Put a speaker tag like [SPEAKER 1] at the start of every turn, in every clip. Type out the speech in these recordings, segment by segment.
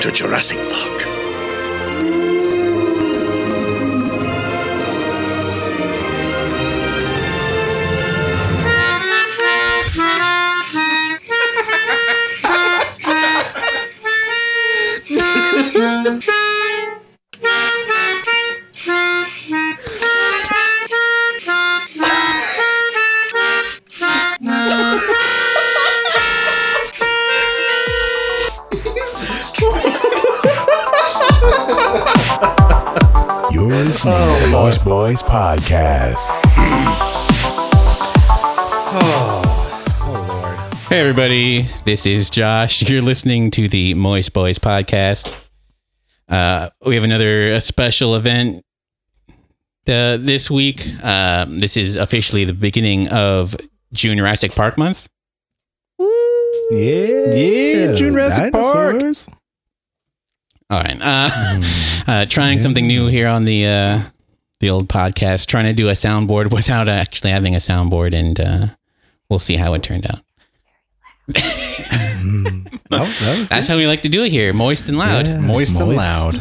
[SPEAKER 1] to Jurassic Park.
[SPEAKER 2] Everybody. This is Josh. You're listening to the Moist Boys podcast. Uh, we have another uh, special event uh, this week. Um, this is officially the beginning of June Jurassic Park month.
[SPEAKER 3] Yeah.
[SPEAKER 4] Yeah, Jurassic Park.
[SPEAKER 2] All right. Uh, uh, trying something new here on the uh, the old podcast. Trying to do a soundboard without actually having a soundboard, and uh, we'll see how it turned out.
[SPEAKER 3] That was
[SPEAKER 2] That's how we like to do it here, moist and loud.
[SPEAKER 3] Yeah.
[SPEAKER 4] Moist, and loud.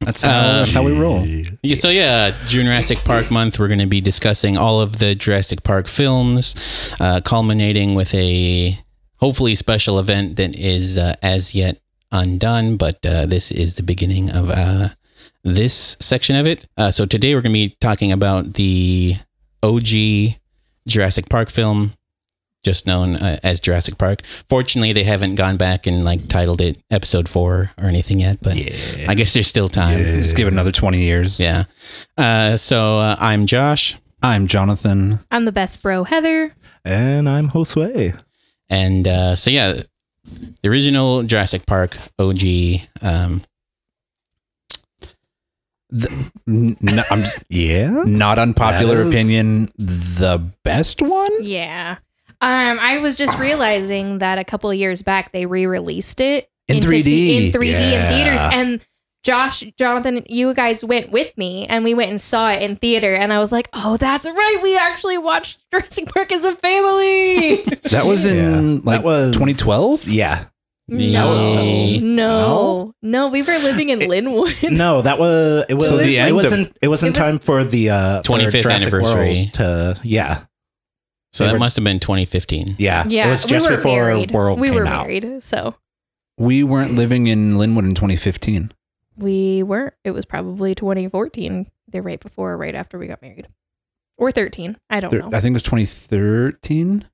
[SPEAKER 4] That's how,
[SPEAKER 2] Uh,
[SPEAKER 4] that's how we roll.
[SPEAKER 2] Yeah, so yeah, Jurassic Park month. We're going to be discussing all of the Jurassic Park films, uh, culminating with a hopefully special event that is uh, as yet undone. But uh, this is the beginning of uh, this section of it. Uh, so today we're going to be talking about the OG Jurassic Park film, just known uh, as Jurassic Park. Fortunately, they haven't gone back and like titled it Episode Four or anything yet. But
[SPEAKER 4] Yeah.
[SPEAKER 2] I guess there's still time.
[SPEAKER 4] Just give it another 20 years.
[SPEAKER 2] Yeah. Uh, so uh, I'm Josh,
[SPEAKER 4] I'm Jonathan.
[SPEAKER 5] I'm the best bro, Heather.
[SPEAKER 3] And I'm Josue.
[SPEAKER 2] and uh, so yeah, the original Jurassic Park OG. Um,
[SPEAKER 4] N- no, I'm just,
[SPEAKER 3] Yeah.
[SPEAKER 4] not unpopular opinion. The best one?
[SPEAKER 5] Yeah. Um, I was just realizing that a couple of years back they re-released it
[SPEAKER 4] In
[SPEAKER 5] into
[SPEAKER 4] 3D.
[SPEAKER 5] in 3D in theaters, and Josh, Jonathan, you guys went with me, and we went and saw it in theater, and I was like, "Oh, that's right, we actually watched Jurassic Park as a family."
[SPEAKER 4] That was in
[SPEAKER 3] Yeah.
[SPEAKER 4] like
[SPEAKER 3] That was
[SPEAKER 4] 2012?
[SPEAKER 3] Yeah.
[SPEAKER 5] no,
[SPEAKER 2] Yeah.
[SPEAKER 5] no, no, we were living in Linwood.
[SPEAKER 3] No, that was it was
[SPEAKER 4] So the
[SPEAKER 3] it
[SPEAKER 4] end
[SPEAKER 3] wasn't it wasn't
[SPEAKER 5] It was-
[SPEAKER 3] time for the uh
[SPEAKER 2] 25th
[SPEAKER 3] Jurassic
[SPEAKER 2] anniversary.
[SPEAKER 3] World to yeah.
[SPEAKER 2] So
[SPEAKER 3] They
[SPEAKER 2] that
[SPEAKER 3] were-
[SPEAKER 2] must have been 2015.
[SPEAKER 3] Yeah.
[SPEAKER 5] yeah,
[SPEAKER 3] It was just
[SPEAKER 5] we were
[SPEAKER 3] before
[SPEAKER 5] married.
[SPEAKER 3] World
[SPEAKER 5] we
[SPEAKER 3] came
[SPEAKER 5] were
[SPEAKER 3] out.
[SPEAKER 5] married, so
[SPEAKER 4] We weren't living in Linwood in 2015.
[SPEAKER 5] We weren't. It was probably 2014. They're right before or right after we got married. Or 13. I don't
[SPEAKER 4] There-
[SPEAKER 5] know.
[SPEAKER 4] I think it was 2013.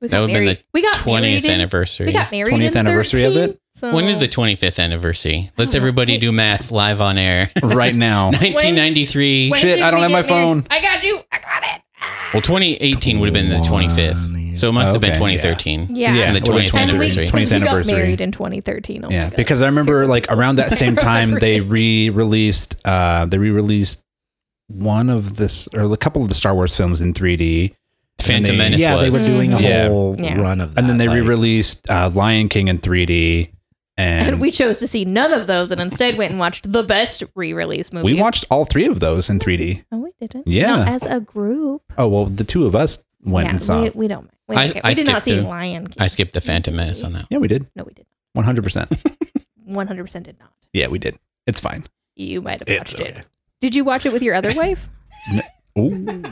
[SPEAKER 5] We
[SPEAKER 2] That
[SPEAKER 5] got
[SPEAKER 2] would have been the
[SPEAKER 5] we got
[SPEAKER 2] 20th
[SPEAKER 5] married in,
[SPEAKER 2] anniversary.
[SPEAKER 5] We got married
[SPEAKER 4] 20th
[SPEAKER 5] in
[SPEAKER 4] anniversary of it?
[SPEAKER 5] So
[SPEAKER 2] when is the 25th anniversary? Let's
[SPEAKER 5] Oh,
[SPEAKER 2] everybody
[SPEAKER 5] wait.
[SPEAKER 2] do math live on air.
[SPEAKER 4] right now.
[SPEAKER 2] 1993.
[SPEAKER 5] When
[SPEAKER 4] Shit, I don't have my
[SPEAKER 5] married?
[SPEAKER 4] phone.
[SPEAKER 5] I got you. I got it.
[SPEAKER 2] Well, 2018 would have been the 25th. So it must have been
[SPEAKER 4] Okay,
[SPEAKER 2] 2013.
[SPEAKER 5] Yeah.
[SPEAKER 4] Yeah,
[SPEAKER 2] the 20th
[SPEAKER 4] been
[SPEAKER 5] And we,
[SPEAKER 4] 20th
[SPEAKER 2] anniversary.
[SPEAKER 4] 20th
[SPEAKER 5] we got
[SPEAKER 4] anniversary.
[SPEAKER 5] married in 2013. Oh my
[SPEAKER 4] yeah,
[SPEAKER 5] God.
[SPEAKER 4] because I remember like around that same time they re-released uh they re-released one of this or a couple of the Star Wars films in 3D.
[SPEAKER 2] Phantom
[SPEAKER 4] they-
[SPEAKER 2] Menace
[SPEAKER 3] yeah, they were doing a
[SPEAKER 4] Yeah.
[SPEAKER 3] whole
[SPEAKER 5] Yeah.
[SPEAKER 3] run of that.
[SPEAKER 4] And then they
[SPEAKER 3] like-
[SPEAKER 4] re-released uh, Lion King in 3D and,
[SPEAKER 5] and we chose to see none of those and instead went and watched the best re-release movie.
[SPEAKER 4] we watched all three of those in 3D.
[SPEAKER 5] Oh, we didn't.
[SPEAKER 4] Yeah.
[SPEAKER 5] Not as a group.
[SPEAKER 4] Oh, well, the two of us went
[SPEAKER 5] yeah,
[SPEAKER 4] and saw.
[SPEAKER 5] we,
[SPEAKER 4] it.
[SPEAKER 5] we don't. We,
[SPEAKER 2] I-
[SPEAKER 5] don't.
[SPEAKER 2] I
[SPEAKER 5] we did not see
[SPEAKER 2] the-
[SPEAKER 5] Lion King.
[SPEAKER 2] I skipped the Phantom Menace on that.
[SPEAKER 4] Yeah, we did.
[SPEAKER 5] No, we did.
[SPEAKER 4] 100%.
[SPEAKER 5] 100% did not.
[SPEAKER 4] yeah, we did. It's fine.
[SPEAKER 5] You might have watched
[SPEAKER 3] okay.
[SPEAKER 5] it. Did you watch it with your other wife?
[SPEAKER 4] Ooh.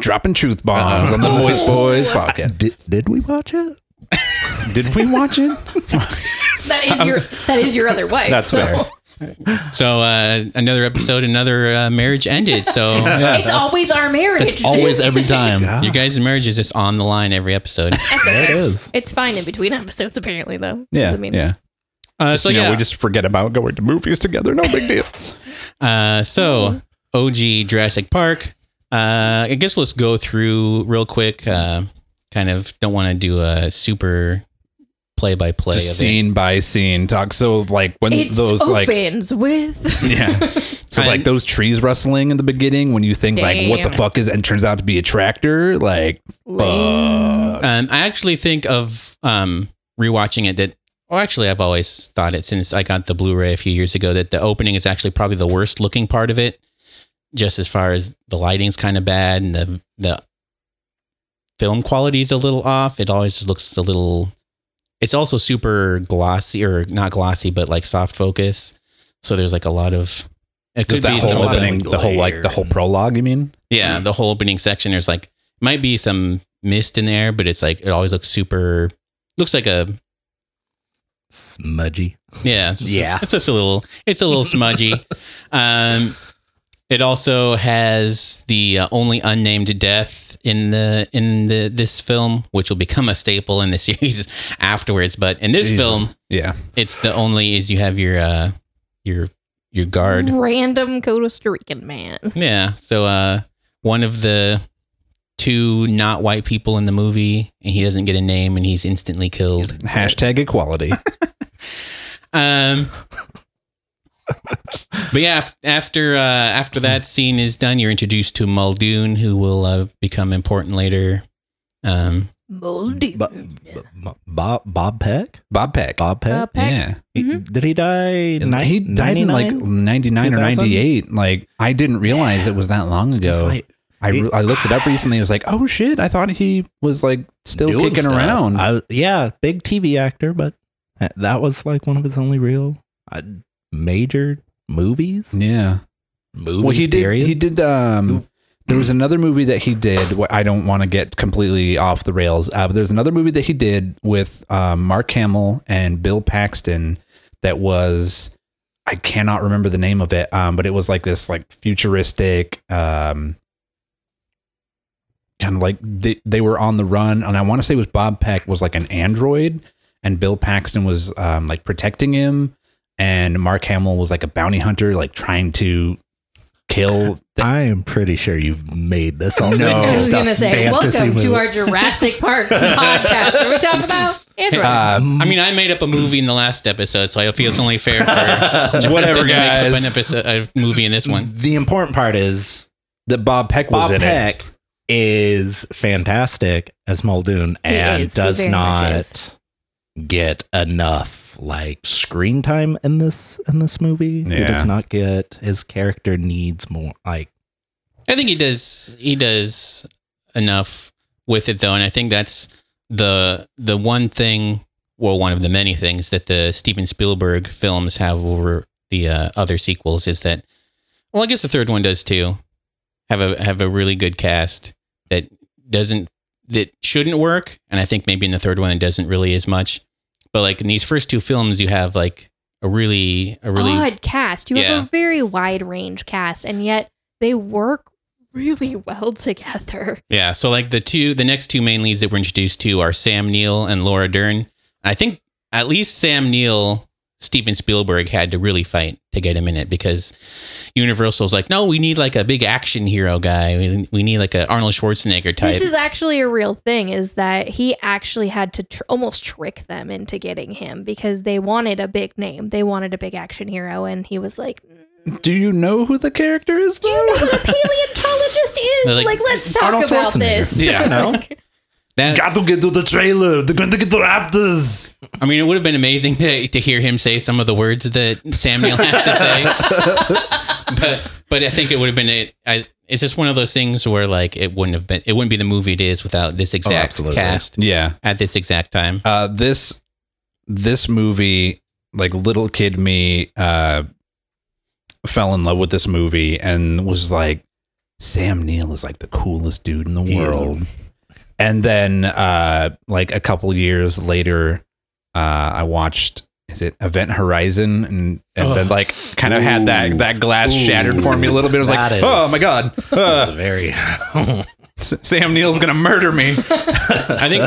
[SPEAKER 4] Dropping truth bombs uh-huh. on the Moist Boys podcast.
[SPEAKER 3] Did, did we watch it?
[SPEAKER 4] Did we watch it?
[SPEAKER 5] That is your that is your other wife.
[SPEAKER 4] That's
[SPEAKER 5] so.
[SPEAKER 4] fair.
[SPEAKER 2] So uh, another episode, another uh, marriage ended. So
[SPEAKER 5] It's always our marriage.
[SPEAKER 4] It's always every time.
[SPEAKER 3] God.
[SPEAKER 2] you guys' marriage is just on the line every episode.
[SPEAKER 5] That's okay.
[SPEAKER 3] is.
[SPEAKER 5] It's fine in between episodes, apparently, though.
[SPEAKER 4] Yeah,
[SPEAKER 5] Doesn't mean-
[SPEAKER 4] yeah.
[SPEAKER 2] Uh,
[SPEAKER 4] Just,
[SPEAKER 2] so
[SPEAKER 4] you know,
[SPEAKER 2] yeah,
[SPEAKER 4] we just forget about going to movies together. No big deal.
[SPEAKER 2] Uh, so OG Jurassic Park. Uh, I guess let's go through real quick. Uh, kind of don't want to do a super play by play of it.
[SPEAKER 4] scene by scene talk. So like when
[SPEAKER 5] It
[SPEAKER 4] those like
[SPEAKER 5] opens with
[SPEAKER 4] yeah. So like those trees rustling in the beginning when you think like what the
[SPEAKER 5] Damn.
[SPEAKER 4] fuck is it and turns out to be a tractor like
[SPEAKER 5] lame.
[SPEAKER 2] Um, I actually think of um, rewatching it that. Well, actually, I've always thought it since I got the Blu-ray a few years ago that the opening is actually probably the worst looking part of it. Just as far as the lighting's kind of bad and the the film quality is a little off. It always looks a little it's also super glossy or not glossy, but like soft focus. So there's like a lot of it
[SPEAKER 4] Just that
[SPEAKER 2] some
[SPEAKER 4] whole opening, the whole like the whole prologue. You mean?
[SPEAKER 2] yeah, the whole opening section. There's like might be some mist in there, but it's like it always looks super. Looks like a
[SPEAKER 1] Smudgy.
[SPEAKER 2] yeah, it's just,
[SPEAKER 1] Yeah.
[SPEAKER 2] It's just a little. It's a little smudgy. Um, it also has the uh, only unnamed death in the in the this film, which will become a staple in the series afterwards. But in this
[SPEAKER 4] Jesus.
[SPEAKER 2] film,
[SPEAKER 4] Yeah.
[SPEAKER 2] it's the only is you have your uh your your guard.
[SPEAKER 5] Random Costa Rican man.
[SPEAKER 2] Yeah. So uh, one of the two not white people in the movie, and he doesn't get a name, and he's instantly killed.
[SPEAKER 4] Hashtag equality.
[SPEAKER 2] Um, but yeah, after uh, after that scene is done, you're introduced to Muldoon, who will uh, become important later. Um,
[SPEAKER 5] Muldoon.
[SPEAKER 1] Bo- Bo- Bob Bob Peck.
[SPEAKER 4] Bob Peck.
[SPEAKER 1] Bob Peck.
[SPEAKER 5] Uh, Peck.
[SPEAKER 4] Yeah.
[SPEAKER 1] He-
[SPEAKER 5] Mhm.
[SPEAKER 1] Did he die? Ni-
[SPEAKER 4] he died in like
[SPEAKER 1] 99?
[SPEAKER 4] 99 or 98. Like, I didn't realize it was that long ago.
[SPEAKER 1] Like
[SPEAKER 4] I, re- I looked it up recently. I was like, oh shit. I thought he was like still
[SPEAKER 1] doing
[SPEAKER 4] kicking
[SPEAKER 1] stuff.
[SPEAKER 4] around.
[SPEAKER 1] I, yeah, big TV actor, but that- that was like one of his only real uh, major movies.
[SPEAKER 4] yeah.
[SPEAKER 1] Movies.
[SPEAKER 4] well, he did. He did. Um, there was another movie that he did. I don't want to get completely off the rails, uh, but there's another movie that he did with um, Mark Hamill and Bill Paxton that was. I cannot remember the name of it, um, but it was like this like futuristic, um, kind of like they, they were on the run, and I want to say it was Bob Peck was like an android, and Bill Paxton was um, like protecting him, and Mark Hamill was like a bounty hunter, like trying to kill. The,
[SPEAKER 1] I am pretty sure you've made this all.
[SPEAKER 4] No.
[SPEAKER 5] I was
[SPEAKER 1] just
[SPEAKER 5] gonna say,
[SPEAKER 1] fantasy
[SPEAKER 5] welcome to our Jurassic Park podcast where we talk about androids.
[SPEAKER 4] uh,
[SPEAKER 2] I mean, I made up a movie in the last episode, so I feel it's only fair for
[SPEAKER 4] Whatever,
[SPEAKER 2] to make up
[SPEAKER 4] guys.
[SPEAKER 2] an episode, a movie in this one.
[SPEAKER 1] The important part is
[SPEAKER 4] that Bob Peck was
[SPEAKER 1] Bob
[SPEAKER 4] in it.
[SPEAKER 1] Peck is fantastic as Muldoon
[SPEAKER 5] He
[SPEAKER 1] and
[SPEAKER 5] is.
[SPEAKER 1] Does not get enough like screen time in this in this movie. He does not get his character needs more like
[SPEAKER 2] I think he does. He does enough with it though, and I think that's the the one thing, well, one of the many things that the Steven Spielberg films have over the uh, other sequels is that, well, I guess the third one does too. Have a have a really good cast that doesn't that shouldn't work, and I think maybe in the third one it doesn't really as much. But like in these first two films, you have like a really a really
[SPEAKER 5] Odd cast. You have a very wide range cast, and yet they work really well together.
[SPEAKER 2] Yeah, so like the two, the next two main leads that we're introduced to are Sam Neill and Laura Dern. I think at least Sam Neill, Steven Spielberg had to really fight to get him in it because Universal's like, no, we need like a big action hero guy. We, we need like a Arnold Schwarzenegger type.
[SPEAKER 5] This is actually a real thing. Is that he actually had to tr- almost trick them into getting him because they wanted a big name, they wanted a big action hero, and he was like, mm.
[SPEAKER 4] Do you know who the character is?
[SPEAKER 5] "Do you know what a paleontologist is? Like,
[SPEAKER 2] like,
[SPEAKER 5] let's talk
[SPEAKER 4] Arnold
[SPEAKER 5] about this."
[SPEAKER 4] Yeah,
[SPEAKER 5] You
[SPEAKER 1] know.
[SPEAKER 2] That,
[SPEAKER 4] Got to get to the trailer. They're going to get the Raptors.
[SPEAKER 2] I mean, it would have been amazing to, to hear him say some of the words that Sam Neill had to say. but but I think it would have been it. I, it's just one of those things where like it wouldn't have been. It wouldn't be the movie it is without this exact
[SPEAKER 1] absolutely.
[SPEAKER 2] cast
[SPEAKER 4] Yeah.
[SPEAKER 2] at this exact time.
[SPEAKER 4] Uh, this this movie, like little kid me, uh, fell in love with this movie and was like, Sam Neill is like the coolest dude in the world. And then, uh, like a couple years later, uh, I watched. Is it Event Horizon? And and then like kind of had that that glass
[SPEAKER 1] Ooh.
[SPEAKER 4] shattered for me a little bit. I was
[SPEAKER 1] That
[SPEAKER 4] like,
[SPEAKER 1] is-
[SPEAKER 4] oh my god, uh,
[SPEAKER 1] very
[SPEAKER 4] S- Sam Neill's gonna murder me.
[SPEAKER 2] I think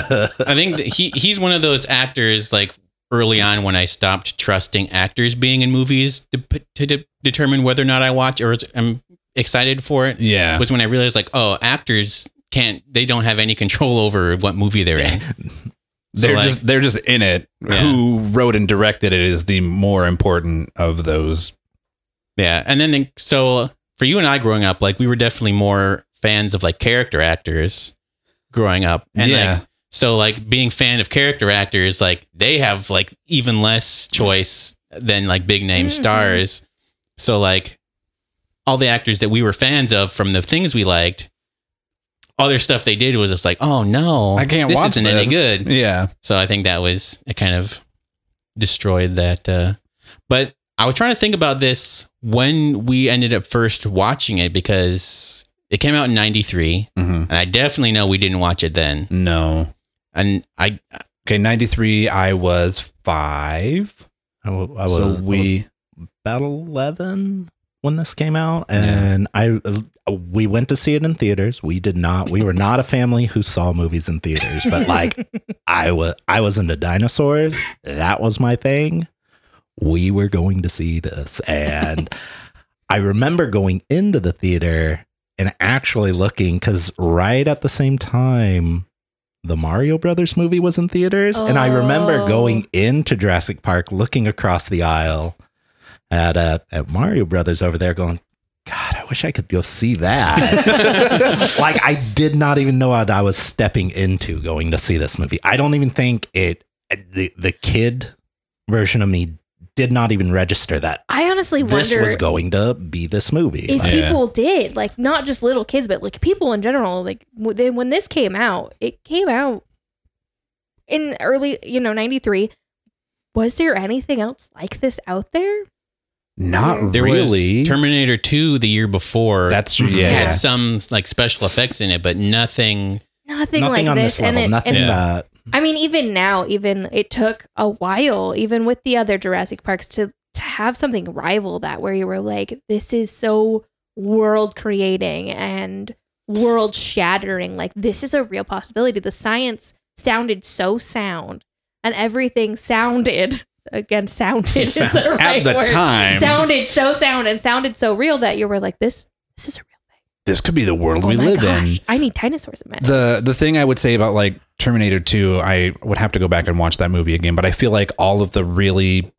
[SPEAKER 2] I think that he he's one of those actors like early on when I stopped trusting actors being in movies to, put- to de- determine whether or not I watch or I'm excited for it
[SPEAKER 4] Yeah,
[SPEAKER 2] was when I realized like oh actors can't they don't have any control over what movie they're in. So,
[SPEAKER 4] they're
[SPEAKER 2] like-
[SPEAKER 4] just they're just in it.
[SPEAKER 2] Yeah.
[SPEAKER 4] Who wrote and directed it is the more important of those.
[SPEAKER 2] Yeah, and then the- so for you and I growing up, like we were definitely more fans of like character actors growing up, and
[SPEAKER 4] Yeah.
[SPEAKER 2] like so like being fan of character actors, like they have like even less choice than like big name
[SPEAKER 5] Mhm.
[SPEAKER 2] stars. So like all the actors that we were fans of from the things we liked other stuff they did was just like, oh no,
[SPEAKER 4] I can't
[SPEAKER 2] this
[SPEAKER 4] watch
[SPEAKER 2] isn't
[SPEAKER 4] this.
[SPEAKER 2] any good.
[SPEAKER 4] Yeah.
[SPEAKER 2] So I think that was it kind of destroyed that. Uh, but I was trying to think about this when we ended up first watching it because it came out in 93
[SPEAKER 4] hmm
[SPEAKER 2] and I definitely know we didn't watch it then.
[SPEAKER 4] No.
[SPEAKER 2] And I,
[SPEAKER 4] Okay, 93, I was five.
[SPEAKER 1] I, was,
[SPEAKER 4] so
[SPEAKER 1] I was
[SPEAKER 4] we,
[SPEAKER 1] about 11 when this came out and i uh, we went to see it in theaters. We did not we were not a family who saw movies in theaters but like i was i was into dinosaurs. That was my thing. We were going to see this and i remember going into the theater and actually looking because right at the same time the Mario Brothers movie was in theaters, and I remember
[SPEAKER 5] Oh.
[SPEAKER 1] going into Jurassic Park, looking across the aisle at uh, at Mario Brothers over there, going, "God, I wish I could go see that." like I did not even know what I was stepping into going to see this movie. I don't even think it the the kid version of me did not even register that
[SPEAKER 5] I honestly
[SPEAKER 1] this
[SPEAKER 5] wonder
[SPEAKER 1] was going to be this movie.
[SPEAKER 5] if
[SPEAKER 1] Like,
[SPEAKER 4] Yeah.
[SPEAKER 5] people did, like not just little kids, but like people in general. Like w- they- when this came out, it came out in early, you know, '93. Was there anything else like this out there?
[SPEAKER 4] Not
[SPEAKER 2] there
[SPEAKER 4] really.
[SPEAKER 2] was Terminator 2 the year before.
[SPEAKER 4] That's.
[SPEAKER 2] It
[SPEAKER 4] yeah.
[SPEAKER 2] had some like special effects in it, but nothing.
[SPEAKER 5] Nothing,
[SPEAKER 1] nothing
[SPEAKER 5] like
[SPEAKER 1] on
[SPEAKER 5] this.
[SPEAKER 1] this level,
[SPEAKER 5] and it,
[SPEAKER 1] nothing
[SPEAKER 5] and
[SPEAKER 1] that
[SPEAKER 5] I mean, even now, even it took a while, even with the other Jurassic Parks, to to have something rival that, where you were like, this is so world creating and world shattering. Like this is a real possibility. The science sounded so sound, and everything sounded again sounded is the
[SPEAKER 4] At the
[SPEAKER 5] word.
[SPEAKER 4] time.
[SPEAKER 5] sounded so sound and sounded so real that you were like, this this is a real thing.
[SPEAKER 4] this could be the world we
[SPEAKER 5] oh my
[SPEAKER 4] live
[SPEAKER 5] gosh,
[SPEAKER 4] in.
[SPEAKER 5] I need dinosaurs in my
[SPEAKER 4] The the thing I would say about like Terminator 2, I would have to go back and watch that movie again, but I feel like all of the really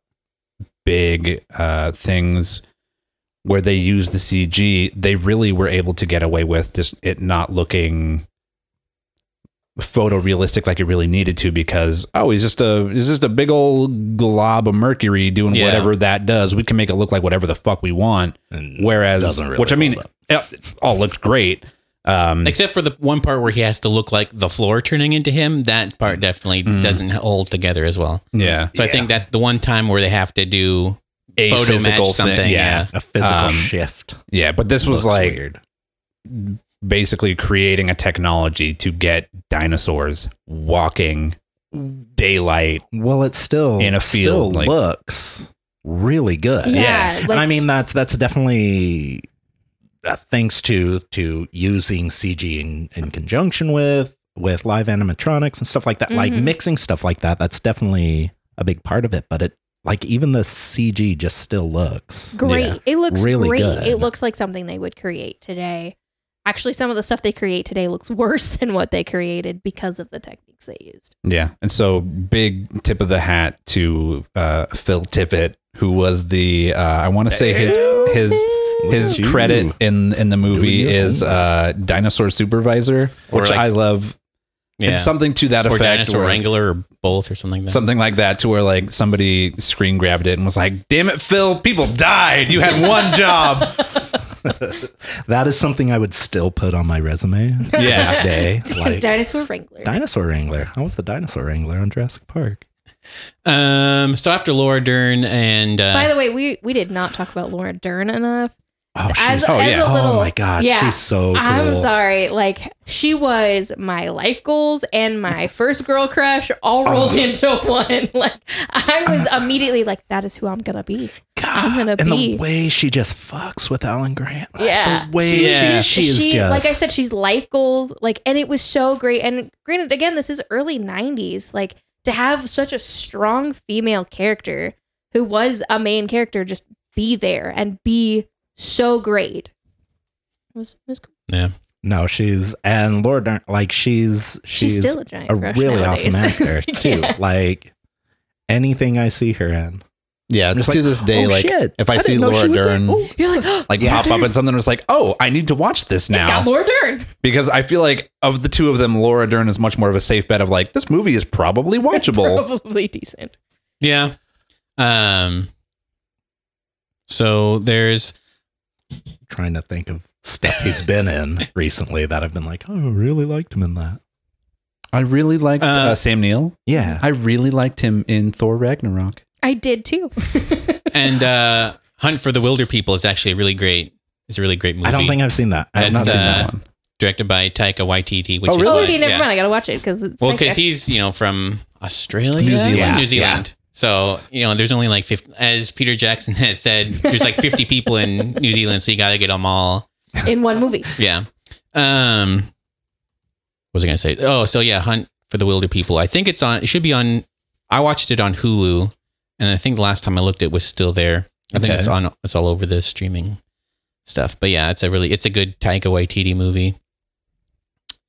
[SPEAKER 4] big uh things where they use the CG, they really were able to get away with just it not looking photorealistic like it really needed to because oh he's just a he's just a big old glob of mercury doing
[SPEAKER 2] Yeah.
[SPEAKER 4] whatever that does we can make it look like whatever the fuck we want
[SPEAKER 1] and
[SPEAKER 4] whereas
[SPEAKER 1] really
[SPEAKER 4] which i mean it all looked great um
[SPEAKER 2] Except for the one part where he has to look like the floor turning into him, that part definitely
[SPEAKER 4] Mm.
[SPEAKER 2] doesn't hold together as well.
[SPEAKER 4] yeah
[SPEAKER 2] So I think that the one time where they have to do
[SPEAKER 4] a
[SPEAKER 2] photo match
[SPEAKER 4] physical thing,
[SPEAKER 2] something,
[SPEAKER 4] yeah.
[SPEAKER 1] a physical
[SPEAKER 4] Um,
[SPEAKER 1] shift.
[SPEAKER 4] Yeah, but this was like
[SPEAKER 1] weird.
[SPEAKER 4] Basically creating a technology to get dinosaurs walking daylight.
[SPEAKER 1] Well, it still
[SPEAKER 4] in a
[SPEAKER 1] still
[SPEAKER 4] field, like-
[SPEAKER 1] looks really good.
[SPEAKER 5] Yeah,
[SPEAKER 1] and
[SPEAKER 5] like-
[SPEAKER 1] I mean that's that's definitely uh, thanks to to using CG in, in conjunction with with live animatronics and stuff like that. Like
[SPEAKER 5] Mhm.
[SPEAKER 1] mixing stuff like that. That's definitely a big part of it. But it like even the CG just still looks
[SPEAKER 5] great.
[SPEAKER 4] Yeah.
[SPEAKER 5] It looks
[SPEAKER 1] Really
[SPEAKER 5] great.
[SPEAKER 1] good.
[SPEAKER 5] It looks like something they would create today. Actually, some of the stuff they create today looks worse than what they created because of the techniques they used.
[SPEAKER 4] Yeah. And so big tip of the hat to uh, Phil Tippett, who was the uh, I want to say his his his credit in in the movie is uh, dinosaur supervisor, which
[SPEAKER 2] like-
[SPEAKER 4] I love.
[SPEAKER 2] yeah,
[SPEAKER 4] It's something to that
[SPEAKER 2] or
[SPEAKER 4] effect.
[SPEAKER 2] dinosaur
[SPEAKER 4] where-
[SPEAKER 2] wrangler or both or something like that.
[SPEAKER 4] something like that to where like somebody screen grabbed it and was like damn it phil people died you had one job
[SPEAKER 1] that is something I would still put on my resume.
[SPEAKER 4] Yeah.
[SPEAKER 1] this day. Like
[SPEAKER 5] Dinosaur Wrangler.
[SPEAKER 1] dinosaur wrangler. I was the dinosaur wrangler on Jurassic Park.
[SPEAKER 2] Um, so after Laura Dern and uh,
[SPEAKER 5] By the way, we we did not talk about Laura Dern enough.
[SPEAKER 1] Oh,
[SPEAKER 5] As,
[SPEAKER 1] she's
[SPEAKER 4] oh,
[SPEAKER 5] as
[SPEAKER 4] yeah.
[SPEAKER 5] a little,
[SPEAKER 1] oh my god,
[SPEAKER 5] yeah.
[SPEAKER 1] she's so cool.
[SPEAKER 5] I'm sorry. Like she was my life goals and my first girl crush all rolled
[SPEAKER 1] Oh.
[SPEAKER 5] into one. Like I was immediately like, that is who I'm gonna be. I'm gonna
[SPEAKER 1] and
[SPEAKER 5] be.
[SPEAKER 1] the way she just fucks with Alan Grant. Like,
[SPEAKER 5] Yeah.
[SPEAKER 1] the way
[SPEAKER 2] She-
[SPEAKER 1] she,
[SPEAKER 2] yeah.
[SPEAKER 1] she is just
[SPEAKER 5] like I said, she's life goals. Like, and it was so great. And granted, again, this is early '90s. Like to have such a strong female character who was a main character just be there and be so great. It was, it was cool.
[SPEAKER 2] yeah,
[SPEAKER 1] No, she's and Lord like she's
[SPEAKER 5] She's,
[SPEAKER 1] she's,
[SPEAKER 5] still a giant
[SPEAKER 1] a really
[SPEAKER 5] nowadays.
[SPEAKER 1] awesome actor too.
[SPEAKER 5] Yeah.
[SPEAKER 1] Like anything I see her in,
[SPEAKER 4] yeah
[SPEAKER 1] I'm
[SPEAKER 4] just
[SPEAKER 1] just
[SPEAKER 4] to
[SPEAKER 1] like,
[SPEAKER 4] this day
[SPEAKER 1] oh,
[SPEAKER 4] like
[SPEAKER 1] shit.
[SPEAKER 4] if i,
[SPEAKER 1] I
[SPEAKER 4] see laura
[SPEAKER 1] she was there.
[SPEAKER 4] dern
[SPEAKER 1] Oh.
[SPEAKER 5] You're like,
[SPEAKER 4] like
[SPEAKER 1] Yeah.
[SPEAKER 4] pop up and something was like oh i need to watch this now.
[SPEAKER 5] it's got Laura Dern.
[SPEAKER 4] because i feel like of the two of them laura dern is much more of a safe bet of like this movie is probably watchable
[SPEAKER 5] Probably decent.
[SPEAKER 2] yeah. Um, so there's
[SPEAKER 1] trying to think of stuff he's been in recently that I've been like, oh, I really liked him in that.
[SPEAKER 4] I really liked uh,
[SPEAKER 2] Uh,
[SPEAKER 4] Sam Neill.
[SPEAKER 1] Yeah.
[SPEAKER 4] I really liked him in Thor Ragnarok.
[SPEAKER 5] I did too.
[SPEAKER 2] and uh, Hunt for the Wilderpeople is actually a really great. It's a really great movie.
[SPEAKER 1] I don't think I've seen that. I have not
[SPEAKER 2] That's,
[SPEAKER 1] seen
[SPEAKER 2] uh,
[SPEAKER 1] that one.
[SPEAKER 2] directed by Taika Waititi. Which
[SPEAKER 4] Oh,
[SPEAKER 2] is
[SPEAKER 4] really?
[SPEAKER 5] oh,
[SPEAKER 2] why-
[SPEAKER 5] okay, never
[SPEAKER 2] yeah.
[SPEAKER 5] mind. I gotta watch it because it's
[SPEAKER 2] Well,
[SPEAKER 5] Taika.
[SPEAKER 2] because he's you know from Australia,
[SPEAKER 4] New Zealand.
[SPEAKER 2] Yeah, New
[SPEAKER 1] Yeah,
[SPEAKER 2] Zealand. So you know, there's only like 50, as Peter Jackson has said, there's like 50 people in New Zealand, so you got to get them all.
[SPEAKER 5] in one movie.
[SPEAKER 2] Yeah. Um, what was I gonna say? Oh, so yeah, Hunt for the Wilderpeople. I think it's on. It should be on. I watched it on Hulu, and I think the last time I looked, it was still there. I think
[SPEAKER 4] Okay.
[SPEAKER 2] it's on. It's all over the streaming stuff. But yeah, it's a really. It's a good Taika Waititi movie.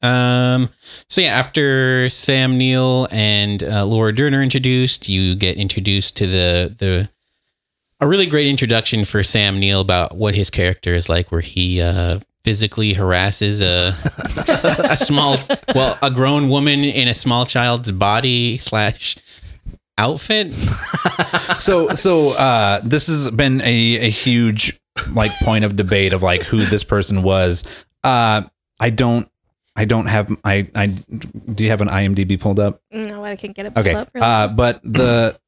[SPEAKER 2] Um. So yeah, after Sam Neill and uh, Laura Dern are introduced, you get introduced to the the a really great introduction for Sam Neill about what his character is like, where he uh, physically harasses a a small, well, a grown woman in a small child's body slash outfit.
[SPEAKER 4] so so uh this has been a, a huge like point of debate of like who this person was uh i don't i don't have i i do you have an imdb pulled up
[SPEAKER 5] No, I can get it. pulled
[SPEAKER 4] okay
[SPEAKER 5] Up really
[SPEAKER 4] uh
[SPEAKER 5] fast.
[SPEAKER 4] but the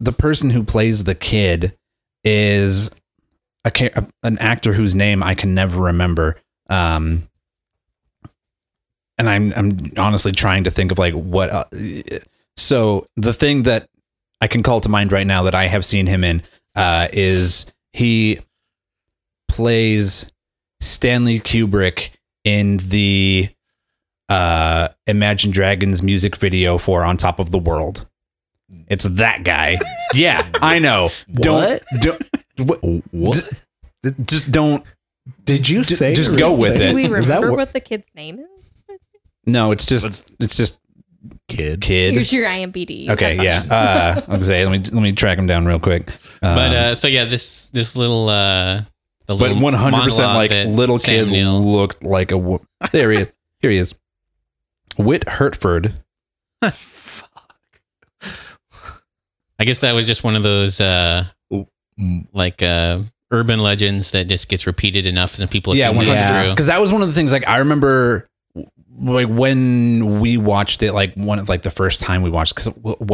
[SPEAKER 4] the person who plays the kid is a, cha- an actor whose name i can never remember um and i'm i'm honestly trying to think of like what uh, so the thing that I can call to mind right now that I have seen him in uh, is he plays Stanley Kubrick in the uh, Imagine Dragons music video for On Top of the World. It's that guy. yeah, I know. Don't don't what,
[SPEAKER 1] What?
[SPEAKER 4] d- just don't.
[SPEAKER 1] Did you
[SPEAKER 4] Ju-
[SPEAKER 1] say?
[SPEAKER 4] just go with it.
[SPEAKER 5] Do
[SPEAKER 4] it.
[SPEAKER 5] we remember
[SPEAKER 1] what-
[SPEAKER 5] what the kid's name is?
[SPEAKER 4] No, it's just it's just
[SPEAKER 1] kid?
[SPEAKER 4] kid.
[SPEAKER 5] Here's your IMBD.
[SPEAKER 4] Okay,
[SPEAKER 5] Have
[SPEAKER 4] yeah.
[SPEAKER 5] fun.
[SPEAKER 4] Uh, I was say let me let me track him down real quick.
[SPEAKER 2] But
[SPEAKER 4] Um,
[SPEAKER 2] uh, so yeah, this this little uh, the
[SPEAKER 4] but one hundred percent like little
[SPEAKER 2] Sam
[SPEAKER 4] kid
[SPEAKER 2] Neill-
[SPEAKER 4] looked like a. wo- There he is. Here he is. Whit Hertford. Fuck.
[SPEAKER 2] I guess that was just one of those uh, like uh, urban legends that just gets repeated enough and people assume
[SPEAKER 4] one
[SPEAKER 2] that it's
[SPEAKER 1] yeah.
[SPEAKER 2] true.
[SPEAKER 4] Because that was one of the things. Like I remember, like when we watched it, like one of like the first time we watched. Because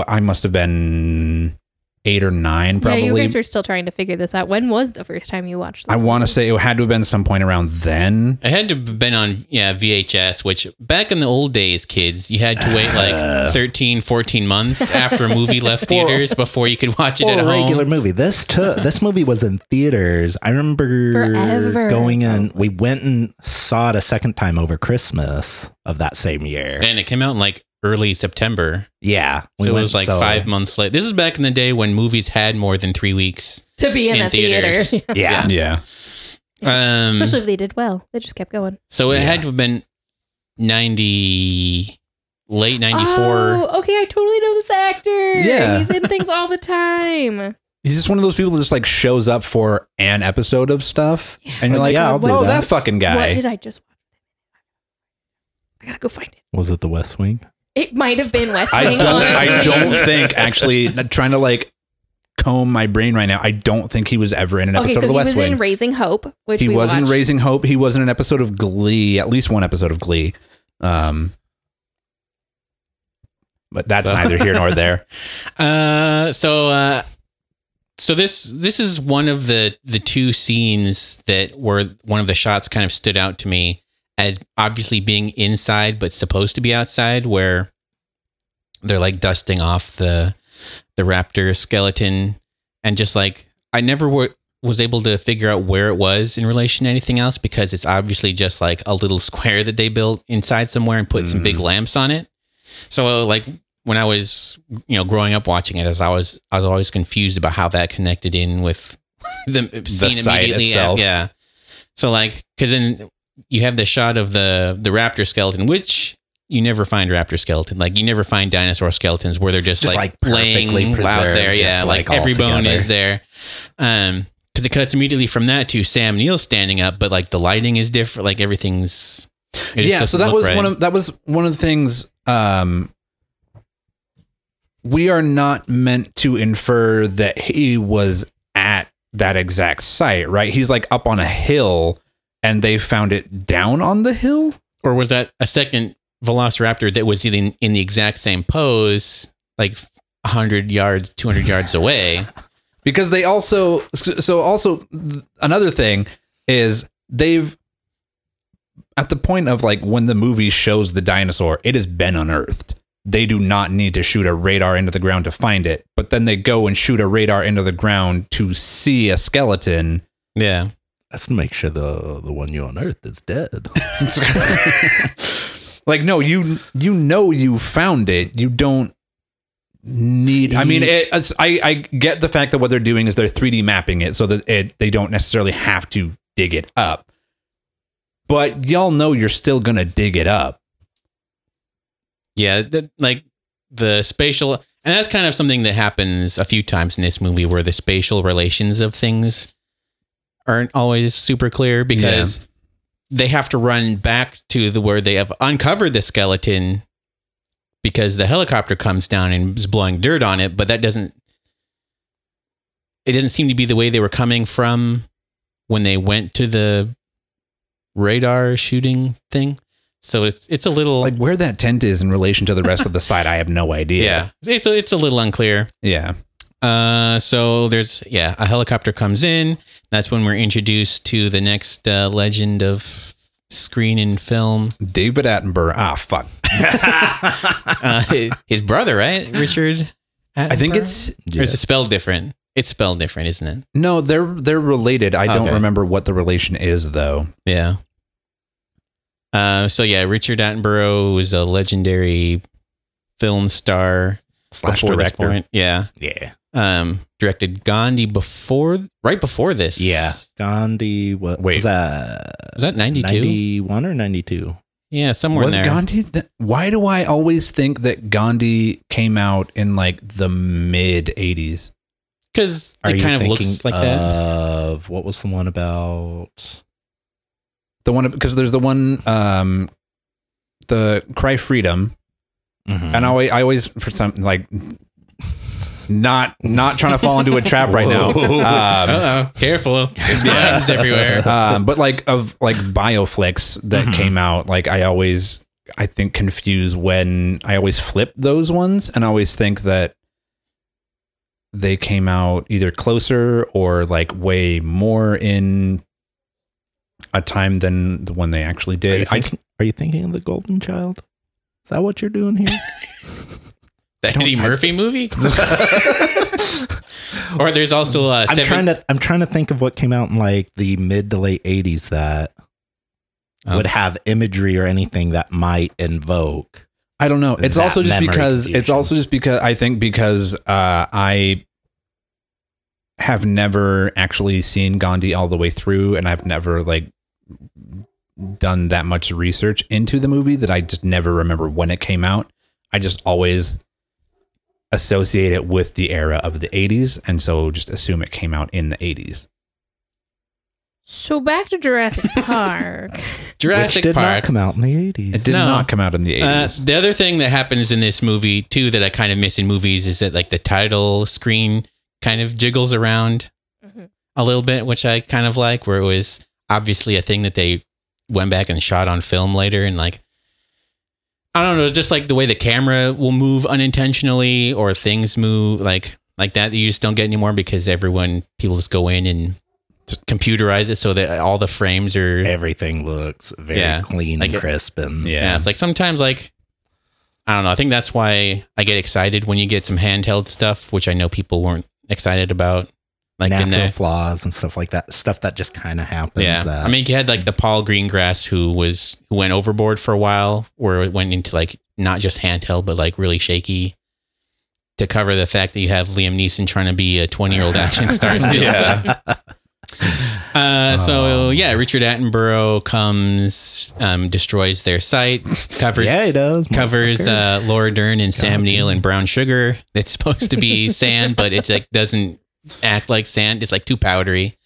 [SPEAKER 4] I must have been eight or nine, probably.
[SPEAKER 5] Yeah,
[SPEAKER 4] probably.
[SPEAKER 5] you guys were still trying to figure this out. When was the first time you watched this?
[SPEAKER 4] I want to say it had to have been some point around then.
[SPEAKER 2] It had to have been on yeah VHS, which back in the old days, kids, you had to wait like 13, 14 months after a movie left theaters before you could watch it at
[SPEAKER 1] a
[SPEAKER 2] home.
[SPEAKER 1] regular movie. This took this movie was in theaters. I remember
[SPEAKER 5] Forever.
[SPEAKER 1] going in. We went and saw it a second time over Christmas of that same year.
[SPEAKER 2] and it came out in like early September.
[SPEAKER 1] yeah, we
[SPEAKER 2] So it was like
[SPEAKER 1] so-
[SPEAKER 2] five months late. This is back in the day when movies had more than three weeks.
[SPEAKER 5] to be in,
[SPEAKER 2] in
[SPEAKER 5] a
[SPEAKER 2] theaters.
[SPEAKER 5] theater.
[SPEAKER 1] Yeah,
[SPEAKER 4] Yeah.
[SPEAKER 2] Um,
[SPEAKER 5] Especially if they did well. They just kept going.
[SPEAKER 2] so it
[SPEAKER 1] Yeah.
[SPEAKER 2] had to have been 90, late 94.
[SPEAKER 5] Oh, okay. I totally know this actor.
[SPEAKER 4] Yeah.
[SPEAKER 5] He's in things all the time.
[SPEAKER 4] He's just one of those people that just like shows up for an episode of stuff, and you're like,
[SPEAKER 1] Yeah, I'll
[SPEAKER 4] oh,
[SPEAKER 1] that.
[SPEAKER 4] that fucking
[SPEAKER 5] What
[SPEAKER 4] guy.
[SPEAKER 5] did I just watch? I gotta go find it.
[SPEAKER 1] was it The West Wing?
[SPEAKER 5] It might have been West
[SPEAKER 4] I
[SPEAKER 5] Wing.
[SPEAKER 4] don't. I don't think actually trying to like comb my brain right now. I don't think he was ever in an episode
[SPEAKER 5] Okay,
[SPEAKER 4] episode
[SPEAKER 5] so
[SPEAKER 4] of The
[SPEAKER 5] he
[SPEAKER 4] West
[SPEAKER 5] was
[SPEAKER 4] Wing.
[SPEAKER 5] in Raising Hope, which
[SPEAKER 4] he
[SPEAKER 5] we
[SPEAKER 4] wasn't
[SPEAKER 5] watched.
[SPEAKER 4] raising hope. He was in an episode of Glee, at least one episode of Glee. Um, but that's
[SPEAKER 2] So-
[SPEAKER 4] neither here nor there.
[SPEAKER 2] Uh, so uh, so this this is one of the the two scenes that were one of the shots kind of stood out to me as obviously being inside but supposed to be outside, where they're like dusting off the the raptor skeleton, and just like I never were, was able to figure out where it was in relation to anything else because it's obviously just like a little square that they built inside somewhere and put some big mm. lamps on it. So like when I was you know growing up watching it, as I was I was always confused about how that connected in with the, scene
[SPEAKER 4] site
[SPEAKER 2] immediately.
[SPEAKER 4] itself.
[SPEAKER 2] Yeah. So like because then you have the shot of the the raptor skeleton, which you never find raptor skeleton. Like you never find dinosaur skeletons where they're just,
[SPEAKER 1] Just,
[SPEAKER 2] like,
[SPEAKER 1] like,
[SPEAKER 2] laying out there. Yeah, like,
[SPEAKER 1] like,
[SPEAKER 2] every bone
[SPEAKER 1] together.
[SPEAKER 2] is there. Um, because it cuts immediately from that to Sam Neill standing up, but like the lighting is different. Like everything's
[SPEAKER 4] yeah, so that was
[SPEAKER 2] right.
[SPEAKER 4] one of that was one of the things. Um, we are not meant to infer that he was at that exact site, right? He's like up on a hill and they found it down on the hill.
[SPEAKER 2] Or was that a second velociraptor that was in, in the exact same pose, like 100 yards, 200 yards away?
[SPEAKER 4] because they also so also another thing is they've at the point of like when the movie shows the dinosaur it has been unearthed they do not need to shoot a radar into the ground to find it but then they go and shoot a radar into the ground to see a skeleton
[SPEAKER 2] Yeah.
[SPEAKER 1] That's to make sure the the one you unearthed is dead.
[SPEAKER 4] like no you you know you found it you don't need i mean it, it's, I, I get the fact that what they're doing is they're 3d mapping it so that it, they don't necessarily have to dig it up but y'all know you're still gonna dig it up
[SPEAKER 2] Yeah. The, like the spatial, and that's kind of something that happens a few times in this movie where the spatial relations of things aren't always super clear because they have to run back to the where they have uncovered the skeleton because the helicopter comes down and is blowing dirt on it, but that doesn't it doesn't seem to be the way they were coming from when they went to the radar shooting thing. So it's it's a little
[SPEAKER 4] like where that tent is in relation to the rest of the site i have no idea
[SPEAKER 2] yeah. It's a, it's a little unclear.
[SPEAKER 4] yeah
[SPEAKER 2] Uh, so there's yeah, a helicopter comes in. That's when we're introduced to the next uh, legend of screen and film.
[SPEAKER 4] david attenborough ah fuck
[SPEAKER 2] Uh, his, brother, right, Richard?
[SPEAKER 4] i think it's
[SPEAKER 2] Or is it spelled different? It's spelled different, isn't it?
[SPEAKER 4] no they're they're related i don't remember what the relation is though
[SPEAKER 2] Yeah. Uh, so yeah, Richard Attenborough was a legendary film star
[SPEAKER 4] slash director.
[SPEAKER 2] Yeah.
[SPEAKER 1] yeah.
[SPEAKER 2] Um, directed Gandhi before, right before this.
[SPEAKER 1] Yeah. Gandhi what
[SPEAKER 4] Wait.
[SPEAKER 1] was that
[SPEAKER 2] Was that 92?
[SPEAKER 1] 91 or 92?
[SPEAKER 2] Yeah, somewhere
[SPEAKER 4] was
[SPEAKER 2] in there.
[SPEAKER 4] Was Gandhi? Th- why do I always think that Gandhi came out in like the mid '80s?
[SPEAKER 2] Because
[SPEAKER 1] Are
[SPEAKER 2] it kind of
[SPEAKER 1] thinking
[SPEAKER 2] looks like that.
[SPEAKER 1] of what was the one about
[SPEAKER 4] The one because there's the one, um, the Cry Freedom,
[SPEAKER 1] Mhm.
[SPEAKER 4] and I always, I always for some like not not trying to fall into a trap right now. Um,
[SPEAKER 2] Uh oh, careful! There's mines everywhere.
[SPEAKER 4] um, but like of like bioflicks that
[SPEAKER 1] Mhm.
[SPEAKER 4] came out, like I always I think confuse when I always flip those ones, and I always think that they came out either closer or like way more in a time than the one they actually
[SPEAKER 1] Are you,
[SPEAKER 4] did. I,
[SPEAKER 1] are you thinking of the Golden Child? Is that what you're doing here?
[SPEAKER 2] The Eddie Murphy movie. or there's also uh,
[SPEAKER 1] I'm
[SPEAKER 2] seven,
[SPEAKER 1] trying to I'm trying to think of what came out in like the mid to late 80s that
[SPEAKER 2] Oh.
[SPEAKER 1] would have imagery or anything that might invoke.
[SPEAKER 4] I don't know. It's also just
[SPEAKER 1] memory
[SPEAKER 4] because it's
[SPEAKER 1] fusion.
[SPEAKER 4] also just because I think because uh, I have never actually seen Gandhi all the way through, and I've never like done that much research into the movie that I just never remember when it came out. I just always associate it with the era of the 80s, and so just assume it came out in the 80s.
[SPEAKER 5] So back to Jurassic Park.
[SPEAKER 2] Jurassic
[SPEAKER 1] which did
[SPEAKER 2] Park.
[SPEAKER 1] not come out in the 80s.
[SPEAKER 4] It did
[SPEAKER 2] No.
[SPEAKER 4] not come out in the
[SPEAKER 2] Uh,
[SPEAKER 4] 80s.
[SPEAKER 2] the other thing that happens in this movie too that I kind of miss in movies is that like the title screen kind of jiggles around
[SPEAKER 5] Mhm.
[SPEAKER 2] a little bit, which I kind of like, where it was obviously a thing that they went back and shot on film later, and like I don't know, just like the way the camera will move unintentionally or things move like like that, that you just don't get anymore because everyone people just go in and computerize it so that all the frames are
[SPEAKER 1] Everything looks very
[SPEAKER 2] Yeah,
[SPEAKER 1] clean
[SPEAKER 2] like
[SPEAKER 1] and
[SPEAKER 2] it-
[SPEAKER 1] crisp and
[SPEAKER 2] yeah. it's like sometimes like I don't know. I think that's why I get excited when you get some handheld stuff, which I know people weren't excited about. Like
[SPEAKER 1] natural
[SPEAKER 2] the
[SPEAKER 1] flaws and stuff like that. Stuff that just kind of happens.
[SPEAKER 2] yeah.
[SPEAKER 1] That
[SPEAKER 2] I mean, you had like the Paul Greengrass who was who went overboard for a while, where it went into like not just handheld but like really shaky. To cover the fact that you have Liam Neeson trying to be a twenty-year-old action star.
[SPEAKER 4] Yeah.
[SPEAKER 2] Uh, so
[SPEAKER 1] Oh.
[SPEAKER 2] yeah, Richard Attenborough comes, um, destroys their site, covers
[SPEAKER 1] yeah, he does.
[SPEAKER 2] covers uh, Laura Dern and Sam Neill and brown sugar. It's supposed to be sand, but it like doesn't act like sand. It's like too powdery.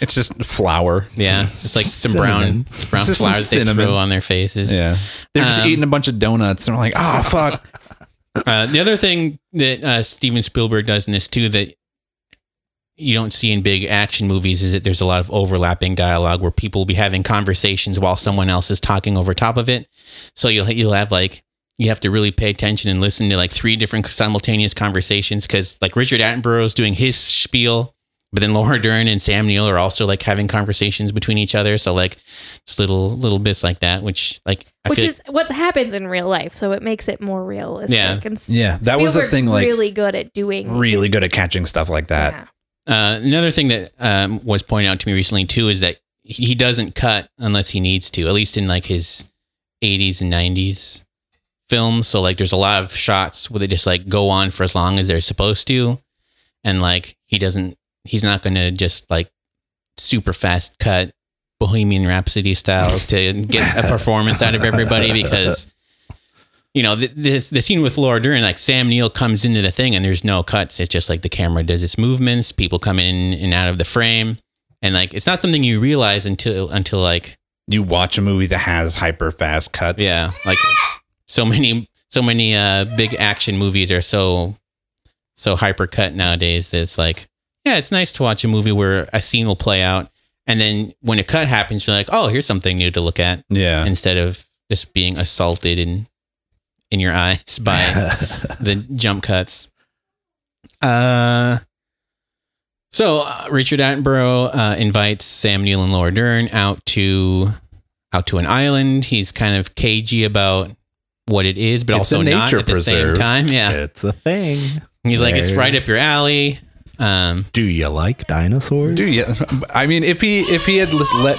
[SPEAKER 4] It's just flour.
[SPEAKER 2] Yeah, it's like some
[SPEAKER 1] Cinnamon.
[SPEAKER 2] brown brown
[SPEAKER 4] Just
[SPEAKER 2] flour that they
[SPEAKER 4] cinnamon.
[SPEAKER 2] throw on their faces.
[SPEAKER 4] Yeah. They're just
[SPEAKER 2] Um,
[SPEAKER 4] eating a bunch of donuts and we're like, oh, fuck.
[SPEAKER 2] Uh, the other thing that uh, Steven Spielberg does in this too that you don't see in big action movies is that there's a lot of overlapping dialogue where people will be having conversations while someone else is talking over top of it. So you'll you'll have like you have to really pay attention and listen to like three different simultaneous conversations because like Richard Attenborough is doing his spiel, but then Laura Dern and Sam Neill are also like having conversations between each other. So like just little little bits like that, which like I
[SPEAKER 5] Which
[SPEAKER 2] feel
[SPEAKER 5] is what happens in real life, so it makes it more realistic.
[SPEAKER 2] Yeah.
[SPEAKER 5] And
[SPEAKER 4] Yeah, that was the
[SPEAKER 5] Spielberg's
[SPEAKER 4] thing, like-
[SPEAKER 5] really good at doing.
[SPEAKER 4] really
[SPEAKER 5] his-
[SPEAKER 4] good at catching stuff like that.
[SPEAKER 5] Yeah.
[SPEAKER 2] Uh, another thing that um, was pointed out to me recently too is that he doesn't cut unless he needs to. At least in like his 80s and 90s films. So like, there's a lot of shots where they just like go on for as long as they're supposed to, and like he doesn't. He's not going to just like super fast cut Bohemian Rhapsody style to get a performance out of everybody because. You know, th- this the scene with Laura Dern, like Sam Neill comes into the thing and there's no cuts. It's just like the camera does its movements, people come in and out of the frame, and like it's not something you realize until until like
[SPEAKER 4] You watch a movie that has hyper fast cuts.
[SPEAKER 2] yeah, like so many so many uh big action movies are so so hyper cut nowadays that it's like yeah, it's nice to watch a movie where a scene will play out and then when a cut happens you're like, "Oh, here's something new to look at."
[SPEAKER 4] yeah.
[SPEAKER 2] Instead of just being assaulted in in your eyes by the jump cuts. Uh, so uh, Richard Attenborough uh, invites Sam Neill and Laura Dern out to out to an island. He's kind of cagey about what it is, but
[SPEAKER 4] It's
[SPEAKER 2] also
[SPEAKER 4] a
[SPEAKER 2] not
[SPEAKER 4] nature
[SPEAKER 2] at the
[SPEAKER 4] preserve.
[SPEAKER 2] same time. Yeah,
[SPEAKER 1] It's a thing.
[SPEAKER 2] he's like it's right up your alley. Um,
[SPEAKER 1] Do you like dinosaurs?
[SPEAKER 4] Do you? I mean, if he if he had let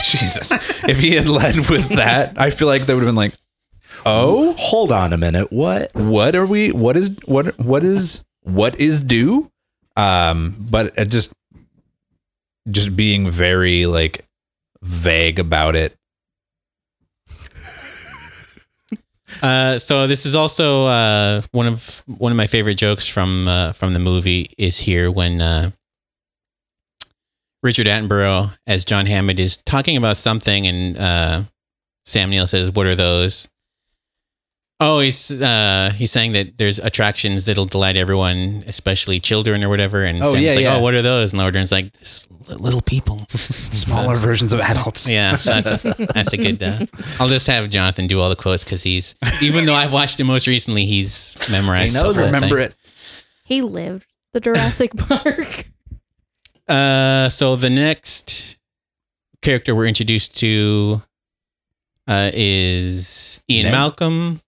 [SPEAKER 4] Jesus, if he had led with that, I feel like they would have been like, oh,
[SPEAKER 1] Hold on a minute. What?
[SPEAKER 4] what are we? What is what? What is what is due? Um, but just just being very like vague about it.
[SPEAKER 2] Uh, so this is also uh, one of one of my favorite jokes from uh, from the movie is here when uh, Richard Attenborough as John Hammond is talking about something, and uh, Sam Neill says, "What are those?" Oh, he's uh, he's saying that there's attractions that'll delight everyone, especially children or whatever. And
[SPEAKER 4] Oh,
[SPEAKER 2] Sam's
[SPEAKER 4] yeah,
[SPEAKER 2] like,
[SPEAKER 4] yeah.
[SPEAKER 2] "Oh, what are those?" And Laura Dern's like, "Little people."
[SPEAKER 4] Smaller versions of adults.
[SPEAKER 2] Yeah, so that's a, that's a good. Uh, I'll just have Jonathan do all the quotes because he's even though I've watched it most recently, he's memorized.
[SPEAKER 1] He knows
[SPEAKER 2] the
[SPEAKER 1] it.
[SPEAKER 2] whole
[SPEAKER 4] Remember it.
[SPEAKER 5] He lived the Jurassic Park.
[SPEAKER 2] Uh, so the next character we're introduced to uh, is Ian
[SPEAKER 1] Ned?
[SPEAKER 2] Malcolm,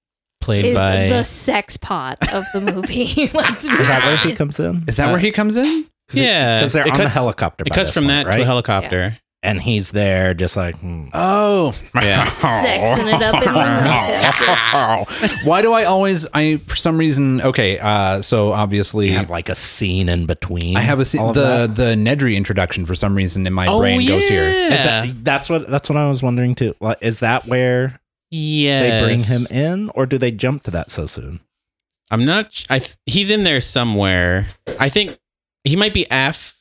[SPEAKER 2] played
[SPEAKER 5] is
[SPEAKER 2] by
[SPEAKER 5] the sex pot of the movie. Let's be
[SPEAKER 1] Is that where he comes in?
[SPEAKER 4] Is that
[SPEAKER 2] Uh,
[SPEAKER 4] where he comes in?
[SPEAKER 2] yeah
[SPEAKER 1] because they're
[SPEAKER 2] it
[SPEAKER 1] on the
[SPEAKER 2] cuts-
[SPEAKER 1] helicopter.
[SPEAKER 2] It
[SPEAKER 1] by
[SPEAKER 2] cuts
[SPEAKER 1] this
[SPEAKER 2] from
[SPEAKER 1] point,
[SPEAKER 2] that to a
[SPEAKER 1] right?
[SPEAKER 2] helicopter.
[SPEAKER 1] and he's there, just like. hmm.
[SPEAKER 4] Oh,
[SPEAKER 2] Yeah.
[SPEAKER 5] Sexing it up in the helicopter.
[SPEAKER 4] Why do I always? I for some reason. Okay, uh, so obviously
[SPEAKER 1] You have like a scene in between.
[SPEAKER 4] I have a se-
[SPEAKER 1] all of
[SPEAKER 4] the
[SPEAKER 1] that.
[SPEAKER 4] the Nedry introduction for some reason in my
[SPEAKER 2] Oh
[SPEAKER 4] brain
[SPEAKER 2] yeah,
[SPEAKER 4] goes here.
[SPEAKER 1] Is that, that's what that's what I was wondering too. Like, is that where
[SPEAKER 2] yeah.
[SPEAKER 1] they bring him in, or do they jump to that so soon?
[SPEAKER 2] I'm not. sh- I th- he's in there somewhere. I think he might be F.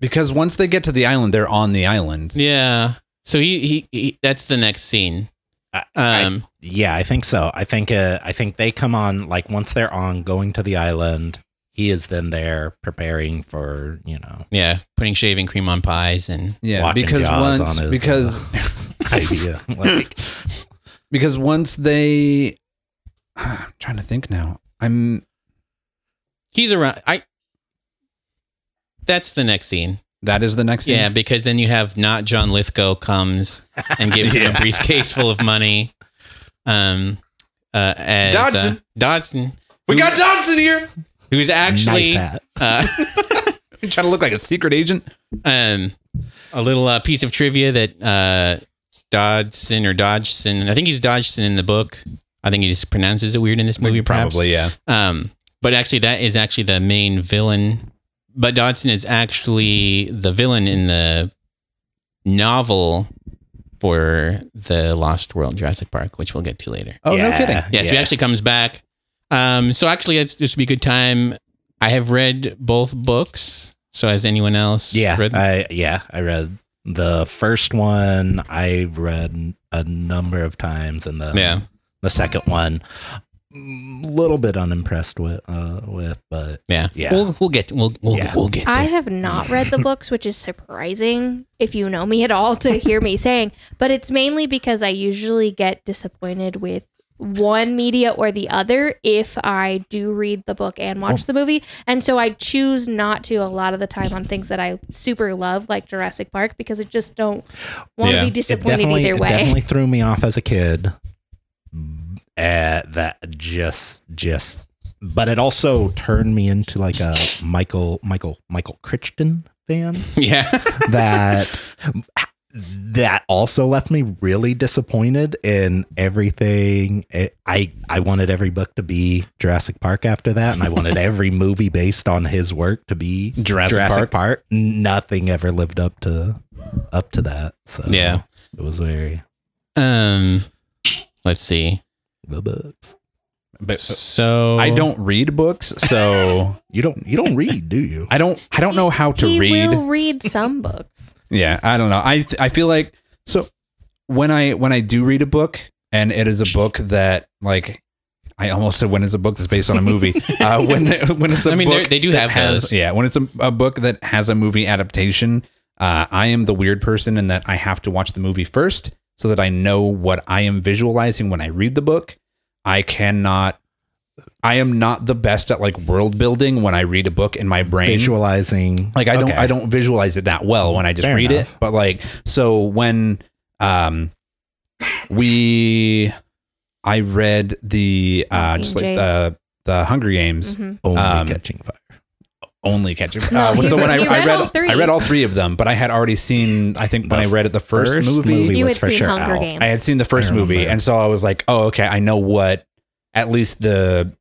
[SPEAKER 4] Because once they get to the island, they're on the island.
[SPEAKER 2] Yeah. So he, he, he that's the next scene.
[SPEAKER 1] I- I-
[SPEAKER 2] Um,
[SPEAKER 1] Yeah, I think so. I think uh, I think they come on like once they're on going to the island. He is then there preparing for you know
[SPEAKER 2] yeah, putting shaving cream on pies and
[SPEAKER 4] Yeah, because
[SPEAKER 1] Jaws
[SPEAKER 4] once
[SPEAKER 1] on his,
[SPEAKER 4] because
[SPEAKER 1] idea. Like
[SPEAKER 4] because once they, I'm trying to think now. I'm
[SPEAKER 2] he's around. I. That's the next scene.
[SPEAKER 4] that is the next. scene?
[SPEAKER 2] Yeah, because then you have not John Lithgow comes and gives him a briefcase full of money. Um, uh, as,
[SPEAKER 4] Dodson.
[SPEAKER 2] uh, Dodson,
[SPEAKER 4] we got Dodson here.
[SPEAKER 2] who's actually
[SPEAKER 1] nice
[SPEAKER 2] uh,
[SPEAKER 4] trying to look like a secret agent.
[SPEAKER 2] um, a little uh, piece of trivia that uh, Dodson or Dodgson, I think he's Dodgson in the book. I think he just pronounces it weird in this movie, perhaps.
[SPEAKER 4] Probably, yeah.
[SPEAKER 2] Um, but actually, that is actually the main villain. But Dodson is actually the villain in the novel for the Lost World Jurassic Park, which we'll get to later.
[SPEAKER 4] Oh, no
[SPEAKER 1] Yeah.
[SPEAKER 4] kidding.
[SPEAKER 2] Yeah, so he actually comes back. Um, so actually, it's, this would be a good time. I have read both books. So has anyone else?
[SPEAKER 1] Yeah,
[SPEAKER 2] read
[SPEAKER 1] I yeah, I read the first one. I've read a number of times, and the
[SPEAKER 2] yeah.
[SPEAKER 1] the second one. A little bit unimpressed with uh with, but
[SPEAKER 2] Yeah,
[SPEAKER 1] Yeah.
[SPEAKER 2] We'll we'll get we'll we'll,
[SPEAKER 1] Yeah.
[SPEAKER 2] we'll get
[SPEAKER 5] I have not read the books, which is surprising if you know me at all to hear me saying, but it's mainly because I usually get disappointed with one media or the other if I do read the book and watch the movie. And so I choose not to a lot of the time on things that I super love, like Jurassic Park, because I just don't want
[SPEAKER 2] Yeah.
[SPEAKER 5] to be
[SPEAKER 2] It
[SPEAKER 1] it
[SPEAKER 5] disappointed
[SPEAKER 1] definitely
[SPEAKER 5] either
[SPEAKER 1] it
[SPEAKER 5] way.
[SPEAKER 1] definitely threw me off as a kid. Uh, that just just but it also turned me into like a Michael Michael Michael Crichton fan
[SPEAKER 2] yeah.
[SPEAKER 1] that that also left me really disappointed in everything. I I wanted every book to be Jurassic Park after that, and I wanted every movie based on his work to be
[SPEAKER 4] Jurassic
[SPEAKER 1] Jurassic
[SPEAKER 4] Park.
[SPEAKER 1] Park. Nothing ever lived up to up to that. So
[SPEAKER 2] Yeah.
[SPEAKER 1] it was very
[SPEAKER 2] Um, let's see.
[SPEAKER 1] the books.
[SPEAKER 4] But
[SPEAKER 2] So
[SPEAKER 4] I don't read books, so
[SPEAKER 1] You don't you don't read, do you?
[SPEAKER 4] I don't I don't know how to
[SPEAKER 5] he
[SPEAKER 4] read.
[SPEAKER 5] will read some books.
[SPEAKER 4] Yeah, I don't know. I I feel like so when I when I do read a book and it is a book that like I almost said when it's a book that's based on a movie. uh, when when it's a
[SPEAKER 2] I mean,
[SPEAKER 4] book
[SPEAKER 2] they're- do have
[SPEAKER 4] has,
[SPEAKER 2] those.
[SPEAKER 4] Yeah, when it's a, a book that has a movie adaptation, uh, I am the weird person in that I have to watch the movie first so that I know what I am visualizing when I read the book. I cannot. I am not the best at like world building when I read a book in my brain.
[SPEAKER 1] Visualizing
[SPEAKER 4] Like I don't
[SPEAKER 1] Okay.
[SPEAKER 4] I don't visualize it that well when I just
[SPEAKER 1] Fair
[SPEAKER 4] read
[SPEAKER 1] enough.
[SPEAKER 4] it. But like so when um we I read the uh just like the the Hunger Games
[SPEAKER 5] Mhm.
[SPEAKER 1] only
[SPEAKER 4] um,
[SPEAKER 1] catching fire.
[SPEAKER 4] Only catching
[SPEAKER 5] No,
[SPEAKER 4] uh, so when I,
[SPEAKER 5] you
[SPEAKER 4] I
[SPEAKER 5] read
[SPEAKER 4] read
[SPEAKER 5] all three.
[SPEAKER 4] I read all three of them, but I had already seen I think when
[SPEAKER 1] The
[SPEAKER 4] I read it the first,
[SPEAKER 1] first
[SPEAKER 4] movie,
[SPEAKER 1] movie
[SPEAKER 5] You
[SPEAKER 1] was
[SPEAKER 5] had
[SPEAKER 1] for
[SPEAKER 5] seen
[SPEAKER 1] sure
[SPEAKER 5] Hunger
[SPEAKER 1] out.
[SPEAKER 5] Games.
[SPEAKER 4] I had seen the first movie, and so I was like, "Oh, okay, I know what at least the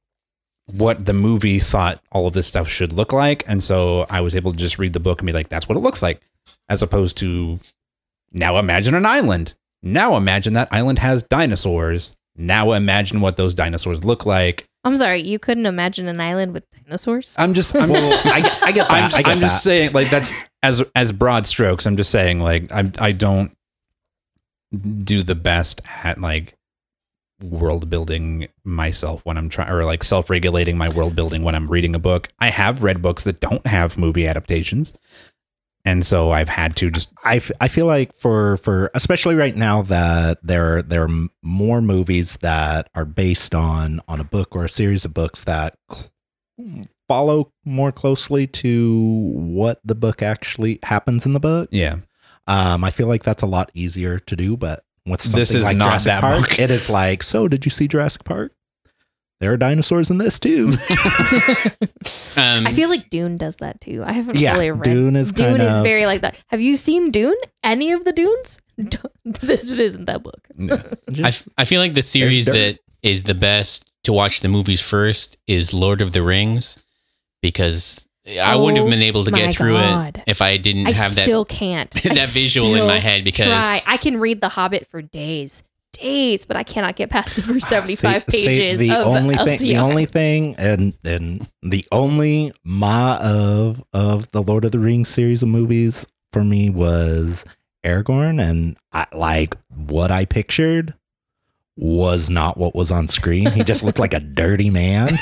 [SPEAKER 4] what the movie thought all of this stuff should look like." And so I was able to just read the book and be like, "That's what it looks like," as opposed to now imagine an island. Now imagine that island has dinosaurs. Now imagine what those dinosaurs look like.
[SPEAKER 5] I'm sorry, you couldn't imagine an island with dinosaurs.
[SPEAKER 4] I'm just, I'm,
[SPEAKER 1] Well, I, get- I get that.
[SPEAKER 4] I'm,
[SPEAKER 1] I get
[SPEAKER 4] I'm just saying, like that's as as broad strokes. I'm just saying, like I I don't do the best at like world building myself when I'm trying, or like self regulating my world building when I'm reading a book. I have read books that don't have movie adaptations, and so I've had to just
[SPEAKER 1] I, f- I feel like for for especially right now that there there are more movies that are based on on a book or a series of books that cl- follow more closely to what the book actually happens in the book.
[SPEAKER 4] yeah.
[SPEAKER 1] Um, I feel like that's a lot easier to do, but with something
[SPEAKER 4] This is
[SPEAKER 1] like
[SPEAKER 4] not
[SPEAKER 1] Jurassic
[SPEAKER 4] that
[SPEAKER 1] Park,
[SPEAKER 4] book.
[SPEAKER 1] it is like, so did you see Jurassic Park? There are dinosaurs in this too.
[SPEAKER 2] um,
[SPEAKER 5] I feel like Dune does that too. I haven't
[SPEAKER 1] yeah,
[SPEAKER 5] fully read.
[SPEAKER 1] Dune is
[SPEAKER 5] Dune
[SPEAKER 1] kind
[SPEAKER 5] is
[SPEAKER 1] of
[SPEAKER 5] very like that. Have you seen Dune? Any of the Dunes? this isn't that book.
[SPEAKER 2] I,
[SPEAKER 1] just,
[SPEAKER 2] I feel like the series that is the best to watch the movies first is Lord of the Rings because I wouldn't have
[SPEAKER 5] Oh
[SPEAKER 2] been able to get through
[SPEAKER 5] God.
[SPEAKER 2] it if I didn't
[SPEAKER 5] I
[SPEAKER 2] have that
[SPEAKER 5] still can't.
[SPEAKER 2] that
[SPEAKER 5] I
[SPEAKER 2] visual in my head because
[SPEAKER 5] try. I can read The Hobbit for days, days, but I cannot get past the first seventy-five
[SPEAKER 1] See- see,
[SPEAKER 5] pages.
[SPEAKER 1] the
[SPEAKER 5] of
[SPEAKER 1] only thing, the only thing, and and the only ma of of the Lord of the Rings series of movies for me was Aragorn, and I like what I pictured was not what was on screen. He just looked like a dirty man.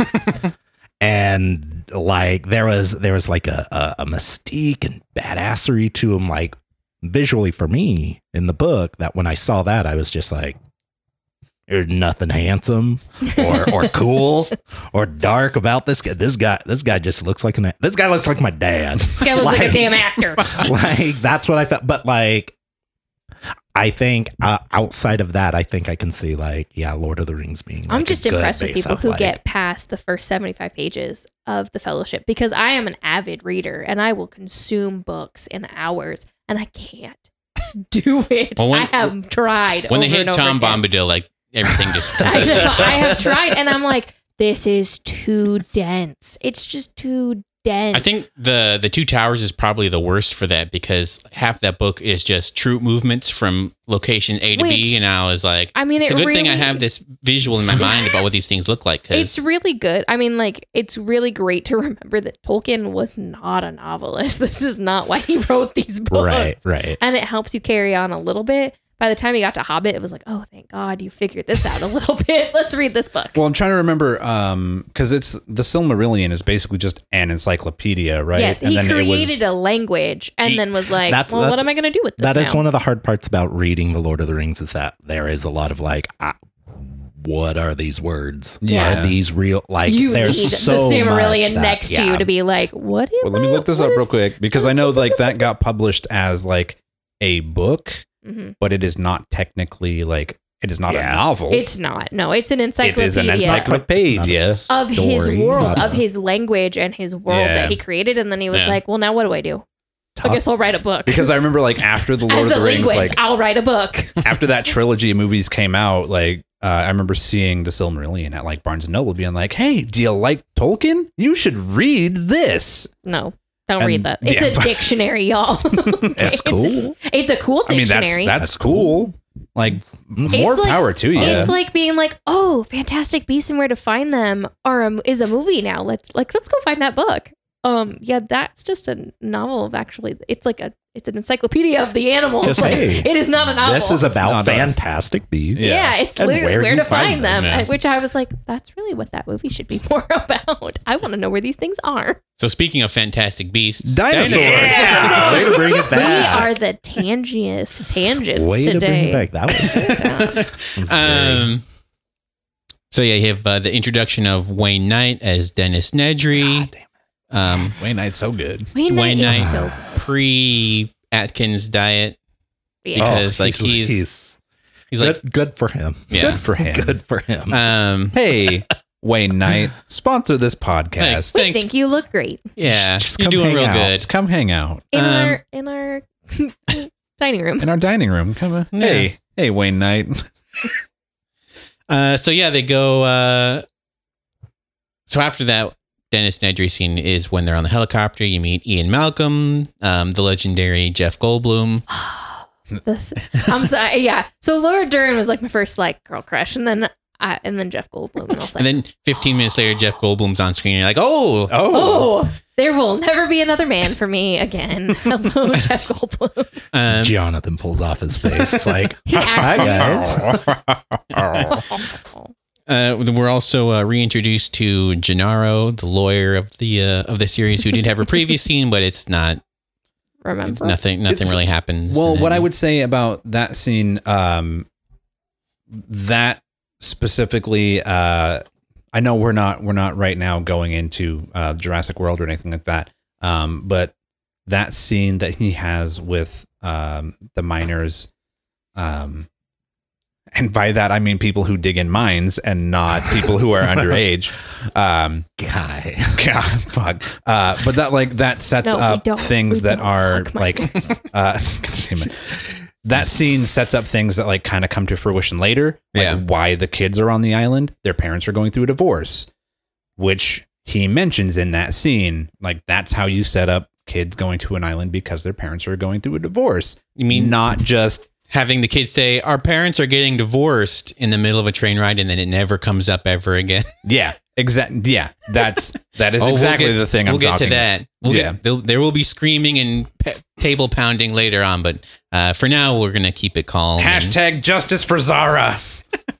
[SPEAKER 1] And like there was there was like a, a, a mystique and badassery to him, like visually for me in the book. That when I saw that, I was just like, there's nothing handsome or or cool or dark about this guy. This guy, this guy just looks like an. This guy looks like my dad.
[SPEAKER 5] This guy looks like,
[SPEAKER 1] Like-
[SPEAKER 5] a damn actor.
[SPEAKER 1] like that's what I felt. But like, I think uh, outside of that, I think I can see like, yeah, Lord of the Rings being.
[SPEAKER 5] I'm
[SPEAKER 1] like, a
[SPEAKER 5] just
[SPEAKER 1] good
[SPEAKER 5] impressed with people who
[SPEAKER 1] like-
[SPEAKER 5] get past the first 75 pages of the fellowship because I am an avid reader and I will consume books in hours and I can't do it.
[SPEAKER 2] Well, when-
[SPEAKER 5] I have tried.
[SPEAKER 2] when they hit
[SPEAKER 5] and over
[SPEAKER 2] Tom
[SPEAKER 5] again.
[SPEAKER 2] Bombadil, like everything just
[SPEAKER 5] I know. I have tried and I'm like, this is too dense. It's just too dense.
[SPEAKER 2] I think the the two towers is probably the worst for that because half that book is just troop movements from location A to
[SPEAKER 5] Which-
[SPEAKER 2] B, and I was like,
[SPEAKER 5] I mean,
[SPEAKER 2] it's
[SPEAKER 5] it
[SPEAKER 2] a good thing I have this visual in my mind about what these things look like.
[SPEAKER 5] It's really good. I mean, like, it's really great to remember that Tolkien was not a novelist. This is not why he wrote these books.
[SPEAKER 1] Right, right.
[SPEAKER 5] and it helps you carry on a little bit. By the time he got to Hobbit, it was like, oh, thank God you figured this out a little bit. Let's read this book.
[SPEAKER 4] Well, I'm trying to remember um because it's the Silmarillion is basically just an encyclopedia, right?
[SPEAKER 5] Yes, he created a language and
[SPEAKER 1] He-
[SPEAKER 5] then was like,
[SPEAKER 1] that's-
[SPEAKER 5] well, what am I going to do with this?
[SPEAKER 1] That is
[SPEAKER 5] now?
[SPEAKER 1] one of the hard parts about reading the Lord of the Rings is that there is a lot of like, ah, what are these words?
[SPEAKER 4] Yeah.
[SPEAKER 1] Are these real? Like,
[SPEAKER 5] you
[SPEAKER 1] there's
[SPEAKER 5] need
[SPEAKER 1] so
[SPEAKER 5] the Silmarillion
[SPEAKER 1] much that-
[SPEAKER 5] next to you to be like, what?
[SPEAKER 4] Well, let me look this up real quick because I know like that got published as like a book,
[SPEAKER 5] hmm
[SPEAKER 4] but it is not technically like it is not
[SPEAKER 1] Yeah.
[SPEAKER 4] a novel.
[SPEAKER 5] It's not. No, it's an encyclopedia.
[SPEAKER 4] It is an encyclopedia.
[SPEAKER 1] a
[SPEAKER 5] of his world, of
[SPEAKER 1] a-
[SPEAKER 5] his language and his world
[SPEAKER 4] Yeah.
[SPEAKER 5] that he created, and then he was
[SPEAKER 2] Yeah.
[SPEAKER 5] like, "Well, now what do I do? I guess I'll write a book."
[SPEAKER 4] Because I remember like after the Lord
[SPEAKER 5] As
[SPEAKER 4] of
[SPEAKER 5] a
[SPEAKER 4] the Rings,
[SPEAKER 5] linguist,
[SPEAKER 4] like
[SPEAKER 5] I'll write a book.
[SPEAKER 4] after that trilogy of movies came out, like uh, I remember seeing the Silmarillion at like Barnes and Noble, being like, "Hey, do you like Tolkien? You should read this."
[SPEAKER 5] No, don't
[SPEAKER 4] And-
[SPEAKER 5] read that. It's
[SPEAKER 4] yeah,
[SPEAKER 5] a dictionary, y'all.
[SPEAKER 1] That's
[SPEAKER 5] it's a-
[SPEAKER 1] cool.
[SPEAKER 5] It's a, cool dictionary.
[SPEAKER 4] I mean, that's that's
[SPEAKER 1] That's
[SPEAKER 4] cool. Like more
[SPEAKER 5] like-
[SPEAKER 4] power to you.
[SPEAKER 5] It's like being like, "Oh, Fantastic Beasts and Where to Find Them are a, is a movie now. Let's like let's go find that book." Um, yeah, that's just a novel of actually. It's like a it's an encyclopedia of the animals.
[SPEAKER 1] Just,
[SPEAKER 5] Like,
[SPEAKER 1] hey,
[SPEAKER 5] it is not a novel.
[SPEAKER 1] This is about
[SPEAKER 4] not a-
[SPEAKER 1] fantastic beasts.
[SPEAKER 5] Yeah,
[SPEAKER 4] Yeah.
[SPEAKER 5] it's
[SPEAKER 1] And
[SPEAKER 5] literally
[SPEAKER 1] where
[SPEAKER 5] where, to
[SPEAKER 1] find
[SPEAKER 5] find them.
[SPEAKER 2] them, yeah.
[SPEAKER 5] Which I was like, that's really what that movie should be more about. I want to know where these things are.
[SPEAKER 2] So speaking of fantastic beasts,
[SPEAKER 4] Dinosaurs.
[SPEAKER 1] Yeah. Way to bring it
[SPEAKER 5] We are the tangiest tangents
[SPEAKER 1] Way to bring
[SPEAKER 5] today.
[SPEAKER 1] it back. That was, was very-
[SPEAKER 2] Um, so yeah, you have uh, the introduction of Wayne Knight as Dennis Nedry.
[SPEAKER 1] God damn it.
[SPEAKER 2] Um,
[SPEAKER 4] Wayne Knight's so good.
[SPEAKER 5] Wayne
[SPEAKER 2] Wayne
[SPEAKER 5] Knight is
[SPEAKER 2] Knight.
[SPEAKER 5] so
[SPEAKER 2] pre Atkins diet.
[SPEAKER 5] yeah.
[SPEAKER 2] Because, like, he's- He's
[SPEAKER 1] good,
[SPEAKER 2] like,
[SPEAKER 1] good for him.
[SPEAKER 2] yeah.
[SPEAKER 4] Good for him.
[SPEAKER 1] Good for him.
[SPEAKER 2] Um,
[SPEAKER 4] Hey, Wayne Knight, sponsor this podcast.
[SPEAKER 2] thanks.
[SPEAKER 5] we
[SPEAKER 2] thanks.
[SPEAKER 5] think you look great
[SPEAKER 2] Yeah,
[SPEAKER 1] Just
[SPEAKER 2] you're
[SPEAKER 1] come
[SPEAKER 2] doing real
[SPEAKER 1] out.
[SPEAKER 2] good.
[SPEAKER 4] Just come hang out
[SPEAKER 5] in
[SPEAKER 2] Um,
[SPEAKER 5] our in our dining room.
[SPEAKER 4] in our dining room. Come on.
[SPEAKER 2] Yeah.
[SPEAKER 4] Hey, hey, Wayne Knight.
[SPEAKER 2] Uh, so yeah, they go. Uh, so after that, Dennis Nedry scene is when they're on the helicopter. You meet Ian Malcolm, um, the legendary Jeff Goldblum.
[SPEAKER 5] This, I'm sorry. Yeah. So Laura Dern was like my first like girl crush, and then I, and then Jeff Goldblum, and I was like,
[SPEAKER 2] And then 15 minutes later, Jeff Goldblum's on screen. And you're like, oh,
[SPEAKER 5] oh, there will never be another man for me again. Hello, Jeff Goldblum.
[SPEAKER 2] um,
[SPEAKER 1] Jonathan pulls off his face. Like,
[SPEAKER 5] He
[SPEAKER 1] hi guys.
[SPEAKER 2] uh, we're also uh, reintroduced to Gennaro, the lawyer of the uh, of the series, who did have a previous scene, but it's not.
[SPEAKER 5] Remember?
[SPEAKER 2] Nothing. Nothing
[SPEAKER 4] It's-
[SPEAKER 2] really happens.
[SPEAKER 4] Well, what. I would say about that scene, um, that specifically, uh, I know we're not we're not right now going into uh, Jurassic World or anything like that, um, but that scene that he has with um, the miners, um, and by that I mean people who dig in mines and not people who are underage. Um,
[SPEAKER 1] Guy.
[SPEAKER 4] God, fuck. Uh, but that like that sets
[SPEAKER 5] No,
[SPEAKER 4] up things that are like uh, God damn it. That scene sets up things that like kind of come to fruition later. Like
[SPEAKER 2] Yeah.
[SPEAKER 4] why the kids are on the island. Their parents are going through a divorce, which he mentions in that scene. Like that's how you set up kids going to an island because their parents are going through a divorce.
[SPEAKER 2] You mean
[SPEAKER 4] not just
[SPEAKER 2] having the kids say our parents are getting divorced in the middle of a train ride, and then it never comes up ever again?
[SPEAKER 4] yeah, Exactly. yeah. That's that is
[SPEAKER 2] Oh, we'll
[SPEAKER 4] exactly
[SPEAKER 2] get-
[SPEAKER 4] the thing
[SPEAKER 2] we'll
[SPEAKER 4] I'm
[SPEAKER 2] get to that. We'll
[SPEAKER 4] Yeah.
[SPEAKER 2] get, there'll- be screaming and pe- table pounding later on, but uh, for now, we're gonna keep it calm. and-
[SPEAKER 4] Hashtag justice for Zara.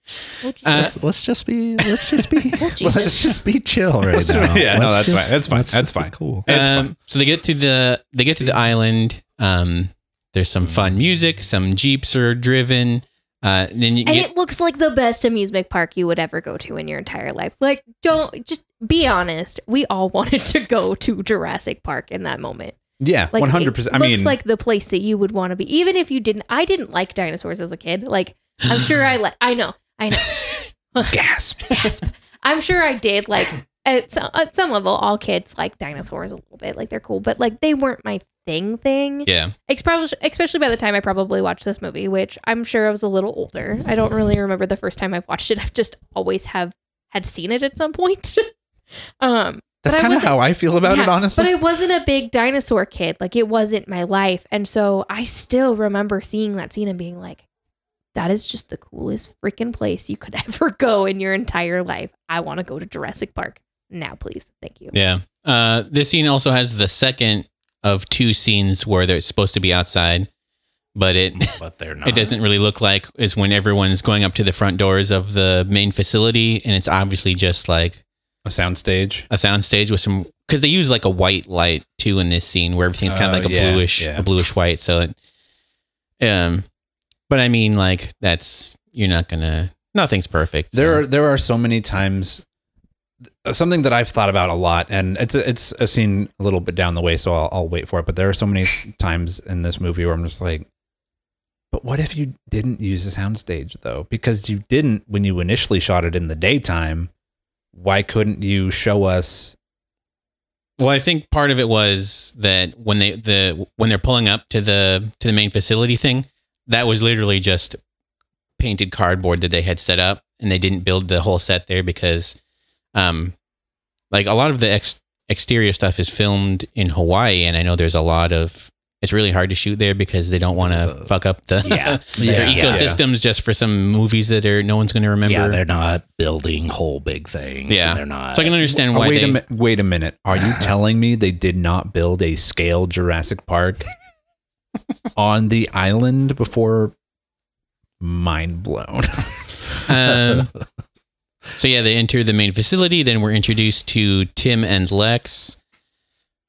[SPEAKER 2] Uh,
[SPEAKER 1] let's, let's just be let's just be let's just be chill right now.
[SPEAKER 4] yeah, no,
[SPEAKER 1] Let's
[SPEAKER 4] that's
[SPEAKER 1] just-
[SPEAKER 4] fine. That's fine. That's fine.
[SPEAKER 1] Cool.
[SPEAKER 4] It's
[SPEAKER 2] um, so they get to the they get to the island. Um, there's some fun music. Some jeeps are driven. Uh, then you
[SPEAKER 5] and
[SPEAKER 2] get
[SPEAKER 5] it looks like the best amusement park you would ever go to in your entire life. Like, don't just be honest. We all wanted to go to Jurassic Park in that moment.
[SPEAKER 4] Yeah, one hundred percent. I
[SPEAKER 5] it looks like the place that you would want to be, even if you didn't. I didn't like dinosaurs as a kid. Like, I'm sure I like. I know. I know.
[SPEAKER 4] gasp.
[SPEAKER 5] Gasp. I'm sure I did. Like at some, at some level, all kids like dinosaurs a little bit. Like they're cool, but like they weren't my thing. Thing.
[SPEAKER 2] yeah.
[SPEAKER 5] Especially by the time I probably watched this movie, which I'm sure I was a little older. I don't really remember the first time I've watched it. I've just always have had seen it at some point. um,
[SPEAKER 4] That's kind of how I feel about it, honestly.
[SPEAKER 5] But I wasn't a big dinosaur kid. Like it wasn't my life. And so I still remember seeing that scene and being like, that is just the coolest freaking place you could ever go in your entire life. I want to go to Jurassic Park now, please. Thank you.
[SPEAKER 2] Yeah. Uh, this scene also has the second of two scenes where they're supposed to be outside, but it
[SPEAKER 1] but they're not.
[SPEAKER 2] it doesn't really look like is when everyone's going up to the front doors of the main facility, and it's obviously just like
[SPEAKER 4] A soundstage.
[SPEAKER 2] a soundstage with some because they use like a white light too in this scene where everything's kind of
[SPEAKER 4] Oh,
[SPEAKER 2] like a
[SPEAKER 4] yeah,
[SPEAKER 2] bluish
[SPEAKER 4] yeah.
[SPEAKER 2] a bluish white. So it, um, but I mean, like that's you're not gonna nothing's perfect.
[SPEAKER 4] There
[SPEAKER 2] so.
[SPEAKER 4] are there are so many times something that I've thought about a lot, and it's a, it's a scene a little bit down the way, so I'll, I'll wait for it. But there are so many times in this movie where I'm just like, but what if you didn't use the soundstage though? Because you didn't when you initially shot it in the daytime. Why couldn't you show us?
[SPEAKER 2] Well, I think part of it was that when they the when they're pulling up to the to the main facility thing, that was literally just painted cardboard that they had set up, and they didn't build the whole set there because, um, like a lot of the ex- exterior stuff is filmed in Hawaii, and I know there's a lot of. It's really hard to shoot there because they don't want to
[SPEAKER 1] Uh,
[SPEAKER 2] fuck up the
[SPEAKER 1] yeah.
[SPEAKER 2] their
[SPEAKER 4] Yeah.
[SPEAKER 2] ecosystems just for some movies that are no one's going to remember.
[SPEAKER 1] Yeah, they're not building whole big things.
[SPEAKER 2] Yeah.
[SPEAKER 1] and they're not.
[SPEAKER 2] so I can understand
[SPEAKER 4] Oh,
[SPEAKER 2] why
[SPEAKER 4] wait
[SPEAKER 2] they.
[SPEAKER 4] a mi- wait a minute. Are you telling me they did not build a scale Jurassic Park on the island before? Mind blown.
[SPEAKER 2] Um, so yeah, they enter the main facility. Then we're introduced to Tim and Lex,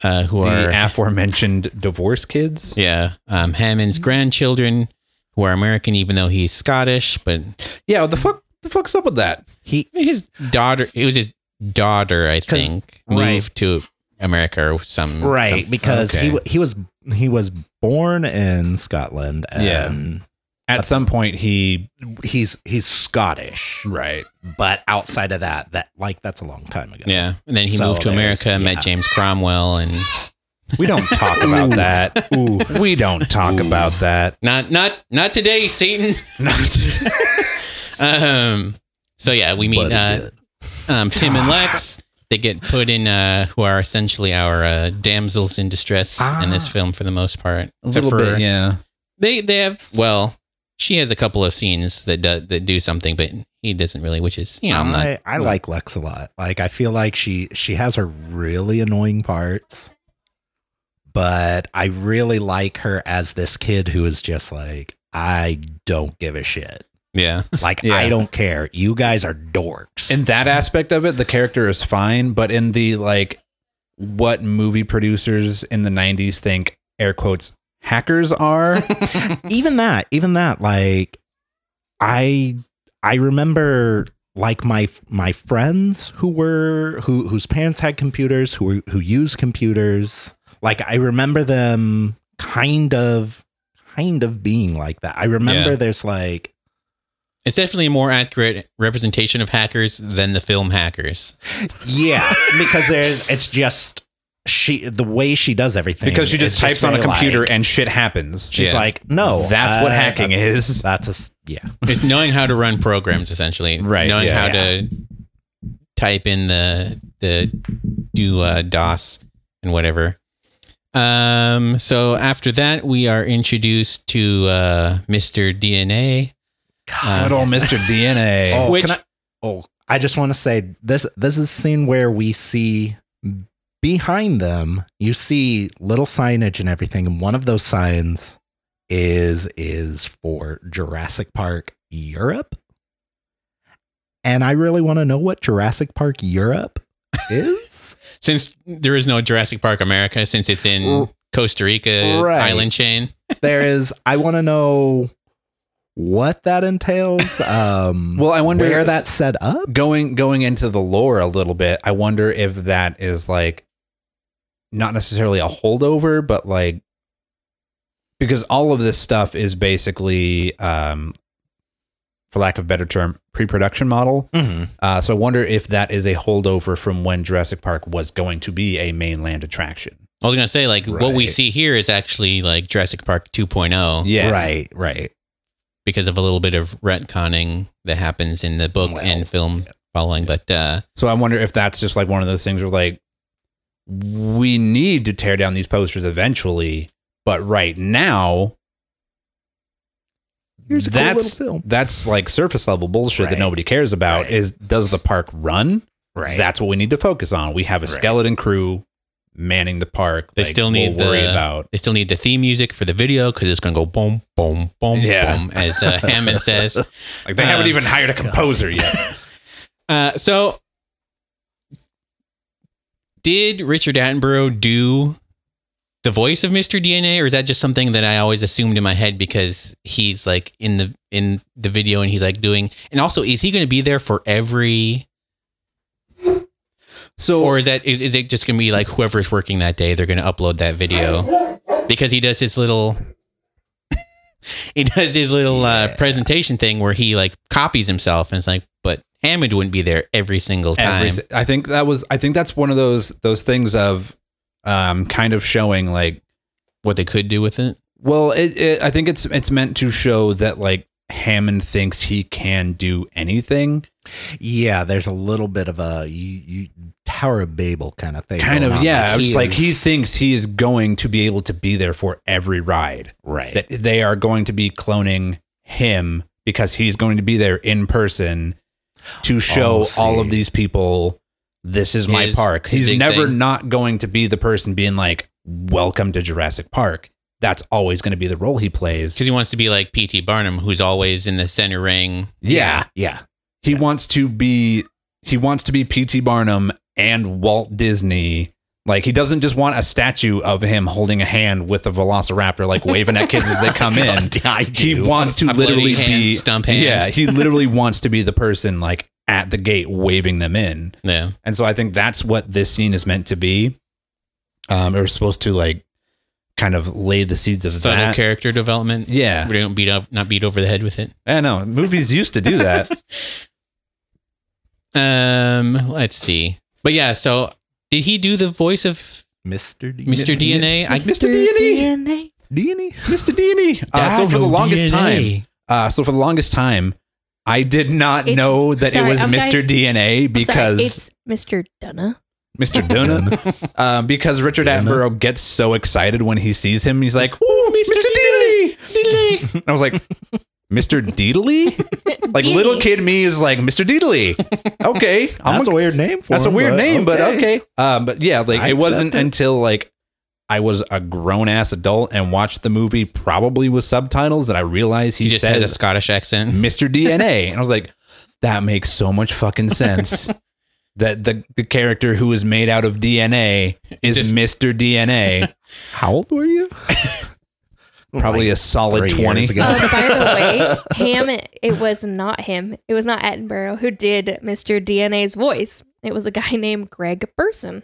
[SPEAKER 2] uh, who
[SPEAKER 4] the
[SPEAKER 2] are
[SPEAKER 4] aforementioned divorce kids.
[SPEAKER 2] yeah um, Hammond's grandchildren, who are American, even though he's Scottish. But
[SPEAKER 4] Yeah, what the fuck the fuck's up with that?
[SPEAKER 1] he
[SPEAKER 2] his daughter, it was his daughter, I think,
[SPEAKER 1] right.
[SPEAKER 2] moved to America or some
[SPEAKER 1] right
[SPEAKER 2] some-
[SPEAKER 1] because he
[SPEAKER 4] okay.
[SPEAKER 1] wa- he was he was born in Scotland and
[SPEAKER 4] At some point he
[SPEAKER 1] he's he's Scottish,
[SPEAKER 4] right.
[SPEAKER 1] but outside of that, that like that's a long time ago.
[SPEAKER 2] yeah, and then he
[SPEAKER 1] So
[SPEAKER 2] moved to
[SPEAKER 1] there's-
[SPEAKER 2] America, met. James Cromwell, and
[SPEAKER 4] We don't talk about that. Ooh, we don't talk about that.
[SPEAKER 2] not not not today, Satan. Um. So yeah, we meet uh, um, Tim and Lex. They get put in, uh, who are essentially our uh, damsels in distress in this
[SPEAKER 1] Ah.
[SPEAKER 2] film for the most part.
[SPEAKER 4] A
[SPEAKER 2] Except
[SPEAKER 4] little
[SPEAKER 2] for-
[SPEAKER 4] bit, yeah.
[SPEAKER 2] They they have well, she has a couple of scenes that do, that do something, but he doesn't really. Which is you know I'm not.
[SPEAKER 1] I, I like Lex a lot. Like I feel like she she has her really annoying parts, but I really like her as this kid who is just like I don't give a shit.
[SPEAKER 2] Yeah,
[SPEAKER 1] Like
[SPEAKER 4] Yeah.
[SPEAKER 1] I don't care. You guys are dorks.
[SPEAKER 4] In that aspect of it, the character is fine, but in the like what movie producers in the 90s think air quotes hackers are,
[SPEAKER 1] even that, even that, like I I remember like my my friends who were who whose parents had computers who were, who used computers. Like I remember them kind of kind of being like that. I remember
[SPEAKER 2] Yeah.
[SPEAKER 1] there's like
[SPEAKER 2] it's definitely a more accurate representation of hackers than the film Hackers.
[SPEAKER 1] yeah, because there's it's just she the way she does everything
[SPEAKER 4] because she just
[SPEAKER 1] is
[SPEAKER 4] types on a computer
[SPEAKER 1] like-
[SPEAKER 4] and shit happens.
[SPEAKER 1] she's
[SPEAKER 2] Yeah.
[SPEAKER 1] like no
[SPEAKER 4] That's what
[SPEAKER 1] uh,
[SPEAKER 4] hacking
[SPEAKER 1] that's-
[SPEAKER 4] is.
[SPEAKER 1] That's a s- yeah
[SPEAKER 2] It's knowing how to run programs essentially,
[SPEAKER 4] Right,
[SPEAKER 2] Knowing
[SPEAKER 4] yeah.
[SPEAKER 2] how to type in the the do uh, DOS and whatever. Um. So after that, we are introduced to uh, Mr. DNA.
[SPEAKER 4] Good old Mr. DNA.
[SPEAKER 1] Oh,
[SPEAKER 2] Which-
[SPEAKER 1] I, oh, I just want to say this. This is a scene where we see behind them. You see little signage and everything, and one of those signs is is for Jurassic Park Europe. And I really want to know what Jurassic Park Europe is.
[SPEAKER 2] Since there is no Jurassic Park America, since it's in Costa Rica
[SPEAKER 1] Right.
[SPEAKER 2] island chain.
[SPEAKER 1] there is. I want to know what that entails. Um,
[SPEAKER 4] Well, I wonder
[SPEAKER 1] where
[SPEAKER 4] if-
[SPEAKER 1] that's set up.
[SPEAKER 4] going going into the lore a little bit, I wonder if that is like not necessarily a holdover, but like because all of this stuff is basically um for lack of a better term, pre-production model.
[SPEAKER 1] Mhm.
[SPEAKER 4] Uh, so I wonder if that is a holdover from when Jurassic Park was going to be a mainland attraction.
[SPEAKER 2] I was gonna say like what we see here is actually like Jurassic Park 2.0
[SPEAKER 4] Yeah,
[SPEAKER 1] Right. Right.
[SPEAKER 2] because of a little bit of retconning that happens in the book
[SPEAKER 1] Well,
[SPEAKER 2] and film following. But uh,
[SPEAKER 4] So I wonder if that's just like one of those things where like we need to tear down these posters eventually, but right now
[SPEAKER 1] Here's a cool
[SPEAKER 4] that's
[SPEAKER 1] little film.
[SPEAKER 4] that's like surface level bullshit that nobody cares about
[SPEAKER 1] Right.
[SPEAKER 4] is does the park run?
[SPEAKER 1] Right.
[SPEAKER 4] That's what we need to focus on. We have a
[SPEAKER 1] Right.
[SPEAKER 4] skeleton crew. manning the park.
[SPEAKER 2] They
[SPEAKER 4] like,
[SPEAKER 2] still need
[SPEAKER 4] we'll worry
[SPEAKER 2] the-
[SPEAKER 4] about.
[SPEAKER 2] They still need the theme music for the video because it's gonna go boom, boom, boom,
[SPEAKER 4] Yeah.
[SPEAKER 2] boom, as uh, Hammond says.
[SPEAKER 4] Like they haven't
[SPEAKER 2] Um,
[SPEAKER 4] even hired a composer yet.
[SPEAKER 2] Uh, so, did Richard Attenborough do the voice of Mr. DNA, or is that just something that I always assumed in my head because he's like in the in the video and he's like doing? And also, is he going to be there for every,
[SPEAKER 4] So
[SPEAKER 2] or is that is, is it just going to be like whoever's working that day? They're going to upload that video because he does his little. He does his little uh, presentation thing where he like copies himself and it's like, but Hammond wouldn't be there every single time.
[SPEAKER 4] every, I think that was I think that's one of those those things of um kind of showing like
[SPEAKER 2] what they could do with it.
[SPEAKER 4] well it, it I think it's it's meant to show that like Hammond thinks he can do anything.
[SPEAKER 1] Yeah, there's a little bit of a you, you Tower of Babel kind of thing.
[SPEAKER 4] Kind of yeah, it's like he thinks he is going to be able to be there for every ride.
[SPEAKER 1] right.
[SPEAKER 4] That they are going to be cloning him because he's going to be there in person to oh, show
[SPEAKER 1] Oh,
[SPEAKER 4] all of these people this is my
[SPEAKER 2] His-
[SPEAKER 4] park. He's never
[SPEAKER 2] thing.
[SPEAKER 4] not going to be the person being like, "Welcome to Jurassic Park." That's always going to be the role he plays.
[SPEAKER 2] because he wants to be like P.T. Barnum, who's always in the center ring.
[SPEAKER 4] Yeah,
[SPEAKER 1] yeah.
[SPEAKER 4] he wants to be he wants to be P.T. Barnum and Walt Disney. Like he doesn't just want a statue of him holding a hand with a velociraptor, like waving at kids as they come in.
[SPEAKER 1] I
[SPEAKER 4] He wants to
[SPEAKER 2] A
[SPEAKER 4] literally
[SPEAKER 2] hand,
[SPEAKER 4] be
[SPEAKER 2] stump hand.
[SPEAKER 4] Yeah, he literally wants to be the person like at the gate waving them in.
[SPEAKER 2] Yeah,
[SPEAKER 4] And so I think that's what this scene is meant to be. Um, it was supposed to like kind of lay the seeds of
[SPEAKER 2] subtle
[SPEAKER 4] that.
[SPEAKER 2] character development.
[SPEAKER 4] Yeah,
[SPEAKER 2] We don't beat up, not beat over the head with it.
[SPEAKER 4] I know movies used to do that.
[SPEAKER 2] Um, let's see. But yeah, so did he do the voice of
[SPEAKER 1] Mr. D-
[SPEAKER 2] Mr. DNA? I,
[SPEAKER 4] Mr. DNA.
[SPEAKER 5] DNA.
[SPEAKER 1] DNA.
[SPEAKER 4] Mr. Deany. Uh, so for the longest time, uh, so for the longest time, I did not
[SPEAKER 5] It's-
[SPEAKER 4] know that
[SPEAKER 5] sorry,
[SPEAKER 4] it was
[SPEAKER 5] um,
[SPEAKER 4] Mr.
[SPEAKER 5] guys-
[SPEAKER 4] DNA because
[SPEAKER 5] sorry, it's Mr. Dunna.
[SPEAKER 4] Mr. Duna, um, because Richard Attenborough gets so excited when he sees him. He's like, "Ooh, Mr. Deedly!" And I was like, "Mr. Deedly?" Like little kid me is like, "Mr. Deedly." Okay, I'm
[SPEAKER 1] That's
[SPEAKER 4] a,
[SPEAKER 1] a weird name for
[SPEAKER 4] that's a
[SPEAKER 1] him,
[SPEAKER 4] weird name, but okay. Um, but yeah, like
[SPEAKER 1] I
[SPEAKER 4] it wasn't
[SPEAKER 1] accept it.
[SPEAKER 4] until like I was a grown ass adult and watched the movie probably with subtitles that I realized he,
[SPEAKER 2] he just
[SPEAKER 4] says
[SPEAKER 2] has a Scottish accent.
[SPEAKER 4] Mr. DNA. And I was like, that makes so much fucking sense. That the, the character who is made out of DNA is
[SPEAKER 2] Just-
[SPEAKER 4] Mr. DNA.
[SPEAKER 1] How old were you?
[SPEAKER 4] Probably a solid 20.
[SPEAKER 5] Uh, by the way, Ham, it was not him. It was not Attenborough who did Mr. DNA's voice. It was a guy named Greg Burson.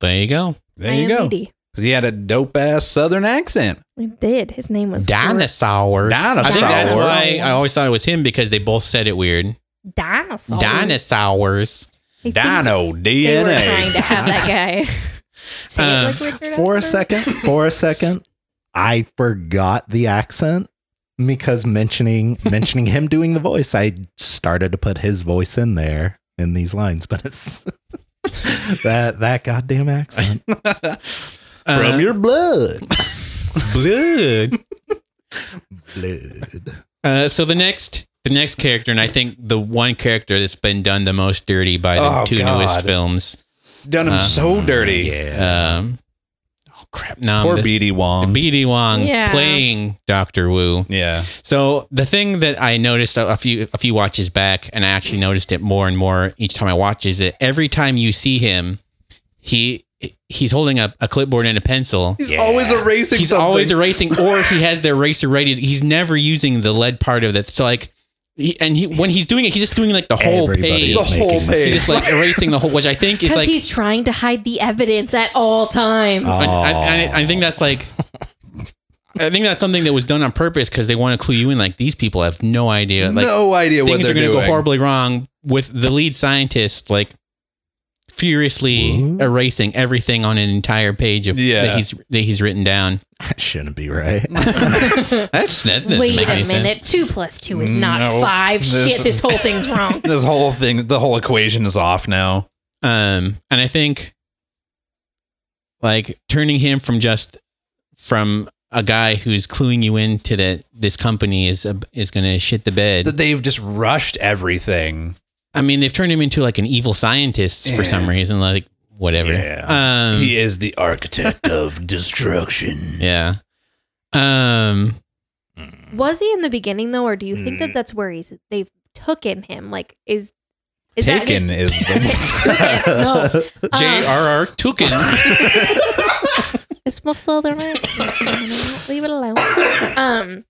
[SPEAKER 2] There you go.
[SPEAKER 4] There you go. Because he had a dope ass southern accent.
[SPEAKER 5] He did. His name was
[SPEAKER 2] Dinosaurs. I think that's
[SPEAKER 4] Dinosaurs.
[SPEAKER 2] why I always thought it was him because they both said it weird.
[SPEAKER 5] Dinosaur.
[SPEAKER 2] Dinosaurs.
[SPEAKER 5] I
[SPEAKER 4] Dino
[SPEAKER 5] They were trying to have that guy
[SPEAKER 2] Uh,
[SPEAKER 5] it like
[SPEAKER 1] for a second, for a second, I forgot the accent because mentioning mentioning him doing the voice, I started to put his voice in there in these lines, but it's that that goddamn accent
[SPEAKER 2] Uh,
[SPEAKER 1] from your blood,
[SPEAKER 2] blood.
[SPEAKER 1] blood.
[SPEAKER 2] Uh, so the next, the next character, and I think the one character that's been done the most dirty by the
[SPEAKER 4] Oh,
[SPEAKER 2] two
[SPEAKER 4] God.
[SPEAKER 2] newest films.
[SPEAKER 4] Done him
[SPEAKER 2] Uh,
[SPEAKER 4] so dirty.
[SPEAKER 1] Yeah,
[SPEAKER 2] Um, oh crap! No,
[SPEAKER 4] Poor
[SPEAKER 2] this,
[SPEAKER 4] BD Wong.
[SPEAKER 2] BD Wong
[SPEAKER 5] Yeah.
[SPEAKER 2] playing Doctor Wu.
[SPEAKER 4] yeah.
[SPEAKER 2] So the thing that I noticed a a few a few watches back, and I actually noticed it more and more each time I watch, is that every time you see him, he he's holding a, a clipboard and a pencil.
[SPEAKER 4] He's always erasing
[SPEAKER 2] He's
[SPEAKER 4] something.
[SPEAKER 2] always erasing, or he has the eraser ready. He's never using the lead part of it. So like, he, and he when he's doing it, he's just doing like the whole
[SPEAKER 1] Everybody
[SPEAKER 2] page.
[SPEAKER 4] The whole page.
[SPEAKER 2] He's just like erasing the whole, which I think is
[SPEAKER 5] Because
[SPEAKER 2] like.
[SPEAKER 5] he's trying to hide the evidence at all times.
[SPEAKER 2] I, I, I- I think that's like. I think that's something that was done on purpose because they want to clue you in. Like these people have no idea. Like
[SPEAKER 4] no idea what
[SPEAKER 2] things
[SPEAKER 4] they're
[SPEAKER 2] are going to go horribly wrong with the lead scientist like furiously
[SPEAKER 1] What?
[SPEAKER 2] erasing everything on an entire page of
[SPEAKER 4] Yeah.
[SPEAKER 2] that he's that he's written down.
[SPEAKER 1] that shouldn't be right.
[SPEAKER 2] That's that doesn't
[SPEAKER 5] Wait
[SPEAKER 2] make
[SPEAKER 5] a
[SPEAKER 2] any
[SPEAKER 5] minute.
[SPEAKER 2] sense.
[SPEAKER 5] Two plus two is not
[SPEAKER 4] No.
[SPEAKER 5] five.
[SPEAKER 4] This-
[SPEAKER 5] Shit, this whole thing's wrong.
[SPEAKER 4] This whole thing, the whole equation is off now.
[SPEAKER 2] Um, and I think like turning him from just from a guy who's cluing you into that this company is a, is going to shit the bed.
[SPEAKER 4] That they've just rushed everything.
[SPEAKER 2] I mean, they've turned him into like an evil scientist for some reason. Like, whatever.
[SPEAKER 1] Yeah.
[SPEAKER 2] Um,
[SPEAKER 4] he is the architect of destruction.
[SPEAKER 2] yeah. Um,
[SPEAKER 5] Was he in the beginning though, or do you think
[SPEAKER 1] Mm.
[SPEAKER 5] that that's where he's they've taken him? Like, is is
[SPEAKER 4] Taken
[SPEAKER 5] that
[SPEAKER 4] is the
[SPEAKER 5] Taken, no.
[SPEAKER 2] J.R.R. Tolkien.
[SPEAKER 5] It's my southern accent. Leave it alone. Um,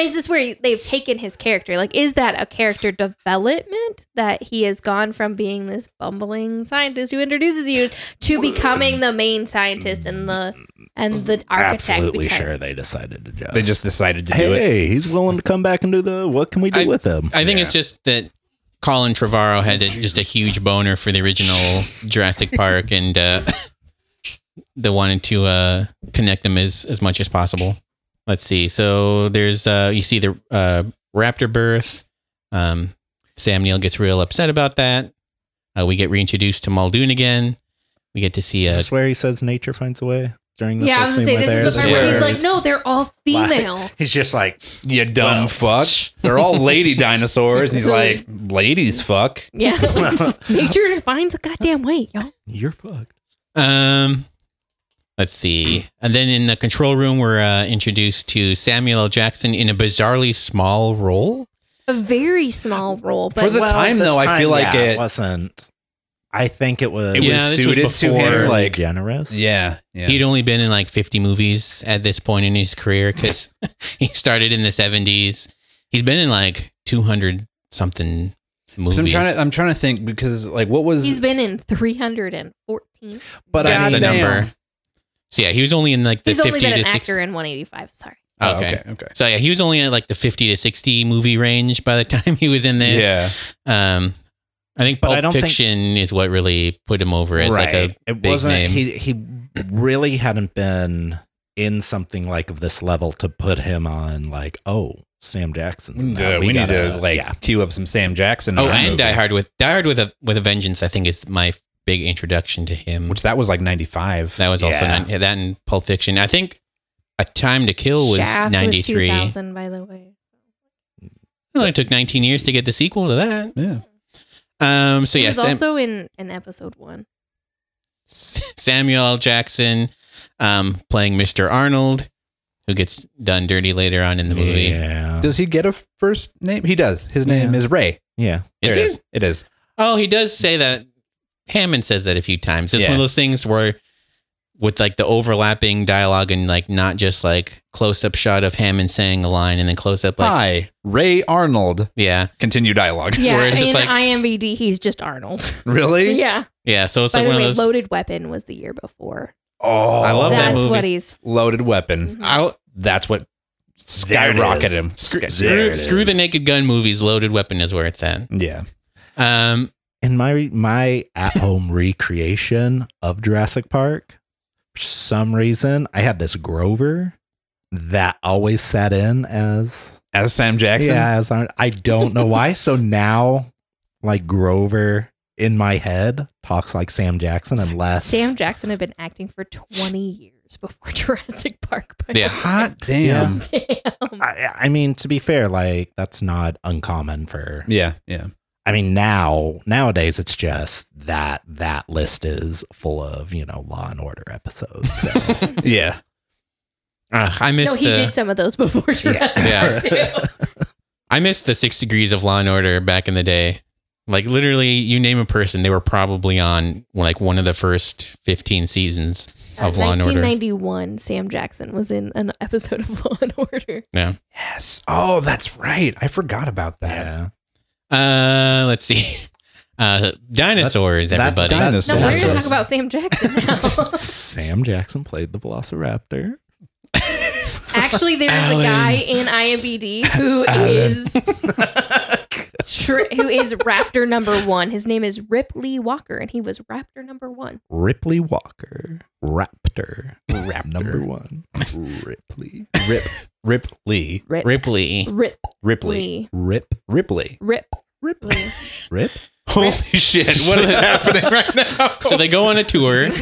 [SPEAKER 5] is this where they've taken his character? Like, is that a character development that he has gone from being this bumbling scientist who introduces you to becoming the main scientist and the and the architect?
[SPEAKER 1] Absolutely
[SPEAKER 5] behind-
[SPEAKER 1] sure they decided to just.
[SPEAKER 4] they just decided to do it.
[SPEAKER 1] Hey, he's willing to come back and do the. What can we do
[SPEAKER 2] I-
[SPEAKER 1] with him?
[SPEAKER 2] I think it's just that Colin Trevorrow had a, just a huge boner for the original Jurassic Park and uh, they wanted to uh, connect them as, as much as possible. Let's see. So there's, uh, you see the uh, raptor birth. Um, Sam Neill gets real upset about that. Uh, we get reintroduced to Muldoon again. We get to see
[SPEAKER 1] Is
[SPEAKER 2] a
[SPEAKER 1] this where he says nature finds a way during this
[SPEAKER 5] Yeah, I
[SPEAKER 1] whole
[SPEAKER 5] was gonna say
[SPEAKER 1] where
[SPEAKER 5] this is the part where he's like, no, they're all female.
[SPEAKER 1] He's just like,
[SPEAKER 4] You dumb
[SPEAKER 1] Well,
[SPEAKER 4] fuck. They're all lady dinosaurs. And he's like, ladies fuck.
[SPEAKER 5] Yeah, nature finds a goddamn way, y'all.
[SPEAKER 1] you're fucked.
[SPEAKER 2] Um, let's see. And then in the control room, we're uh, introduced to Samuel L. Jackson in a bizarrely small role.
[SPEAKER 5] A very small role, but
[SPEAKER 4] For the time,
[SPEAKER 1] this
[SPEAKER 4] though, I feel like
[SPEAKER 1] yeah,
[SPEAKER 4] it-
[SPEAKER 1] wasn't. I think it was.
[SPEAKER 4] It
[SPEAKER 2] Yeah,
[SPEAKER 4] was
[SPEAKER 2] this was
[SPEAKER 4] suited to
[SPEAKER 2] before-
[SPEAKER 4] him. Like,
[SPEAKER 1] generous.
[SPEAKER 4] yeah. yeah.
[SPEAKER 2] He'd only been in like 50 movies at this point in his career because he started in the 70s. He's been in like 200 something movies.
[SPEAKER 4] I'm trying to I'm trying to think because like what was
[SPEAKER 5] he's been in 314.
[SPEAKER 1] But
[SPEAKER 4] God
[SPEAKER 1] I
[SPEAKER 2] the
[SPEAKER 1] mean,
[SPEAKER 4] damn.
[SPEAKER 2] number. So yeah, he was only in like the
[SPEAKER 5] He's only been
[SPEAKER 2] to
[SPEAKER 5] an
[SPEAKER 2] 60.
[SPEAKER 5] actor in 185. Sorry.
[SPEAKER 4] Oh,
[SPEAKER 2] okay.
[SPEAKER 4] okay okay
[SPEAKER 2] So yeah, he was only at like the 50 to 60 movie range by the time he was in this.
[SPEAKER 4] yeah
[SPEAKER 2] Um, I think
[SPEAKER 1] But
[SPEAKER 2] Pulp
[SPEAKER 1] I don't think-
[SPEAKER 2] Fiction is what really put him over as like a
[SPEAKER 1] it
[SPEAKER 2] big
[SPEAKER 1] wasn't.
[SPEAKER 2] name.
[SPEAKER 1] He he really hadn't been in something like of this level to put him on like oh Sam Jackson. in that.
[SPEAKER 4] Dude, we, need
[SPEAKER 1] gotta-
[SPEAKER 4] to like
[SPEAKER 1] yeah.
[SPEAKER 4] cue up some Sam Jackson
[SPEAKER 2] oh,
[SPEAKER 4] our
[SPEAKER 2] and
[SPEAKER 4] movie.
[SPEAKER 2] Die Hard with Die Hard with a with a Vengeance. I think is my big introduction to him.
[SPEAKER 4] which that was like 95
[SPEAKER 2] That was also
[SPEAKER 1] Yeah.
[SPEAKER 2] nine, yeah, that in Pulp Fiction. I think A Time to Kill was
[SPEAKER 5] Shaft
[SPEAKER 2] ninety
[SPEAKER 5] was 2000, by the way.
[SPEAKER 2] It only took nineteen years to get the sequel to that.
[SPEAKER 4] yeah
[SPEAKER 2] Um. So
[SPEAKER 5] he
[SPEAKER 2] yeah,
[SPEAKER 5] was
[SPEAKER 2] Sam,
[SPEAKER 5] also in, in episode one.
[SPEAKER 2] Samuel Jackson, um, playing Mr. Arnold, who gets done dirty later on in the movie.
[SPEAKER 1] Yeah.
[SPEAKER 4] does he get a first name he does his name
[SPEAKER 1] Yeah.
[SPEAKER 4] is Ray
[SPEAKER 1] yeah.
[SPEAKER 2] Is
[SPEAKER 4] there
[SPEAKER 2] he?
[SPEAKER 4] it is it is
[SPEAKER 2] Oh, he does say that. Hammond says that a few times. It's one of those things where, with like the overlapping dialogue and like not just like close up shot of Hammond saying a line and then close up like
[SPEAKER 4] hi Ray Arnold
[SPEAKER 2] yeah
[SPEAKER 4] continue dialogue
[SPEAKER 5] Yeah,
[SPEAKER 2] Where it's
[SPEAKER 5] in
[SPEAKER 2] just like-
[SPEAKER 5] IMBD, he's just Arnold.
[SPEAKER 4] really
[SPEAKER 5] yeah.
[SPEAKER 2] yeah. So it's
[SPEAKER 5] By
[SPEAKER 2] like
[SPEAKER 5] the
[SPEAKER 2] one
[SPEAKER 5] way,
[SPEAKER 2] of those.
[SPEAKER 5] Loaded Weapon was the year before.
[SPEAKER 4] oh
[SPEAKER 2] I love that
[SPEAKER 5] That's
[SPEAKER 2] movie.
[SPEAKER 5] what he's.
[SPEAKER 4] loaded weapon
[SPEAKER 2] I,
[SPEAKER 4] that's what skyrocketed him
[SPEAKER 2] screw screw, screw the. Naked Gun movies. Loaded Weapon is where it's at.
[SPEAKER 4] yeah
[SPEAKER 2] Um.
[SPEAKER 1] In my my at home recreation of Jurassic Park, for some reason I had this Grover that always sat in as
[SPEAKER 4] as Sam Jackson
[SPEAKER 1] yeah as I, I don't know why. So now, like Grover in my head talks like Sam Jackson unless
[SPEAKER 5] Sam Jackson had been acting for 20 years before Jurassic Park. By the
[SPEAKER 2] Yeah.
[SPEAKER 4] hot damn.
[SPEAKER 5] Damn.
[SPEAKER 1] I, I mean, to be fair, like that's not uncommon for.
[SPEAKER 4] yeah yeah
[SPEAKER 1] I mean, now nowadays it's just that that list is full of you know Law and Order episodes. So.
[SPEAKER 4] yeah
[SPEAKER 2] uh, I
[SPEAKER 5] No,
[SPEAKER 2] missed.
[SPEAKER 5] he
[SPEAKER 2] uh,
[SPEAKER 5] did some of those before Jurassic
[SPEAKER 2] Yeah.
[SPEAKER 5] Park. too.
[SPEAKER 2] I missed the Six Degrees of Law and Order back in the day. Like literally, you name a person, they were probably on like one of the first fifteen seasons of Law and Order.
[SPEAKER 5] 1991, Sam Jackson was in an episode of Law and Order. Yeah.
[SPEAKER 4] Yes oh that's right I forgot about that
[SPEAKER 1] yeah.
[SPEAKER 2] Uh, let's see. Uh, dinosaurs,
[SPEAKER 1] That's-
[SPEAKER 2] everybody.
[SPEAKER 1] that's
[SPEAKER 5] No,
[SPEAKER 4] So
[SPEAKER 5] we're going to talk about Sam Jackson now.
[SPEAKER 1] Sam Jackson played the Velociraptor.
[SPEAKER 5] Actually, there's a guy in IMBD who is tri- who is Raptor number one. His name is Ripley Walker, and he was Raptor number one.
[SPEAKER 1] Ripley Walker, Raptor, Rap number one, Ripley,
[SPEAKER 4] Rip Rip Lee
[SPEAKER 5] Rip,
[SPEAKER 2] Ripley.
[SPEAKER 5] Rip,
[SPEAKER 4] Ripley.
[SPEAKER 1] Rip,
[SPEAKER 4] Ripley.
[SPEAKER 5] Rip,
[SPEAKER 1] Ripley, Rip.
[SPEAKER 4] holy shit what is happening right now?
[SPEAKER 2] So they go on a tour.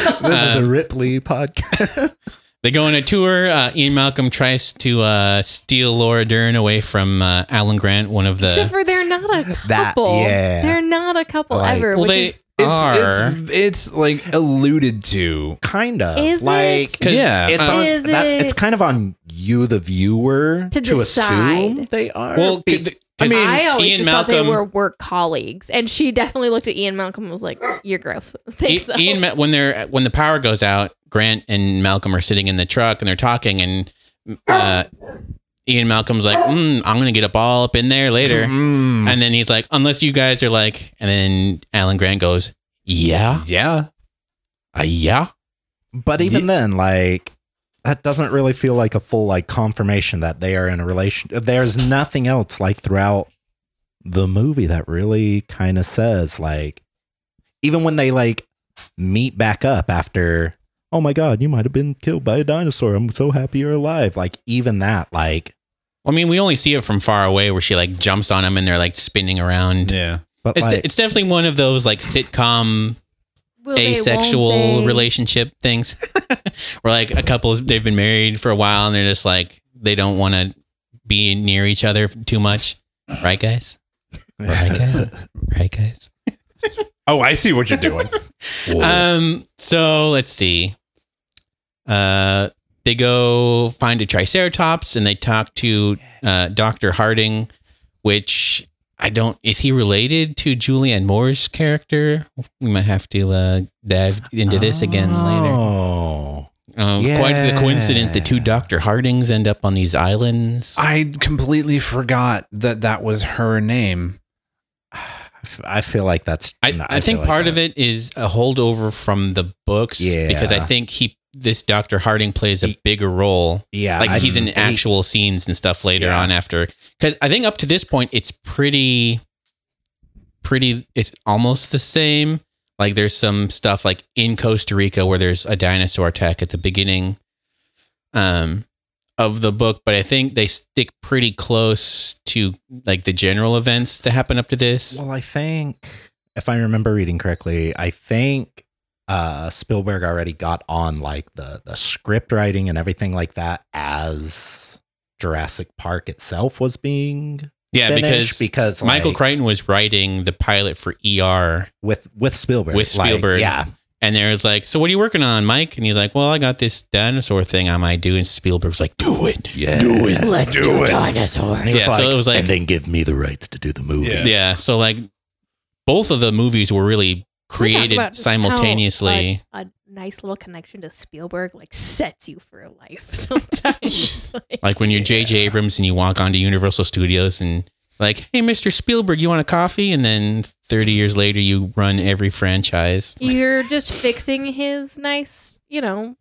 [SPEAKER 1] This
[SPEAKER 2] Uh,
[SPEAKER 1] is the Ripley podcast.
[SPEAKER 2] They go on a tour. Uh, Ian Malcolm tries to uh, steal Laura Dern away from uh, Alan Grant, one of the.
[SPEAKER 5] Except
[SPEAKER 2] the.
[SPEAKER 5] for they're not a
[SPEAKER 1] That-
[SPEAKER 5] couple.
[SPEAKER 1] yeah.
[SPEAKER 5] They're not a couple
[SPEAKER 1] Like-
[SPEAKER 5] ever,
[SPEAKER 2] Well,
[SPEAKER 5] which
[SPEAKER 2] they
[SPEAKER 5] is
[SPEAKER 4] It's,
[SPEAKER 2] are.
[SPEAKER 4] it's it's like alluded to.
[SPEAKER 1] kind of
[SPEAKER 5] Is it?
[SPEAKER 1] like
[SPEAKER 2] 'Cause,
[SPEAKER 4] Yeah.
[SPEAKER 1] it's
[SPEAKER 2] uh,
[SPEAKER 1] on
[SPEAKER 5] Is
[SPEAKER 1] that,
[SPEAKER 5] it-
[SPEAKER 1] it's kind of on you the viewer
[SPEAKER 5] To
[SPEAKER 1] to, assume they are
[SPEAKER 2] well,
[SPEAKER 1] Be-
[SPEAKER 2] c-
[SPEAKER 5] I,
[SPEAKER 2] 'cause
[SPEAKER 5] always
[SPEAKER 2] Ian
[SPEAKER 5] just thought they were work colleagues, and she definitely looked at Ian Malcolm and was like, "You're gross." Thanks,
[SPEAKER 2] I- Ian, Ma- when they're when the power goes out, Grant and Malcolm are sitting in the truck and they're talking, and uh, Ian Malcolm's like, mm, "I'm gonna get up all up in there later,"
[SPEAKER 4] Mm,
[SPEAKER 2] and then he's like, "Unless you guys are like," and then Alan Grant goes, "Yeah,
[SPEAKER 4] yeah.
[SPEAKER 2] uh, yeah."
[SPEAKER 1] but even then like that doesn't really feel like a full like confirmation that they are in a relation there's nothing else like throughout the movie that really kind of says like even when they like meet back up after oh my god you might have been killed by a dinosaur i'm so happy you're alive like even that like
[SPEAKER 2] I mean, we only see it from far away where she like jumps on him and they're like spinning around.
[SPEAKER 4] Yeah.
[SPEAKER 1] but
[SPEAKER 2] It's,
[SPEAKER 1] like,
[SPEAKER 2] de- it's definitely one of those like sitcom
[SPEAKER 5] Will they,
[SPEAKER 2] asexual
[SPEAKER 5] they?
[SPEAKER 2] relationship things where like a couple they've been married for a while and they're just like they don't want to be near each other too much. Right guys? Right guys? Right guys?
[SPEAKER 4] Oh, I see what you're doing.
[SPEAKER 2] um so let's see. Uh they go find a triceratops and they talk to uh dr harding which i don't is he related to julianne moore's character we might have to uh dive into this again later
[SPEAKER 1] oh
[SPEAKER 2] um, Quite the coincidence. The two Dr. Hardings end up on these islands.
[SPEAKER 4] I completely forgot that that was her name.
[SPEAKER 1] I feel like that's
[SPEAKER 2] I,
[SPEAKER 1] no,
[SPEAKER 2] I, think
[SPEAKER 1] like
[SPEAKER 2] part of it is a holdover from the books Yeah. because I think he this Dr. Harding plays a
[SPEAKER 1] He-
[SPEAKER 2] bigger role.
[SPEAKER 1] yeah
[SPEAKER 2] Like
[SPEAKER 1] I-
[SPEAKER 2] he's in
[SPEAKER 1] he-
[SPEAKER 2] actual scenes and stuff later
[SPEAKER 1] Yeah.
[SPEAKER 2] on after because I think up to this point it's pretty pretty it's almost the same. Like there's some stuff like in Costa Rica where there's a dinosaur attack at the beginning um of the book, but I think they stick pretty close to like the general events that happen up to this.
[SPEAKER 1] Well, I think if I remember reading correctly, I think uh, Spielberg already got on like the the script writing and everything like that as Jurassic Park itself was being
[SPEAKER 2] yeah,
[SPEAKER 1] finished
[SPEAKER 2] because
[SPEAKER 1] because
[SPEAKER 2] Michael
[SPEAKER 1] like,
[SPEAKER 2] Crichton was writing the pilot for ER,
[SPEAKER 1] with with Spielberg
[SPEAKER 2] With
[SPEAKER 1] like,
[SPEAKER 2] Spielberg.
[SPEAKER 1] yeah,
[SPEAKER 2] and there was like, "So what are you working on, Mike?" And he's like, "Well, I got this dinosaur thing I might do." And Spielberg's like, "Do it,
[SPEAKER 1] yeah,
[SPEAKER 2] do it."
[SPEAKER 5] Let's do, dinosaur.
[SPEAKER 1] And he
[SPEAKER 2] Yeah,
[SPEAKER 1] was
[SPEAKER 2] so it was like-
[SPEAKER 1] and then give me the rights to do the movie.
[SPEAKER 4] Yeah.
[SPEAKER 2] Yeah, so like both of the movies were really
[SPEAKER 5] Can we talk
[SPEAKER 2] created
[SPEAKER 5] about just how
[SPEAKER 2] simultaneously.
[SPEAKER 5] A, a nice little connection to Spielberg like sets you for life sometimes. like,
[SPEAKER 2] Like when you're J.J. Abrams and you walk onto Universal Studios and like, "Hey, Mr. Spielberg, you want a coffee?" And then 30 years later, you run every franchise.
[SPEAKER 5] you're just fixing his nice, you know,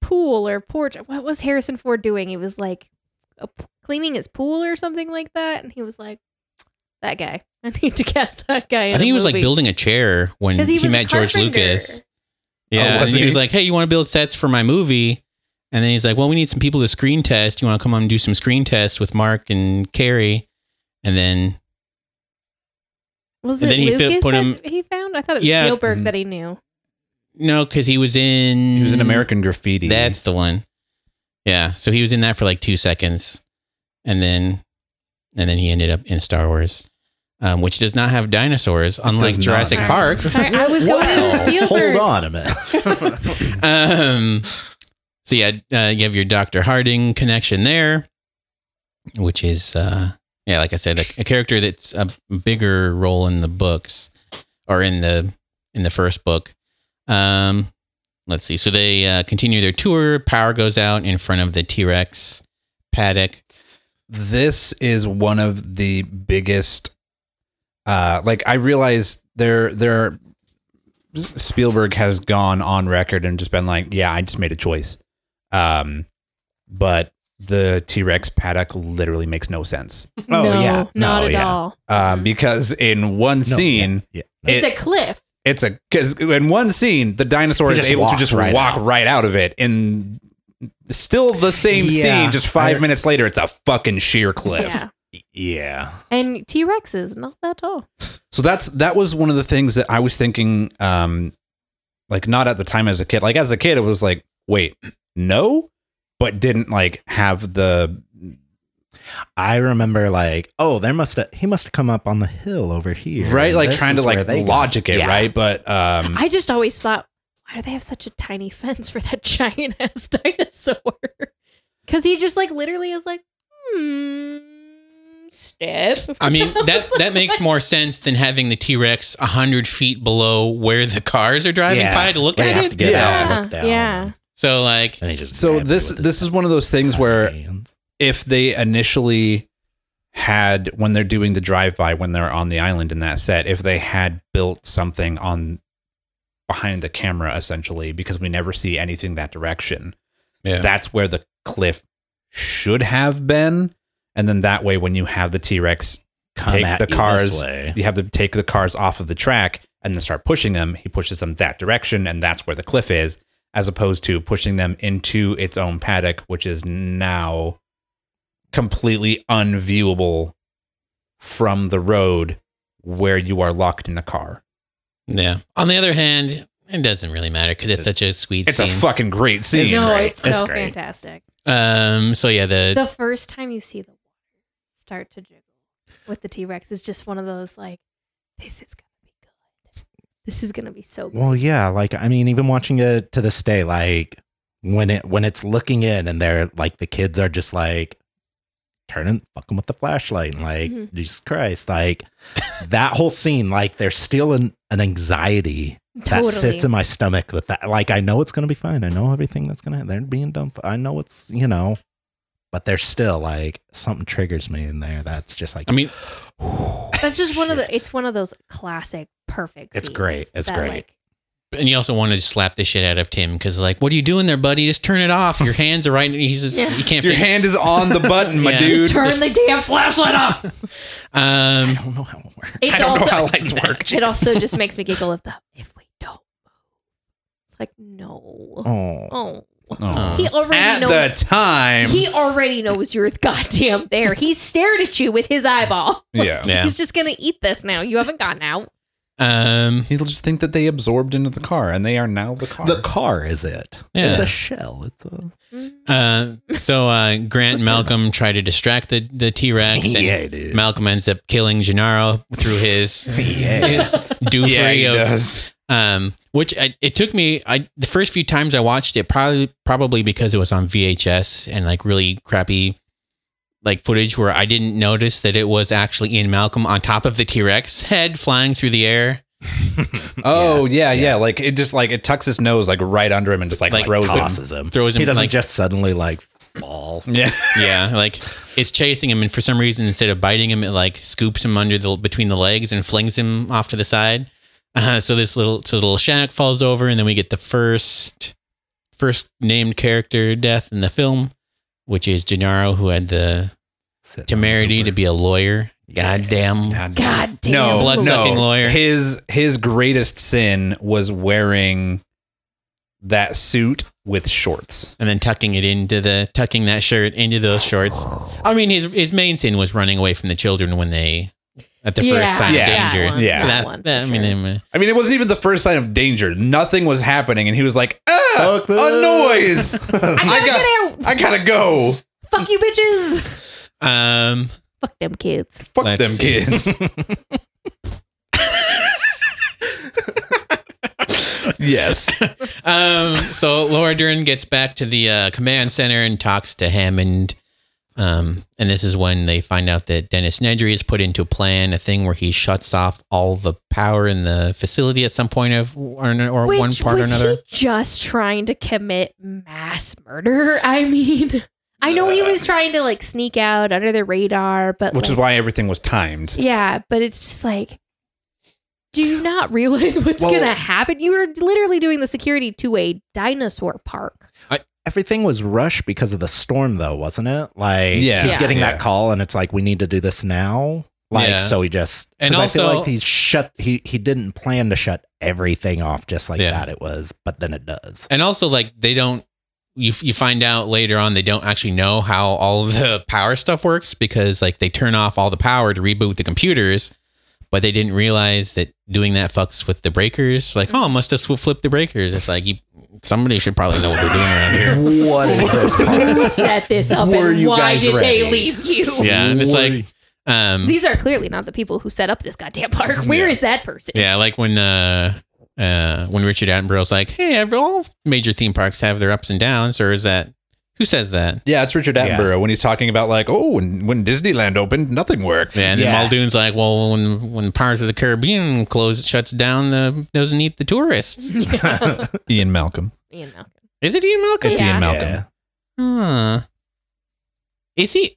[SPEAKER 5] pool or porch. What was Harrison Ford doing? He was like a cleaning his pool or something like that, and he was like, "That guy, I need to cast that guy."
[SPEAKER 2] I think he was like building a chair when he,
[SPEAKER 5] he,
[SPEAKER 2] met George. Lucas. Oh, yeah,
[SPEAKER 4] Oh, was
[SPEAKER 2] and he
[SPEAKER 4] he?
[SPEAKER 2] was like, "Hey, you want to build sets for my movie?" And then he's like, "Well, we need some people to screen test. You want to come on and do some screen tests with Mark and Carrie?" And then
[SPEAKER 5] Was
[SPEAKER 2] And
[SPEAKER 5] it
[SPEAKER 2] then he fi-
[SPEAKER 5] Lucas
[SPEAKER 2] put
[SPEAKER 5] that
[SPEAKER 2] him-
[SPEAKER 5] he found? I thought it was
[SPEAKER 2] Yeah.
[SPEAKER 5] Spielberg that he mm-hmm. knew.
[SPEAKER 2] no, because he was in
[SPEAKER 4] He was in American Graffiti.
[SPEAKER 2] That's the one. Yeah, so he was in that for like two seconds, and then and then he ended up in Star Wars, um, which does not have dinosaurs, unlike
[SPEAKER 4] does not.
[SPEAKER 2] Jurassic Park.
[SPEAKER 5] I, I was going to
[SPEAKER 1] Well,
[SPEAKER 5] Spielberg.
[SPEAKER 1] hold on a minute.
[SPEAKER 2] um, so yeah, uh, you have your Doctor Harding connection there, which is uh, yeah, like I said, a, a character that's a bigger role in the books or in the in the first book. Um, let's see. So they uh, continue their tour. Power goes out in front of the T Rex paddock.
[SPEAKER 4] this is one of the biggest uh like i realize there there spielberg has gone on record and just been like yeah i just made a choice um but the t-rex paddock literally makes no sense
[SPEAKER 1] Oh,
[SPEAKER 5] no,
[SPEAKER 1] yeah.
[SPEAKER 5] not
[SPEAKER 1] No,
[SPEAKER 5] at
[SPEAKER 1] yeah.
[SPEAKER 5] all.
[SPEAKER 4] um because in one
[SPEAKER 1] No,
[SPEAKER 4] scene
[SPEAKER 1] yeah,
[SPEAKER 5] It's
[SPEAKER 4] it-
[SPEAKER 5] a cliff.
[SPEAKER 4] it's a because in one scene the dinosaur
[SPEAKER 1] He
[SPEAKER 4] is able to just
[SPEAKER 1] right
[SPEAKER 4] walk
[SPEAKER 1] out.
[SPEAKER 4] right out of it and still the same
[SPEAKER 1] Yeah,
[SPEAKER 4] scene just five
[SPEAKER 1] I-
[SPEAKER 4] minutes later it's a fucking sheer cliff
[SPEAKER 5] Yeah.
[SPEAKER 1] yeah.
[SPEAKER 5] And T Rex is not that tall.
[SPEAKER 4] So that's that was one of the things that I was thinking um like not at the time as a kid. Like as a kid it was like, wait, no, but didn't like have the
[SPEAKER 1] I remember like, oh, there must have he must have come up on the hill over here,
[SPEAKER 4] right? Like trying to like
[SPEAKER 1] they go.
[SPEAKER 4] logic it,
[SPEAKER 1] Yeah.
[SPEAKER 4] right? But um,
[SPEAKER 5] I just always thought, why do they have such a tiny fence for that giant ass dinosaur? Because he just like literally is like, hmm, step.
[SPEAKER 2] I mean that that makes more sense than having the T Rex hundred feet below where the cars are driving
[SPEAKER 1] Yeah.
[SPEAKER 2] by to look
[SPEAKER 1] They
[SPEAKER 2] at
[SPEAKER 1] have
[SPEAKER 2] it.
[SPEAKER 1] to get
[SPEAKER 4] Yeah.
[SPEAKER 1] out,
[SPEAKER 5] Yeah,
[SPEAKER 1] down.
[SPEAKER 5] yeah.
[SPEAKER 2] So like,
[SPEAKER 1] And he just
[SPEAKER 4] so this this is one of those things where
[SPEAKER 1] hands.
[SPEAKER 4] if they initially had when they're doing the drive by when they're on the island in that set if they had built something on behind the camera essentially because we never see anything that direction
[SPEAKER 2] yeah,
[SPEAKER 4] that's where the cliff should have been and then that way when you have the T-Rex
[SPEAKER 1] Come
[SPEAKER 4] take
[SPEAKER 1] at
[SPEAKER 4] the cars
[SPEAKER 1] way.
[SPEAKER 4] you have to take the cars off of the track and then start pushing them he pushes them that direction and that's where the cliff is as opposed to pushing them into its own paddock which is now completely unviewable from the road where you are locked in the car
[SPEAKER 2] yeah. On the other hand, it doesn't really matter because it's such a sweet
[SPEAKER 4] it's
[SPEAKER 2] scene.
[SPEAKER 4] a fucking great scene
[SPEAKER 1] It's
[SPEAKER 5] no,
[SPEAKER 1] great.
[SPEAKER 5] it's
[SPEAKER 1] It's
[SPEAKER 5] so
[SPEAKER 1] great.
[SPEAKER 5] fantastic.
[SPEAKER 2] um. So yeah, the,
[SPEAKER 5] The first time you see the water start to jiggle with the T Rex is just one of those like, this is gonna be good. This is gonna be so good.
[SPEAKER 1] Well, yeah, like I mean, even watching it to this day, like when it when it's looking in and they're like the kids are just like turning fucking with the flashlight and like
[SPEAKER 5] Mhm.
[SPEAKER 1] Jesus Christ, like that whole scene, like there's still an, an anxiety
[SPEAKER 5] totally.
[SPEAKER 1] that sits in my stomach with that. Like I know it's gonna be fine. I know everything that's gonna they're being done. I know it's you know, but there's still like something triggers me in there. That's just like
[SPEAKER 2] I mean,
[SPEAKER 5] That's just one of the. It's one of those classic perfect.
[SPEAKER 1] It's great. It's
[SPEAKER 5] that,
[SPEAKER 1] great.
[SPEAKER 5] like,
[SPEAKER 2] and you also wanted to slap the shit out of Tim because like, what are you doing there, buddy? Just turn it off. Your hands are right. He's just,
[SPEAKER 5] Yeah.
[SPEAKER 2] you can't.
[SPEAKER 4] your
[SPEAKER 2] figure-
[SPEAKER 4] hand is on the button my
[SPEAKER 2] Yeah.
[SPEAKER 4] dude Just
[SPEAKER 5] turn the damn flashlight off.
[SPEAKER 2] Um, I
[SPEAKER 1] don't know how it works.
[SPEAKER 5] It's
[SPEAKER 4] I don't
[SPEAKER 5] also
[SPEAKER 4] know how lights work
[SPEAKER 5] it also just makes me giggle if the if we don't move. It's like no.
[SPEAKER 1] Oh,
[SPEAKER 5] Oh,
[SPEAKER 4] Oh.
[SPEAKER 5] he already
[SPEAKER 4] at
[SPEAKER 5] knows.
[SPEAKER 4] the time
[SPEAKER 5] he already knows you're goddamn there. He stared at you with his eyeball.
[SPEAKER 4] yeah
[SPEAKER 2] Yeah.
[SPEAKER 5] He's just gonna eat this now. You haven't gotten out.
[SPEAKER 2] Um.
[SPEAKER 4] he'll just think that they absorbed into the car and they are now the car
[SPEAKER 1] the car is it?
[SPEAKER 2] Yeah.
[SPEAKER 1] It's a shell. It's a
[SPEAKER 2] Uh, so uh, Grant and Malcolm try to distract the the T Rex, and
[SPEAKER 1] yeah, dude.
[SPEAKER 2] Malcolm ends up killing Gennaro through his
[SPEAKER 1] Yeah.
[SPEAKER 2] his doofery
[SPEAKER 4] yeah he
[SPEAKER 2] of
[SPEAKER 4] does
[SPEAKER 2] um, which I, it took me. I the first few times I watched it probably probably because it was on VHS and like really crappy like footage where I didn't notice that it was actually Ian Malcolm on top of the T Rex head flying through the air.
[SPEAKER 4] Oh yeah, yeah, Like it just like it tucks his nose like right under him and just like,
[SPEAKER 2] Like,
[SPEAKER 4] throws him.
[SPEAKER 1] tosses him.
[SPEAKER 2] Throws him,
[SPEAKER 1] He doesn't
[SPEAKER 2] like-
[SPEAKER 1] just suddenly like fall.
[SPEAKER 4] Yeah,
[SPEAKER 2] Yeah, like it's chasing him, and for some reason, instead of biting him, it like scoops him under the between the legs and flings him off to the side. Uh, so this little so little shack falls over, and then we get the first first named character death in the film, which is Gennaro, who had the
[SPEAKER 1] Sitting
[SPEAKER 2] temerity to be a lawyer. Goddamn.
[SPEAKER 5] God damn.
[SPEAKER 4] no,
[SPEAKER 2] Blood-sucking
[SPEAKER 4] no.
[SPEAKER 2] lawyer.
[SPEAKER 4] His his greatest sin was wearing that suit with shorts.
[SPEAKER 2] And then tucking it into the tucking that shirt into those shorts. I mean, his his main sin was running away from the children when they at the
[SPEAKER 5] Yeah,
[SPEAKER 2] first sign
[SPEAKER 4] yeah,
[SPEAKER 2] of
[SPEAKER 5] that
[SPEAKER 2] danger.
[SPEAKER 5] one,
[SPEAKER 4] Yeah.
[SPEAKER 2] so that's
[SPEAKER 5] one,
[SPEAKER 2] that, I mean,
[SPEAKER 5] sure.
[SPEAKER 2] um,
[SPEAKER 4] I mean, it wasn't even the first sign of danger. Nothing was happening, and he was like, "Ah, a noise!
[SPEAKER 5] I
[SPEAKER 4] I
[SPEAKER 5] gotta
[SPEAKER 4] got,
[SPEAKER 5] get out.
[SPEAKER 4] I gotta go.
[SPEAKER 5] Fuck you, bitches.
[SPEAKER 2] um,
[SPEAKER 5] Fuck them kids.
[SPEAKER 4] Fuck
[SPEAKER 2] Let's
[SPEAKER 4] them
[SPEAKER 2] see.
[SPEAKER 4] kids." yes.
[SPEAKER 2] um, so Laura Dern gets back to the uh, command center and talks to Hammond. Um, and this is when they find out that Dennis Nedry has put into a plan a thing where he shuts off all the power in the facility at some point of or, or
[SPEAKER 5] Which
[SPEAKER 2] one part or
[SPEAKER 5] was
[SPEAKER 2] another.
[SPEAKER 5] he just trying to commit mass murder? I mean, I know he was trying to like sneak out under the radar, but
[SPEAKER 4] Which is why everything was timed.
[SPEAKER 5] yeah, but it's just like, do you not realize what's
[SPEAKER 1] Well-
[SPEAKER 5] gonna happen? You are literally doing the security to a dinosaur park.
[SPEAKER 1] Everything was rushed because of the storm, though, wasn't it? Like,
[SPEAKER 4] Yeah.
[SPEAKER 1] he's
[SPEAKER 5] Yeah.
[SPEAKER 1] getting
[SPEAKER 4] Yeah.
[SPEAKER 1] that call, and it's like we need to do this now. Like,
[SPEAKER 2] Yeah.
[SPEAKER 1] so he just
[SPEAKER 2] And
[SPEAKER 1] 'cause I feel
[SPEAKER 2] also-
[SPEAKER 1] like he shut. He he didn't plan to shut everything off just like
[SPEAKER 2] Yeah.
[SPEAKER 1] that. It was, but then it does.
[SPEAKER 2] And also, like they don't. You you find out later on they don't actually know how all of the power stuff works because like they turn off all the power to reboot the computers, but they didn't realize that doing that fucks with the breakers. Like, oh, must have flipped the breakers. It's like you Somebody should probably know what they're doing around here.
[SPEAKER 1] What is this?
[SPEAKER 5] Who set this up
[SPEAKER 1] Were
[SPEAKER 5] and
[SPEAKER 1] you
[SPEAKER 5] why
[SPEAKER 1] guys
[SPEAKER 5] did
[SPEAKER 1] ready?
[SPEAKER 5] they leave you?
[SPEAKER 2] Yeah, and it's like, um,
[SPEAKER 5] These are clearly not the people who set up this goddamn park. Where is that person?
[SPEAKER 2] yeah, like when uh, uh, when Richard Attenborough's like, "Hey, every, all major theme parks have their ups and downs," or is that who says that?
[SPEAKER 4] Yeah, it's Richard Attenborough when he's talking about like, oh, when, when Disneyland opened, nothing worked.
[SPEAKER 2] Yeah, and then
[SPEAKER 1] Yeah.
[SPEAKER 2] Muldoon's like, "Well, when when Pirates of the Caribbean closes shuts down, the doesn't eat the tourists."
[SPEAKER 4] Ian Malcolm.
[SPEAKER 5] Ian Malcolm.
[SPEAKER 2] Is it Ian Malcolm?
[SPEAKER 4] It's
[SPEAKER 5] Yeah.
[SPEAKER 4] Ian Malcolm.
[SPEAKER 1] Yeah.
[SPEAKER 2] Huh. Is he?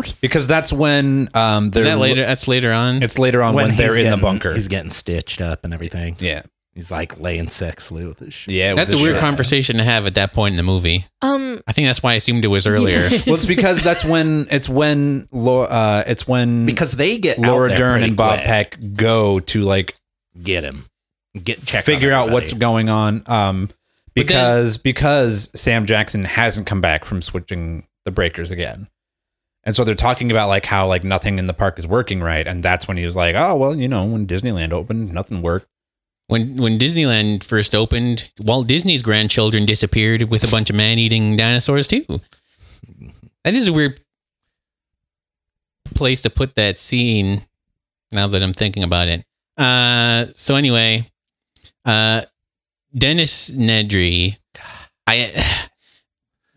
[SPEAKER 5] Okay.
[SPEAKER 4] Because that's when um they're
[SPEAKER 2] that later? That's later on.
[SPEAKER 4] It's later on when,
[SPEAKER 1] he's
[SPEAKER 4] they're in the bunker.
[SPEAKER 1] He's getting stitched up and everything.
[SPEAKER 4] Yeah.
[SPEAKER 1] He's like laying sexually with his shit.
[SPEAKER 4] Yeah.
[SPEAKER 2] That's a weird
[SPEAKER 4] shirt.
[SPEAKER 2] conversation to have at that point in the movie.
[SPEAKER 5] Um.
[SPEAKER 2] I think that's why I assumed it was earlier.
[SPEAKER 4] Well, it's because that's when it's when Laura, uh, it's when
[SPEAKER 1] Because they get out
[SPEAKER 4] Laura
[SPEAKER 1] there
[SPEAKER 4] Dern and Bob
[SPEAKER 1] quick.
[SPEAKER 4] Peck go to like
[SPEAKER 1] get him, get check,
[SPEAKER 4] figure out what's going on. Um,
[SPEAKER 2] But then-
[SPEAKER 4] because because Sam Jackson hasn't come back from switching the breakers again. And so they're talking about like how like nothing in the park is working right, and that's when he was like, "Oh well, you know, when Disneyland opened, nothing worked."
[SPEAKER 2] When when Disneyland first opened, Walt Disney's grandchildren disappeared with a bunch of man-eating dinosaurs too. That is a weird place to put that scene. Now that I'm thinking about it. Uh, so anyway, uh, Dennis Nedry, I.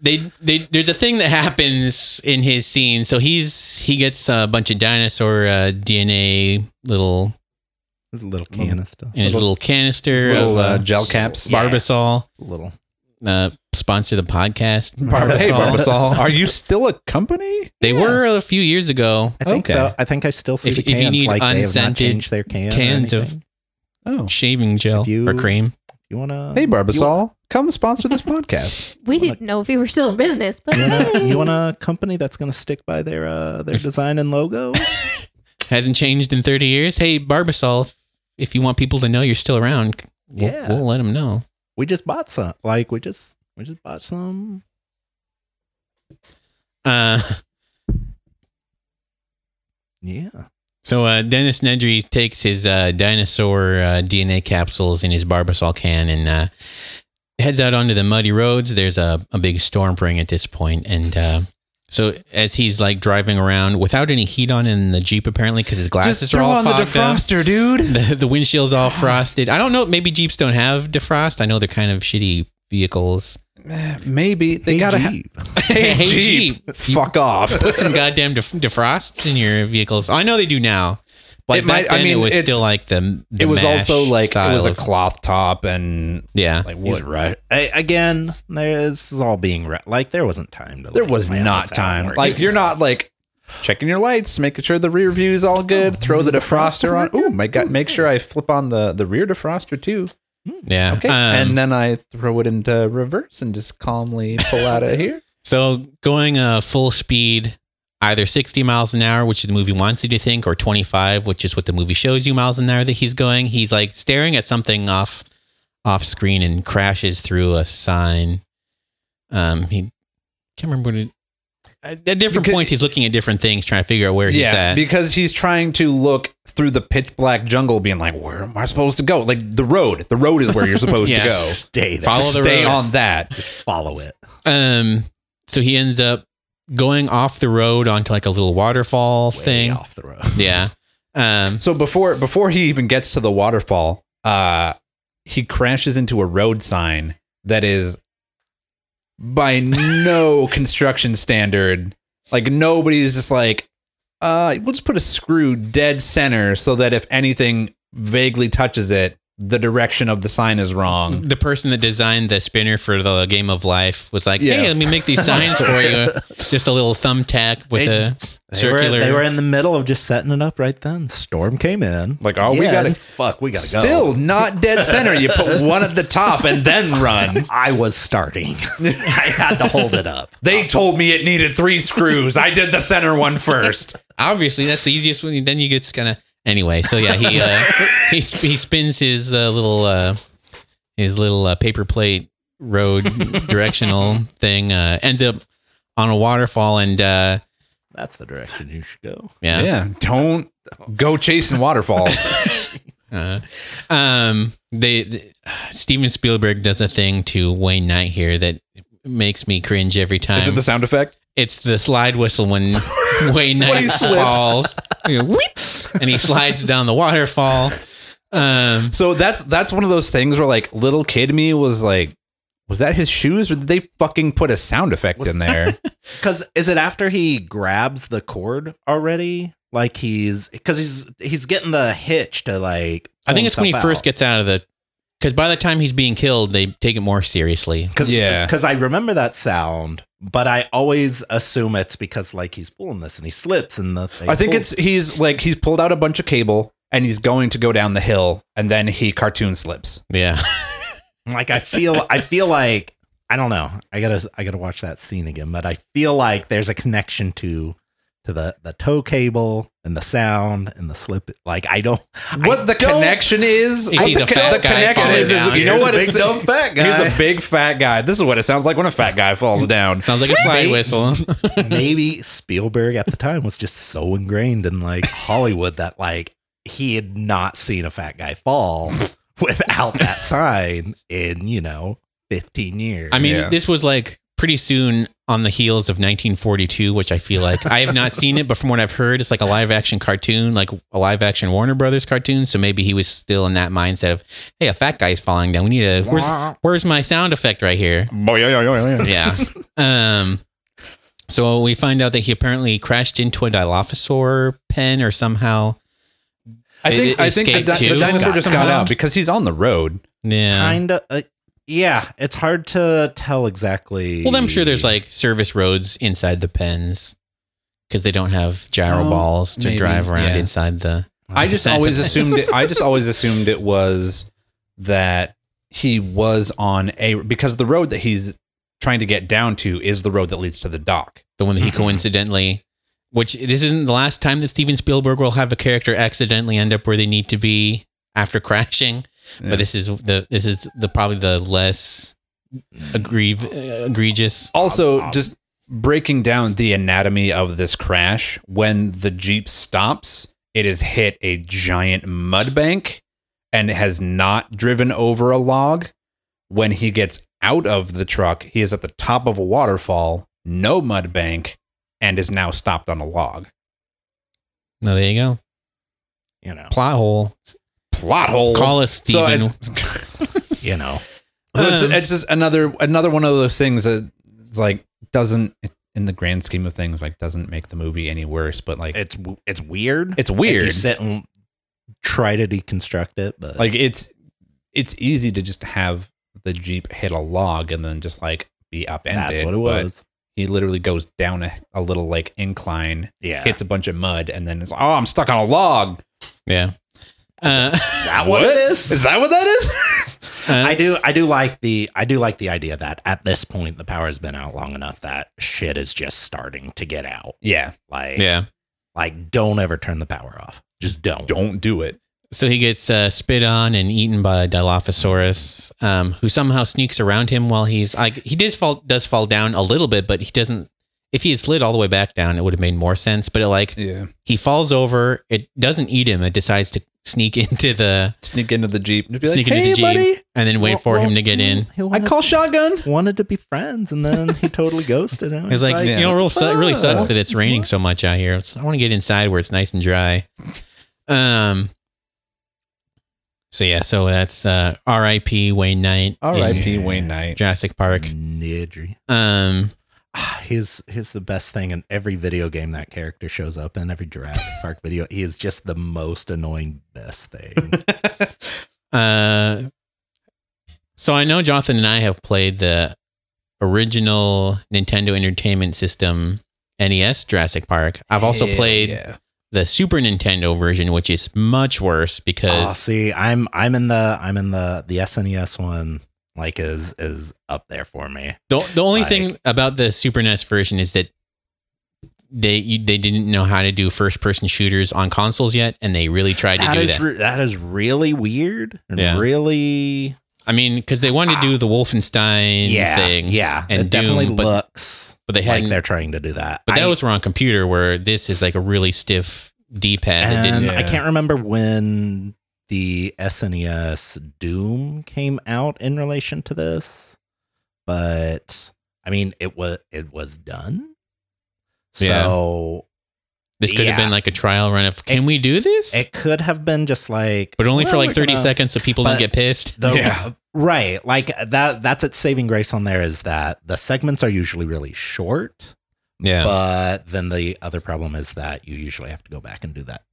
[SPEAKER 2] They, they, there's a thing that happens in his scene. So he's he gets a bunch of dinosaur uh, DNA little
[SPEAKER 1] His little canister,
[SPEAKER 2] in his little canister
[SPEAKER 4] Little
[SPEAKER 2] of
[SPEAKER 4] uh,
[SPEAKER 2] uh,
[SPEAKER 4] gel caps.
[SPEAKER 1] Yeah.
[SPEAKER 2] Barbasol.
[SPEAKER 1] little.
[SPEAKER 2] Uh, sponsor the podcast.
[SPEAKER 4] Barb- hey,
[SPEAKER 2] Barbasol.
[SPEAKER 4] Barbasol, are you still a company?
[SPEAKER 2] They were a few years ago.
[SPEAKER 1] I think
[SPEAKER 4] Okay.
[SPEAKER 1] so. I think I still see
[SPEAKER 2] If-
[SPEAKER 1] the
[SPEAKER 2] if you
[SPEAKER 1] cans.
[SPEAKER 2] need
[SPEAKER 1] like they have not
[SPEAKER 2] unscented
[SPEAKER 1] their can
[SPEAKER 2] cans of-
[SPEAKER 4] Oh,
[SPEAKER 2] Shaving gel
[SPEAKER 1] you-
[SPEAKER 2] or cream.
[SPEAKER 1] You wanna?
[SPEAKER 4] hey, Barbasol, come sponsor this podcast.
[SPEAKER 5] We didn't know if you were still in business, but
[SPEAKER 1] You want, a, you want a company that's going to stick by their uh, their design and logo?
[SPEAKER 2] Hasn't changed in 30 years. Hey, Barbasol, if- you want people to know you're still around, we'll,
[SPEAKER 1] Yeah.
[SPEAKER 2] we'll let them know.
[SPEAKER 1] We just bought some. Like we just we just bought some.
[SPEAKER 2] Uh,
[SPEAKER 1] Yeah.
[SPEAKER 2] so uh, Dennis Nedry takes his uh, dinosaur uh, DNA capsules in his Barbasol can and uh, heads out onto the muddy roads. There's a, a big storm brewing at this point, and uh, so as he's like driving around without any heat on in the Jeep, apparently because his glasses are all fogged up.
[SPEAKER 4] dude.
[SPEAKER 2] The, the windshield's all frosted. I don't know. Maybe Jeeps don't have defrost. I know they're kind of shitty vehicles.
[SPEAKER 4] Maybe they
[SPEAKER 1] Hey,
[SPEAKER 4] gotta. Ha-
[SPEAKER 1] Jeep.
[SPEAKER 4] hey,
[SPEAKER 2] Hey,
[SPEAKER 4] Jeep,
[SPEAKER 2] Jeep.
[SPEAKER 4] fuck off.
[SPEAKER 2] Put some goddamn def- defrost in your vehicles. I know they do now. But
[SPEAKER 4] It
[SPEAKER 2] back
[SPEAKER 4] might- I
[SPEAKER 2] then
[SPEAKER 4] mean,
[SPEAKER 2] it was
[SPEAKER 4] it's-
[SPEAKER 2] still like the, the
[SPEAKER 4] it was
[SPEAKER 2] mash
[SPEAKER 4] also like it
[SPEAKER 2] style
[SPEAKER 4] was a
[SPEAKER 2] of-
[SPEAKER 4] cloth top and
[SPEAKER 2] yeah.
[SPEAKER 4] like
[SPEAKER 1] He's
[SPEAKER 4] what?
[SPEAKER 1] right. I, again, there, this is all being re- like there wasn't time to.
[SPEAKER 4] There
[SPEAKER 1] like,
[SPEAKER 4] was not time. Like you're not like checking your lights, making sure the rear view is all good. throw the defroster on. Oh my god! Make sure I flip on the the rear defroster too.
[SPEAKER 2] Yeah.
[SPEAKER 4] Okay,
[SPEAKER 2] Um,
[SPEAKER 4] and then I throw it into reverse and just calmly pull out of here.
[SPEAKER 2] So going uh, full speed, either 60 miles an hour, which the movie wants you to think, or 25, which is what the movie shows you miles an hour that he's going. He's like staring at something off off screen and crashes through a sign. Um, he can't remember what it. At at different
[SPEAKER 4] Because-
[SPEAKER 2] points, he's looking at different things, trying to figure out where he's
[SPEAKER 4] yeah,
[SPEAKER 2] at.
[SPEAKER 4] because he's trying to look through the pitch black jungle, being like, "Where am I supposed to go? Like the road. The road is where you're supposed
[SPEAKER 2] Yeah.
[SPEAKER 4] to go.
[SPEAKER 1] stay there.
[SPEAKER 2] Follow the
[SPEAKER 4] Stay
[SPEAKER 2] road.
[SPEAKER 4] on that."
[SPEAKER 1] Just follow it.
[SPEAKER 2] Um, so he ends up going off the road onto like a little waterfall
[SPEAKER 1] Way
[SPEAKER 2] thing.
[SPEAKER 1] off the road.
[SPEAKER 2] Yeah. Um,
[SPEAKER 4] So before before he even gets to the waterfall, uh, he crashes into a road sign that is by no construction standard. Like nobody's just like, uh, we'll just put a screw dead center so that if anything vaguely touches it, the direction of the sign is wrong.
[SPEAKER 2] the person that designed the spinner for the game of life was like,
[SPEAKER 4] Yeah.
[SPEAKER 2] "Hey, let me make these signs for you. Just a little thumbtack with
[SPEAKER 1] They-
[SPEAKER 2] a
[SPEAKER 1] They were,
[SPEAKER 2] circular."
[SPEAKER 1] they were in the middle of just setting it up right then. Storm came in.
[SPEAKER 4] Like, oh, we gotta
[SPEAKER 1] fuck. We gotta go.
[SPEAKER 4] still not dead center. You put one at the top and then run.
[SPEAKER 1] I was starting. I had to hold it up.
[SPEAKER 4] They told me it needed three screws. I did the center one first.
[SPEAKER 2] Obviously, that's the easiest one. Then you get kind of anyway. So yeah, he uh, he he spins his uh, little uh, his little uh, paper plate road directional thing. Uh, ends up on a waterfall and uh,
[SPEAKER 1] That's the direction you should go.
[SPEAKER 2] yeah.
[SPEAKER 4] Yeah, don't go chasing waterfalls.
[SPEAKER 2] Uh, um, they, th- Steven Spielberg does a thing to Wayne Knight here that makes me cringe every time.
[SPEAKER 4] Is it the sound effect?
[SPEAKER 2] It's the slide whistle when Wayne Knight
[SPEAKER 4] he
[SPEAKER 2] falls, You know, whoop, and he slides down the waterfall. Um,
[SPEAKER 4] So that's that's one of those things where like little kid me was like, was that his shoes or did they fucking put a sound effect in there?
[SPEAKER 1] Because is it after he grabs the cord already? Like he's because he's he's getting the hitch to like.
[SPEAKER 2] I think it's when he first gets out of the. Because by the time he's being killed, they take it more seriously.
[SPEAKER 1] Because
[SPEAKER 4] Yeah.
[SPEAKER 1] because I remember that sound, but I always assume it's because like he's pulling this and he slips and the. Thing
[SPEAKER 4] I think
[SPEAKER 1] pulls.
[SPEAKER 4] it's he's like he's pulled out a bunch of cable and he's going to go down the hill and then he cartoon slips.
[SPEAKER 2] Yeah.
[SPEAKER 1] like I feel I feel like I don't know. I gotta I gotta watch that scene again, but I feel like there's a connection to to the the tow cable and the sound and the slip. Like I don't.
[SPEAKER 4] What the connection is?
[SPEAKER 2] If
[SPEAKER 4] what
[SPEAKER 2] he's
[SPEAKER 4] the,
[SPEAKER 2] a fat
[SPEAKER 4] the
[SPEAKER 2] guy
[SPEAKER 4] connection is, is you know
[SPEAKER 1] Here's
[SPEAKER 4] what?
[SPEAKER 1] a big
[SPEAKER 4] It's
[SPEAKER 1] dumb fat guy.
[SPEAKER 4] He's a big fat guy. This is what it sounds like when a fat guy falls down.
[SPEAKER 2] Sounds like a slide whistle.
[SPEAKER 1] maybe Spielberg at the time was just so ingrained in like Hollywood that like he had not seen a fat guy fall without that sign in you know 15 years.
[SPEAKER 2] I mean,
[SPEAKER 4] Yeah.
[SPEAKER 2] this was like pretty soon on the heels of 1942, which I feel like I have not seen it, but from what I've heard, it's like a live action cartoon, like a live action Warner Brothers cartoon. So maybe he was still in that mindset of, hey, a fat guy's falling down. We need a where's where's my sound effect right here? Yeah. Yeah, yeah, yeah. Yeah. Um. So we find out that he apparently crashed into a Dilophosaur pen or somehow.
[SPEAKER 4] I think I think the,
[SPEAKER 2] escaped
[SPEAKER 4] di- the dinosaur just got
[SPEAKER 2] somehow.
[SPEAKER 4] out because he's on the road.
[SPEAKER 2] Yeah.
[SPEAKER 1] kind of. Uh, yeah, it's hard to tell exactly.
[SPEAKER 2] Well, I'm sure there's like service roads inside the pens because they don't have gyro
[SPEAKER 4] Oh,
[SPEAKER 2] balls to
[SPEAKER 4] maybe,
[SPEAKER 2] drive around
[SPEAKER 4] yeah.
[SPEAKER 2] inside the.
[SPEAKER 4] I just always assumed it. I just always assumed it was that he was on a because the road that he's trying to get down to is the road that leads to the dock.
[SPEAKER 2] the one that he
[SPEAKER 1] Mhm.
[SPEAKER 2] coincidentally, which this isn't the last time that Steven Spielberg will have a character accidentally end up where they need to be after crashing.
[SPEAKER 4] Yeah.
[SPEAKER 2] But this is the this is the probably the less aggriev- uh, egregious.
[SPEAKER 4] Also, just breaking down the anatomy of this crash, when the Jeep stops, it has hit a giant mud bank and has not driven over a log. When he gets out of the truck, he is at the top of a waterfall, no mud bank, and is now stopped on a log.
[SPEAKER 2] No, there you go.
[SPEAKER 1] you know,
[SPEAKER 2] Plot hole.
[SPEAKER 4] Plot hole.
[SPEAKER 2] Call us
[SPEAKER 4] So
[SPEAKER 2] Steven.
[SPEAKER 4] it's,
[SPEAKER 1] you know.
[SPEAKER 4] so it's,
[SPEAKER 2] Um,
[SPEAKER 4] it's just another another one of those things that like doesn't in the grand scheme of things like doesn't make the movie any worse, but like
[SPEAKER 1] It's it's weird.
[SPEAKER 4] it's
[SPEAKER 1] if
[SPEAKER 4] weird.
[SPEAKER 1] you sit and try to deconstruct it, but
[SPEAKER 4] like it's it's easy to just have the jeep hit a log and then just like be upended.
[SPEAKER 1] that's what it was.
[SPEAKER 4] He literally goes down a, a little like incline,
[SPEAKER 1] Yeah,
[SPEAKER 4] hits a bunch of mud, and then it's oh I'm stuck on a log.
[SPEAKER 2] yeah. Uh,
[SPEAKER 1] that what it is?
[SPEAKER 4] Is that what that is?
[SPEAKER 2] uh,
[SPEAKER 1] I do I do like the I do like the idea that at this point the power has been out long enough that shit is just starting to get out.
[SPEAKER 4] yeah,
[SPEAKER 1] Like
[SPEAKER 2] yeah.
[SPEAKER 1] like don't ever turn the power off. Just don't.
[SPEAKER 4] don't do it.
[SPEAKER 2] So he gets uh, spit on and eaten by a Dilophosaurus, um, who somehow sneaks around him while he's like he does fall does fall down a little bit, but he doesn't. If he had slid all the way back down, it would have made more sense. But it, like
[SPEAKER 4] Yeah,
[SPEAKER 2] he falls over, it doesn't eat him. It decides to sneak into the
[SPEAKER 4] sneak into the jeep and just be like,
[SPEAKER 2] Sneak into the
[SPEAKER 4] hey
[SPEAKER 2] Jeep.
[SPEAKER 4] buddy,
[SPEAKER 2] and then wait for him to get in.
[SPEAKER 1] He
[SPEAKER 4] I
[SPEAKER 1] wanted,
[SPEAKER 4] call shotgun.
[SPEAKER 1] wanted to be friends and then he totally ghosted him.
[SPEAKER 2] It was like,
[SPEAKER 4] yeah.
[SPEAKER 2] you know, real su- really sucks that it's raining so much out here. It's- I want to get inside where it's nice and dry. Um. So yeah, so that's uh, R.I.P. Wayne Knight. in
[SPEAKER 4] R.I.P. Wayne Knight.
[SPEAKER 2] Jurassic Park.
[SPEAKER 1] Nedry.
[SPEAKER 2] Um.
[SPEAKER 1] He's he's the best thing in every video game that character shows up in every Jurassic Park video. He is just the most annoying best thing.
[SPEAKER 2] Uh. So I know Jonathan and I have played the original Nintendo Entertainment System NES Jurassic Park. I've also
[SPEAKER 4] Hell
[SPEAKER 2] played
[SPEAKER 4] yeah.
[SPEAKER 2] the Super Nintendo version, which is much worse
[SPEAKER 1] oh,
[SPEAKER 2] because
[SPEAKER 1] see, I'm I'm in the I'm in the the SNES one. Like is is up there for me.
[SPEAKER 2] The, the only
[SPEAKER 1] Like-
[SPEAKER 2] thing about the Super NES version is that they you, they didn't know how to do first person shooters on consoles yet, and they really tried to do
[SPEAKER 1] is
[SPEAKER 2] that.
[SPEAKER 1] that is really weird and
[SPEAKER 2] Yeah.
[SPEAKER 1] really
[SPEAKER 2] I mean, because they wanted to do the Wolfenstein
[SPEAKER 1] yeah
[SPEAKER 2] thing,
[SPEAKER 1] yeah.
[SPEAKER 2] and
[SPEAKER 1] it definitely
[SPEAKER 2] Doom, but-
[SPEAKER 1] looks
[SPEAKER 2] but they
[SPEAKER 1] like
[SPEAKER 2] hadn't.
[SPEAKER 1] they're trying to do that.
[SPEAKER 2] but that
[SPEAKER 1] I-
[SPEAKER 2] was on computer, where this is like a really stiff D pad that
[SPEAKER 1] and
[SPEAKER 2] didn't.
[SPEAKER 1] I can't remember when the SNES Doom came out in relation to this, but I mean it was it was done.
[SPEAKER 2] Yeah.
[SPEAKER 1] So
[SPEAKER 2] This could have been like a trial run of can we do this?
[SPEAKER 1] it could have been just like
[SPEAKER 2] but only for like 30
[SPEAKER 1] gonna-
[SPEAKER 2] seconds so people don't get pissed.
[SPEAKER 1] The,
[SPEAKER 4] Yeah.
[SPEAKER 1] Right. Like that that's its saving grace on there is that the segments are usually really short.
[SPEAKER 2] Yeah.
[SPEAKER 1] But then the other problem is that you usually have to go back and do that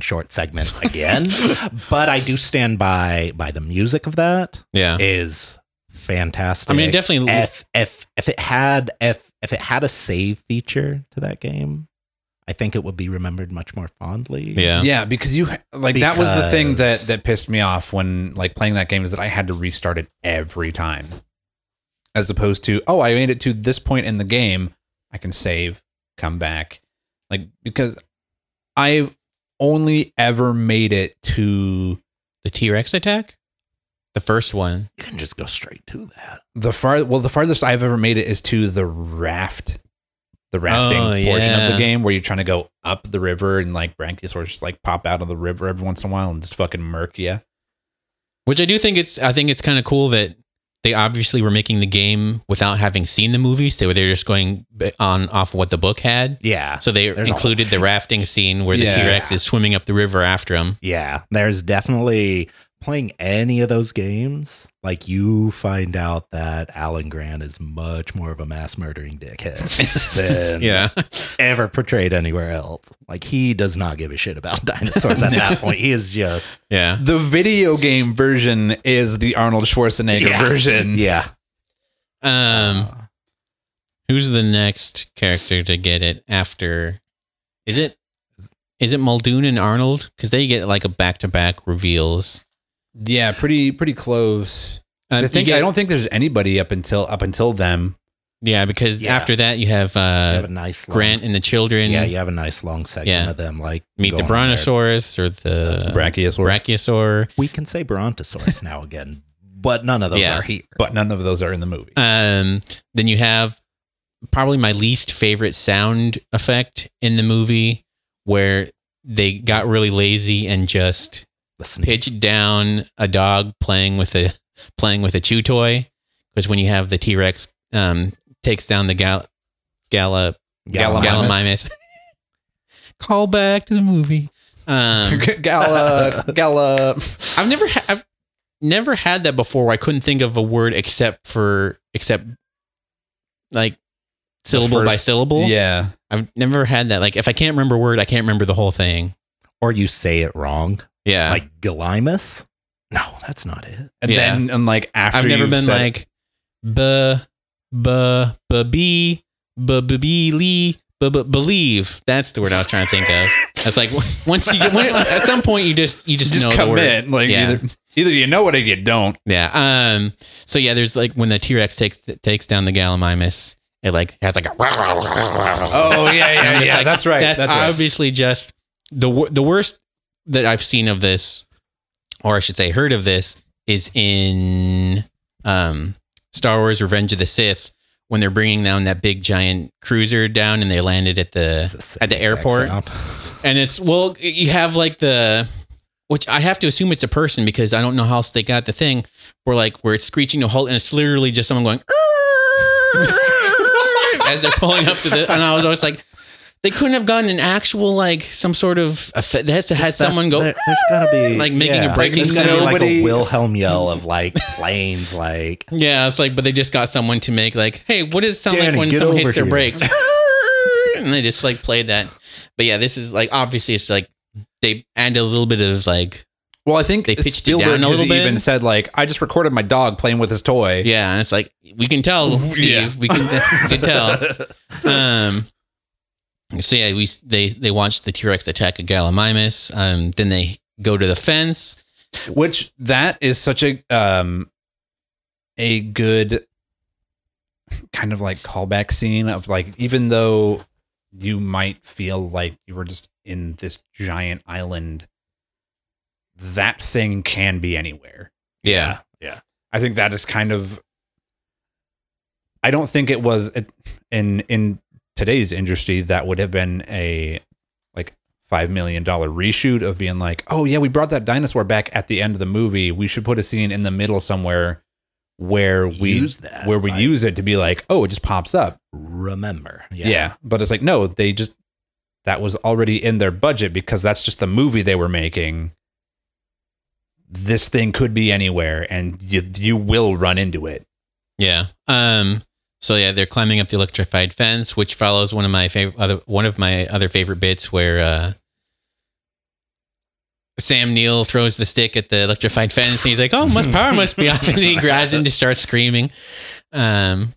[SPEAKER 1] short segment again. but I do stand by by the music of that
[SPEAKER 2] yeah.
[SPEAKER 1] is fantastic.
[SPEAKER 2] I mean, definitely.
[SPEAKER 1] if if if it had if if it had a save feature to that game, I think it would be remembered much more fondly.
[SPEAKER 2] yeah.
[SPEAKER 4] Yeah, because you like that was the thing that that pissed me off when like playing that game is that I had to restart it every time, as opposed to oh I made it to this point in the game, I can save, come back, like because I've only ever made it to
[SPEAKER 2] The T Rex attack? The first one.
[SPEAKER 1] You can just go straight to that.
[SPEAKER 4] the far well the farthest I've ever made it is to the raft, the rafting
[SPEAKER 2] Oh,
[SPEAKER 4] portion of the game where you're trying to go up the river and like brachiosaurs just like pop out of the river every once in a while and just fucking murk you.
[SPEAKER 2] Which I do think it's I think it's kind of cool that they obviously were making the game without having seen the movie, so they were just going on off what the book had.
[SPEAKER 1] Yeah.
[SPEAKER 2] So they
[SPEAKER 1] There's
[SPEAKER 2] included the rafting scene where the
[SPEAKER 4] Yeah.
[SPEAKER 2] T Rex is swimming up the river after him.
[SPEAKER 1] Yeah, there's definitely playing any of those games. Like you find out that Alan Grant is much more of a mass murdering dickhead than
[SPEAKER 2] Yeah.
[SPEAKER 1] ever portrayed anywhere else. Like he does not give a shit about dinosaurs at that point. He is just
[SPEAKER 2] Yeah.
[SPEAKER 4] The video game version is the Arnold Schwarzenegger
[SPEAKER 1] Yeah.
[SPEAKER 4] version.
[SPEAKER 1] yeah.
[SPEAKER 2] Um who's the next character to get it after is it is it Muldoon and Arnold? Because they get like a back to back reveals.
[SPEAKER 4] Yeah, pretty pretty close.
[SPEAKER 2] Uh,
[SPEAKER 4] I
[SPEAKER 2] you
[SPEAKER 4] think
[SPEAKER 2] get-
[SPEAKER 4] I don't think there's anybody up until up until them.
[SPEAKER 2] Yeah, because
[SPEAKER 1] Yeah.
[SPEAKER 2] after that you have
[SPEAKER 1] You have
[SPEAKER 2] uh,
[SPEAKER 1] a nice long,
[SPEAKER 2] Grant and the children.
[SPEAKER 1] Yeah, you have a nice long segment
[SPEAKER 2] Yeah.
[SPEAKER 1] of them like
[SPEAKER 2] meet the
[SPEAKER 1] going on there.
[SPEAKER 2] Brontosaurus or the
[SPEAKER 4] Brachiosaur.
[SPEAKER 2] Brachiosaur.
[SPEAKER 1] We can say Brontosaurus now again, but none of those
[SPEAKER 2] Yeah.
[SPEAKER 1] are here.
[SPEAKER 4] but none of those are in the movie.
[SPEAKER 2] Um, then you have probably my least favorite sound effect in the movie where they got really lazy and just
[SPEAKER 1] Listen,
[SPEAKER 2] pitched down a dog playing with a playing with a chew toy. Because when you have the T Rex um, takes down the gal gala
[SPEAKER 4] Gallimimus.
[SPEAKER 2] Gallimimus. Call back to the movie. Um,
[SPEAKER 4] Gala, Gala.
[SPEAKER 2] I've never ha- I've never had that before where I couldn't think of a word except for except like syllable by syllable.
[SPEAKER 4] Yeah,
[SPEAKER 2] I've never had that. Like if I can't remember a word, I can't remember the whole thing.
[SPEAKER 1] or you say it wrong,
[SPEAKER 2] Yeah.
[SPEAKER 1] like Galimus. No, that's not it.
[SPEAKER 4] and
[SPEAKER 2] Yeah.
[SPEAKER 4] then and like after
[SPEAKER 2] I've never been
[SPEAKER 4] said-
[SPEAKER 2] like b b b b b b b lee b b believe. That's the word I was trying to think of. It's like once you get when, at some point you just you just,
[SPEAKER 4] just
[SPEAKER 2] know the word.
[SPEAKER 4] Like
[SPEAKER 2] Yeah.
[SPEAKER 4] either either you know it or you don't.
[SPEAKER 2] Yeah. Um. So yeah, there's like when the T Rex takes takes down the Gallimimus, it like has like a.
[SPEAKER 4] Oh yeah, yeah, yeah.
[SPEAKER 2] like,
[SPEAKER 4] that's right.
[SPEAKER 2] That's,
[SPEAKER 4] That's, right.
[SPEAKER 2] obviously just the the worst that I've seen of this, or I should say, heard of this, is in um Star Wars: Revenge of the Sith when they're bringing down that big giant cruiser down and they landed at the at the airport. and it's well you have like the which I have to assume it's a person because I don't know how else they got the thing where like where it's screeching to halt and it's literally just someone going as they're pulling up to the and I was always like they couldn't have gotten an actual like some sort of effect. They had to have someone go
[SPEAKER 1] there, has gotta be
[SPEAKER 2] like making a breaking
[SPEAKER 1] there's like a Wilhelm yell of like planes, like
[SPEAKER 2] yeah it's like but they just got someone to make like hey what does it sound
[SPEAKER 1] Danny,
[SPEAKER 2] like when someone
[SPEAKER 1] over
[SPEAKER 2] hits their brakes and they just like played that but yeah this is like obviously it's like they add a little bit of like
[SPEAKER 4] Well, I think
[SPEAKER 2] They pitched it down a
[SPEAKER 4] has
[SPEAKER 2] little bit.
[SPEAKER 4] even said like, I just recorded my dog playing with his toy.
[SPEAKER 2] Yeah, and it's like we can tell, Steve.
[SPEAKER 4] Yeah.
[SPEAKER 2] We can, we can tell. Um, so yeah, we they they watched the T Rex attack a Gallimimus. Um, then they go to the fence.
[SPEAKER 4] which that is such a um a good kind of like callback scene of like even though you might feel like you were just in this giant island that thing can be anywhere Yeah,
[SPEAKER 2] Yeah,
[SPEAKER 4] i think that is kind of i don't think it was in in today's industry that would have been a like five million dollar reshoot of being like, oh yeah, we brought that dinosaur back at the end of the movie. We should put a scene in the middle somewhere where we
[SPEAKER 1] Use that,
[SPEAKER 4] where we
[SPEAKER 1] right.
[SPEAKER 4] use it to be like, oh, it just pops up.
[SPEAKER 1] Remember.
[SPEAKER 4] Yeah. But it's like, no, they just that was already in their budget because that's just the movie they were making. This thing could be anywhere and you you will run into it.
[SPEAKER 2] Yeah. Um. So yeah, they're climbing up the electrified fence, which follows one of my favorite other one of my other favorite bits where uh, Sam Neill throws the stick at the electrified fence, and he's like, "Oh, must power must be off," and he grabs it and just starts screaming. Um,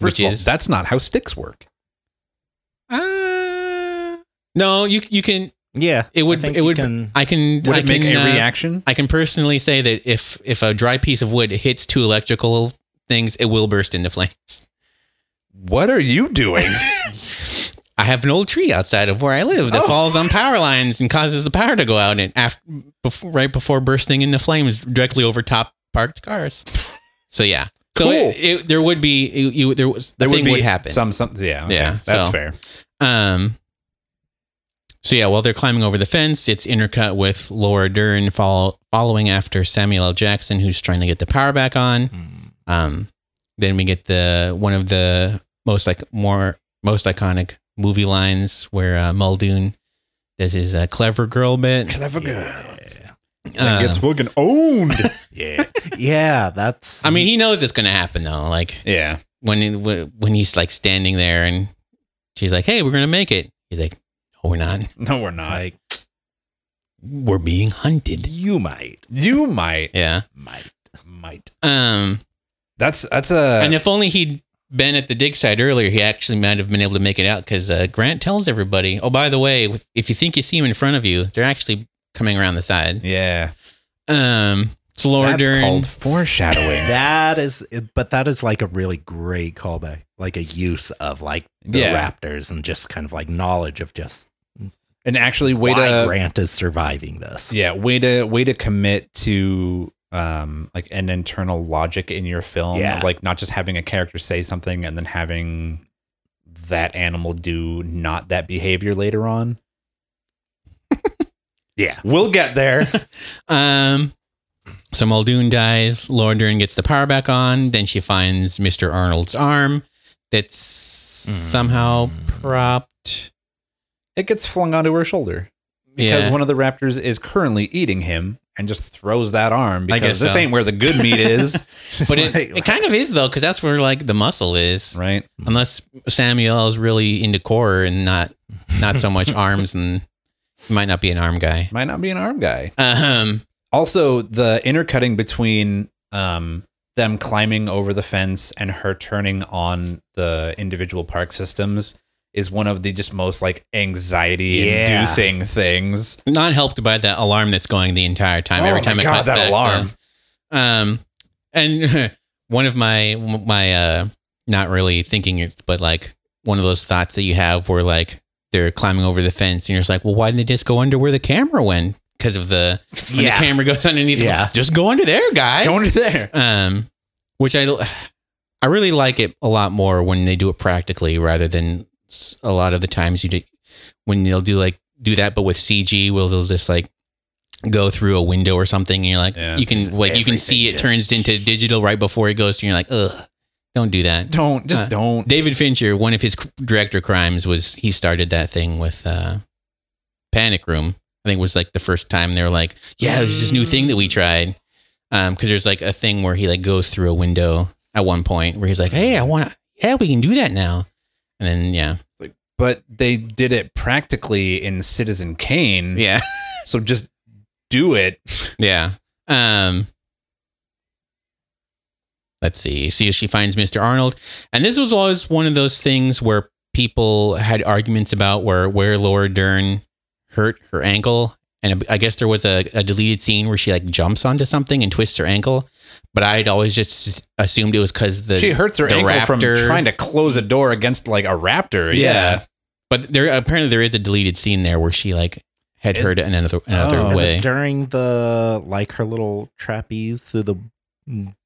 [SPEAKER 4] First
[SPEAKER 2] which
[SPEAKER 4] of all,
[SPEAKER 2] is
[SPEAKER 4] that's not how sticks work.
[SPEAKER 2] uh, no, you you can
[SPEAKER 1] Yeah.
[SPEAKER 2] it would
[SPEAKER 1] I
[SPEAKER 2] it would
[SPEAKER 1] can-
[SPEAKER 2] I can
[SPEAKER 4] Would
[SPEAKER 2] I
[SPEAKER 4] it make a
[SPEAKER 2] uh,
[SPEAKER 4] reaction?
[SPEAKER 2] I can personally say that if if a dry piece of wood hits two electrical things, it will burst into flames.
[SPEAKER 4] What are you doing?
[SPEAKER 2] I have an old tree outside of where I live that
[SPEAKER 4] Oh.
[SPEAKER 2] falls on power lines and causes the power to go out and after, before, right before bursting into flames directly over top parked cars. So yeah, so
[SPEAKER 4] Cool.
[SPEAKER 2] it, it, there would be it, you there was the
[SPEAKER 4] there
[SPEAKER 2] thing
[SPEAKER 4] would
[SPEAKER 2] would,
[SPEAKER 4] be
[SPEAKER 2] happen.
[SPEAKER 4] Some something yeah okay.
[SPEAKER 2] Yeah,
[SPEAKER 4] that's
[SPEAKER 2] so-
[SPEAKER 4] fair.
[SPEAKER 2] Um. So yeah, while they're climbing over the fence, it's intercut with Laura Dern follow, following after Samuel L. Jackson, who's trying to get the power back on.
[SPEAKER 1] Hmm.
[SPEAKER 2] Um, then we get the one of the most like more most iconic movie lines where uh, Muldoon does his uh, clever girl bit.
[SPEAKER 4] Clever
[SPEAKER 1] Yeah.
[SPEAKER 2] Uh,
[SPEAKER 4] gets fucking owned.
[SPEAKER 1] Yeah. yeah. That's.
[SPEAKER 2] I mean, he knows it's gonna happen though. Like
[SPEAKER 4] yeah.
[SPEAKER 2] when when he's like standing there and she's like, "Hey, we're gonna make it." He's like, "No, we're not.
[SPEAKER 4] No, we're not.
[SPEAKER 1] like,
[SPEAKER 2] We're being hunted."
[SPEAKER 1] you might.
[SPEAKER 4] you might.
[SPEAKER 2] Yeah.
[SPEAKER 1] Might.
[SPEAKER 4] Might.
[SPEAKER 2] Um.
[SPEAKER 4] That's that's a
[SPEAKER 2] and if only he'd been at the dig site earlier, he actually might have been able to make it out because uh, Grant tells everybody, "Oh, by the way, if you think you see him in front of you, they're actually coming around the side."
[SPEAKER 4] yeah.
[SPEAKER 2] Um, so Laura
[SPEAKER 4] That's
[SPEAKER 2] Dern,
[SPEAKER 4] called foreshadowing.
[SPEAKER 1] That is, but that is like a really great callback, like a use of like the
[SPEAKER 4] Yeah.
[SPEAKER 1] Raptors and just kind of like knowledge of just
[SPEAKER 4] and actually way
[SPEAKER 1] why
[SPEAKER 4] to
[SPEAKER 1] Grant is surviving this.
[SPEAKER 4] yeah way to way to commit to um like an internal logic in your film
[SPEAKER 1] Yeah.
[SPEAKER 4] of, like not just having a character say something and then having that animal do not that behavior later on
[SPEAKER 1] Yeah.
[SPEAKER 4] we'll get there
[SPEAKER 2] um, so Muldoon dies. Laura Dern gets the power back on. Then she finds Mister Arnold's arm that's somehow propped.
[SPEAKER 4] it gets flung onto her shoulder because
[SPEAKER 2] Yeah.
[SPEAKER 4] one of the raptors is currently eating him and just throws that arm
[SPEAKER 2] I
[SPEAKER 4] because
[SPEAKER 2] guess
[SPEAKER 4] this
[SPEAKER 2] so.
[SPEAKER 4] ain't where the good meat is
[SPEAKER 2] but it, it kind of is though, because that's where like the muscle is.
[SPEAKER 4] right
[SPEAKER 2] Unless Samuel is really into core and not not so much arms, and he might not be an arm guy.
[SPEAKER 4] might not be an arm guy
[SPEAKER 2] Um,
[SPEAKER 4] Also, the intercutting between um, them climbing over the fence and her turning on the individual park systems is one of the just most like anxiety inducing things.
[SPEAKER 2] not helped by that alarm that's going the entire time.
[SPEAKER 4] Oh
[SPEAKER 2] Every
[SPEAKER 4] my
[SPEAKER 2] time it
[SPEAKER 4] God,
[SPEAKER 2] cut
[SPEAKER 4] that
[SPEAKER 2] back,
[SPEAKER 4] alarm.
[SPEAKER 2] uh, um, and one of my my uh, not really thinking, it, but like one of those thoughts that you have where like they're climbing over the fence, and you're just like, well, why didn't they just go under where the camera went? Because of the when
[SPEAKER 1] Yeah.
[SPEAKER 2] the camera goes underneath.
[SPEAKER 1] Yeah.
[SPEAKER 2] just go under there, guys.
[SPEAKER 4] Go under there.
[SPEAKER 2] um, which I I really like it a lot more when they do it practically rather than a lot of the times you do when they'll do like do that, but with CG, will they'll just like go through a window or something, and you're like,
[SPEAKER 4] Yeah.
[SPEAKER 2] you can like you can see it turns into digital right before it goes to, and you're like, ugh, don't do that.
[SPEAKER 4] Don't just
[SPEAKER 2] Uh,
[SPEAKER 4] don't.
[SPEAKER 2] David Fincher, one of his director crimes was he started that thing with uh, Panic Room. I think it was like the first time they were like, "Yeah, there's this new thing that we tried." Um, Because there's like a thing where he like goes through a window at one point where he's like, "Hey, I want to, yeah, we can do that now." And then yeah,
[SPEAKER 4] But they did it practically in Citizen Kane.
[SPEAKER 2] yeah,
[SPEAKER 4] So just do it.
[SPEAKER 2] yeah. Um, let's see. See if she finds Mr. Arnold, and this was always one of those things where people had arguments about where where Laura Dern hurt her ankle, and I guess there was a, a deleted scene where she like jumps onto something and twists her ankle. But I'd always just assumed it was because the
[SPEAKER 4] she hurts her
[SPEAKER 2] the
[SPEAKER 4] ankle from trying to close a door against like a raptor. Yeah.
[SPEAKER 2] But there apparently there is a deleted scene there where she like had
[SPEAKER 1] Is-
[SPEAKER 2] hurt it another another
[SPEAKER 4] Oh.
[SPEAKER 1] Is
[SPEAKER 2] way.
[SPEAKER 1] it during the like her little trapeze through the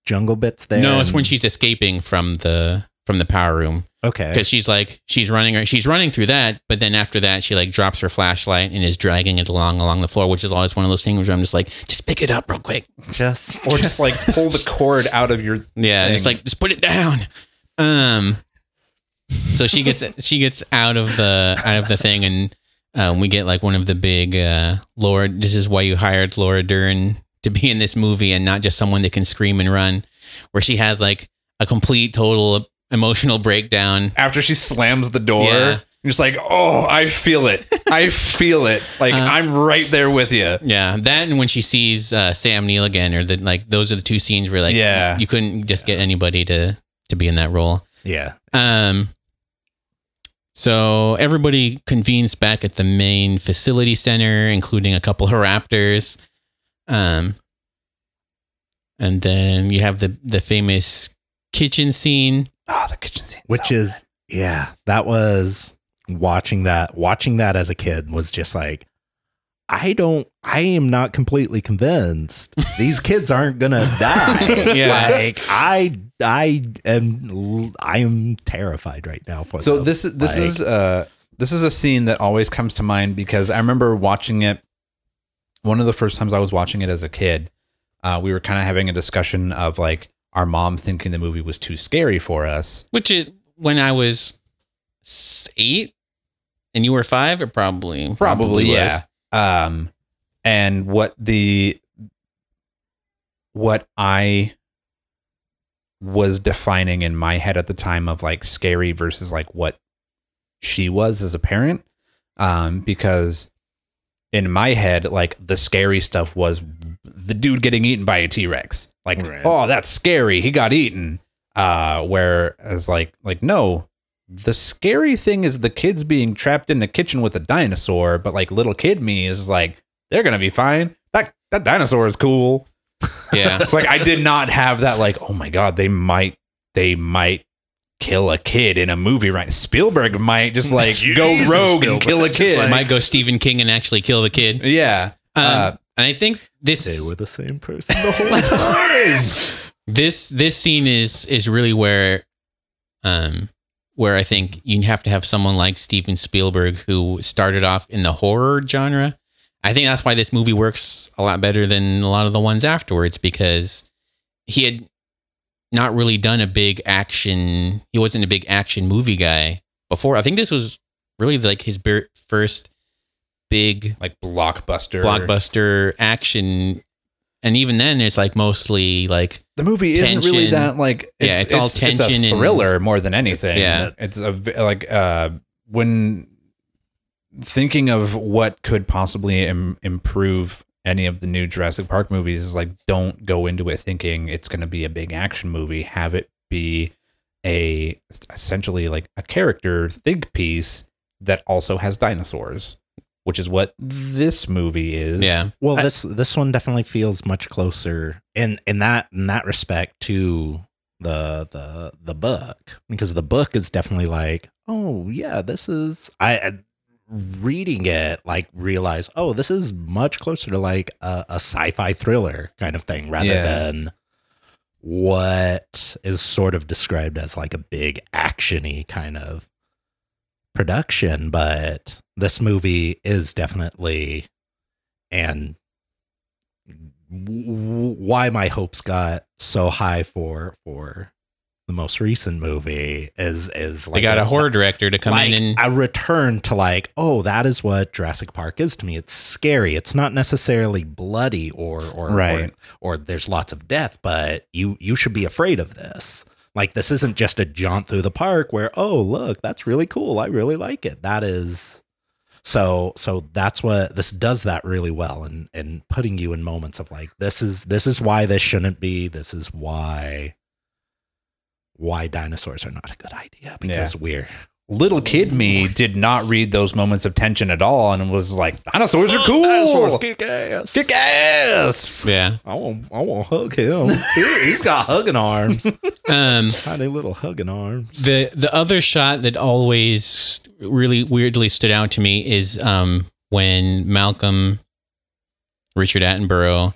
[SPEAKER 1] jungle bits there?
[SPEAKER 2] No, it's when she's escaping from the from the power room.
[SPEAKER 1] Okay.
[SPEAKER 2] because she's like she's running right. she's running through that, but then after that she like drops her flashlight and is dragging it along along the floor, which is always one of those things where I'm just like, just pick it up real quick.
[SPEAKER 1] Just
[SPEAKER 4] Or just like pull the cord out of your.
[SPEAKER 2] Yeah, it's like just put it down. Um, so she gets she gets out of the out of the thing, and um, we get like one of the big uh, Laura. This is why you hired Laura Dern to be in this movie, and not just someone that can scream and run. Where she has like a complete total emotional breakdown.
[SPEAKER 4] After she slams the door,
[SPEAKER 2] Yeah.
[SPEAKER 4] you're just like, oh, I feel it. I feel it. Like
[SPEAKER 2] Uh,
[SPEAKER 4] I'm right there with you.
[SPEAKER 2] Yeah, that and when she sees uh, Sam Neill again, or the like, those are the two scenes where like,
[SPEAKER 4] Yeah.
[SPEAKER 2] you couldn't just get anybody to to be in that role.
[SPEAKER 1] yeah.
[SPEAKER 2] Um, so everybody convenes back at the main facility center, including a couple of raptors. Um, and then you have the the famous kitchen scene.
[SPEAKER 4] Oh, the kitchen scene.
[SPEAKER 1] Which is yeah, that was watching that watching that as a kid was just like I don't I am not completely convinced these kids aren't gonna die.
[SPEAKER 2] Yeah.
[SPEAKER 1] Like I I am I am terrified right now for
[SPEAKER 4] So
[SPEAKER 1] them.
[SPEAKER 4] this is this
[SPEAKER 1] Like,
[SPEAKER 4] is uh this is a scene that always comes to mind because I remember watching it one of the first times I was watching it as a kid. Uh, we were kind of having a discussion of like our mom thinking the movie was too scary for us.
[SPEAKER 2] Which it when I was eight and you were five, it probably
[SPEAKER 4] Probably,
[SPEAKER 2] was.
[SPEAKER 4] yeah. Um, and what the what I was defining in my head at the time of like scary versus like what she was as a parent, um, because in my head, like the scary stuff was the dude getting eaten by a T Rex. Like,
[SPEAKER 1] Right.
[SPEAKER 4] oh, that's scary. He got eaten. Uh, whereas like like no, the scary thing is the kids being trapped in the kitchen with a dinosaur, but like little kid me is like, they're gonna be fine. That that dinosaur is cool.
[SPEAKER 2] Yeah.
[SPEAKER 4] It's like I did not have that like, oh my god, they might they might kill a kid in a movie, right? Spielberg might just like go
[SPEAKER 1] Jesus,
[SPEAKER 4] rogue and kill a kid.
[SPEAKER 1] like-
[SPEAKER 2] Might go Stephen King and actually kill the kid.
[SPEAKER 4] yeah.
[SPEAKER 2] Um,
[SPEAKER 4] Uh,
[SPEAKER 2] and I think this
[SPEAKER 1] they were the same person the whole time.
[SPEAKER 2] this this scene is is really where um where I think you have to have someone like Steven Spielberg who started off in the horror genre. I think that's why this movie works a lot better than a lot of the ones afterwards because he had not really done a big action. He wasn't a big action movie guy before. I think this was really like his first big
[SPEAKER 4] like blockbuster.
[SPEAKER 2] blockbuster action and even then it's like mostly like
[SPEAKER 4] The movie isn't really that like
[SPEAKER 2] Yeah, it's all tension
[SPEAKER 4] It's
[SPEAKER 2] and-
[SPEAKER 4] a thriller more than anything.
[SPEAKER 2] Yeah.
[SPEAKER 4] it's a v- like uh when thinking of what could possibly Im- improve any of the new Jurassic Park movies is like don't go into it thinking it's going to be a big action movie. Have it be a essentially like a character think piece that also has dinosaurs, which is what this movie is.
[SPEAKER 2] yeah
[SPEAKER 1] Well,
[SPEAKER 2] I-
[SPEAKER 1] this this one definitely feels much closer in in that in that respect to the the the book because the book is definitely like, oh yeah, this is I. I reading it like realize oh this is much closer to like a, a sci-fi thriller kind of thing rather
[SPEAKER 4] Yeah.
[SPEAKER 1] than what is sort of described as like a big actiony kind of production but this movie is definitely and why my hopes got so high for for the most recent movie is is like
[SPEAKER 2] they got a horror director to come
[SPEAKER 1] like
[SPEAKER 2] in and
[SPEAKER 1] a return to like oh that is what Jurassic Park is to me. It's scary. It's not necessarily bloody or or
[SPEAKER 4] Right.
[SPEAKER 1] or, or there's lots of death but you you should be afraid of this like this isn't just a jaunt through the park where oh look that's really cool. I really like it. That is so so that's what this does that really well and and putting you in moments of like this is this is why this shouldn't be. This is why why dinosaurs are not a good idea because we're
[SPEAKER 4] little kid me did not read those moments of tension at all and was like dinosaurs are cool
[SPEAKER 1] Dinosaurs kick ass.
[SPEAKER 4] kick ass
[SPEAKER 2] yeah
[SPEAKER 1] I want, I want to hug him. He- He's got hugging arms,
[SPEAKER 2] um
[SPEAKER 1] tiny little hugging arms.
[SPEAKER 2] the the other shot that always really weirdly stood out to me is um when Malcolm Richard Attenborough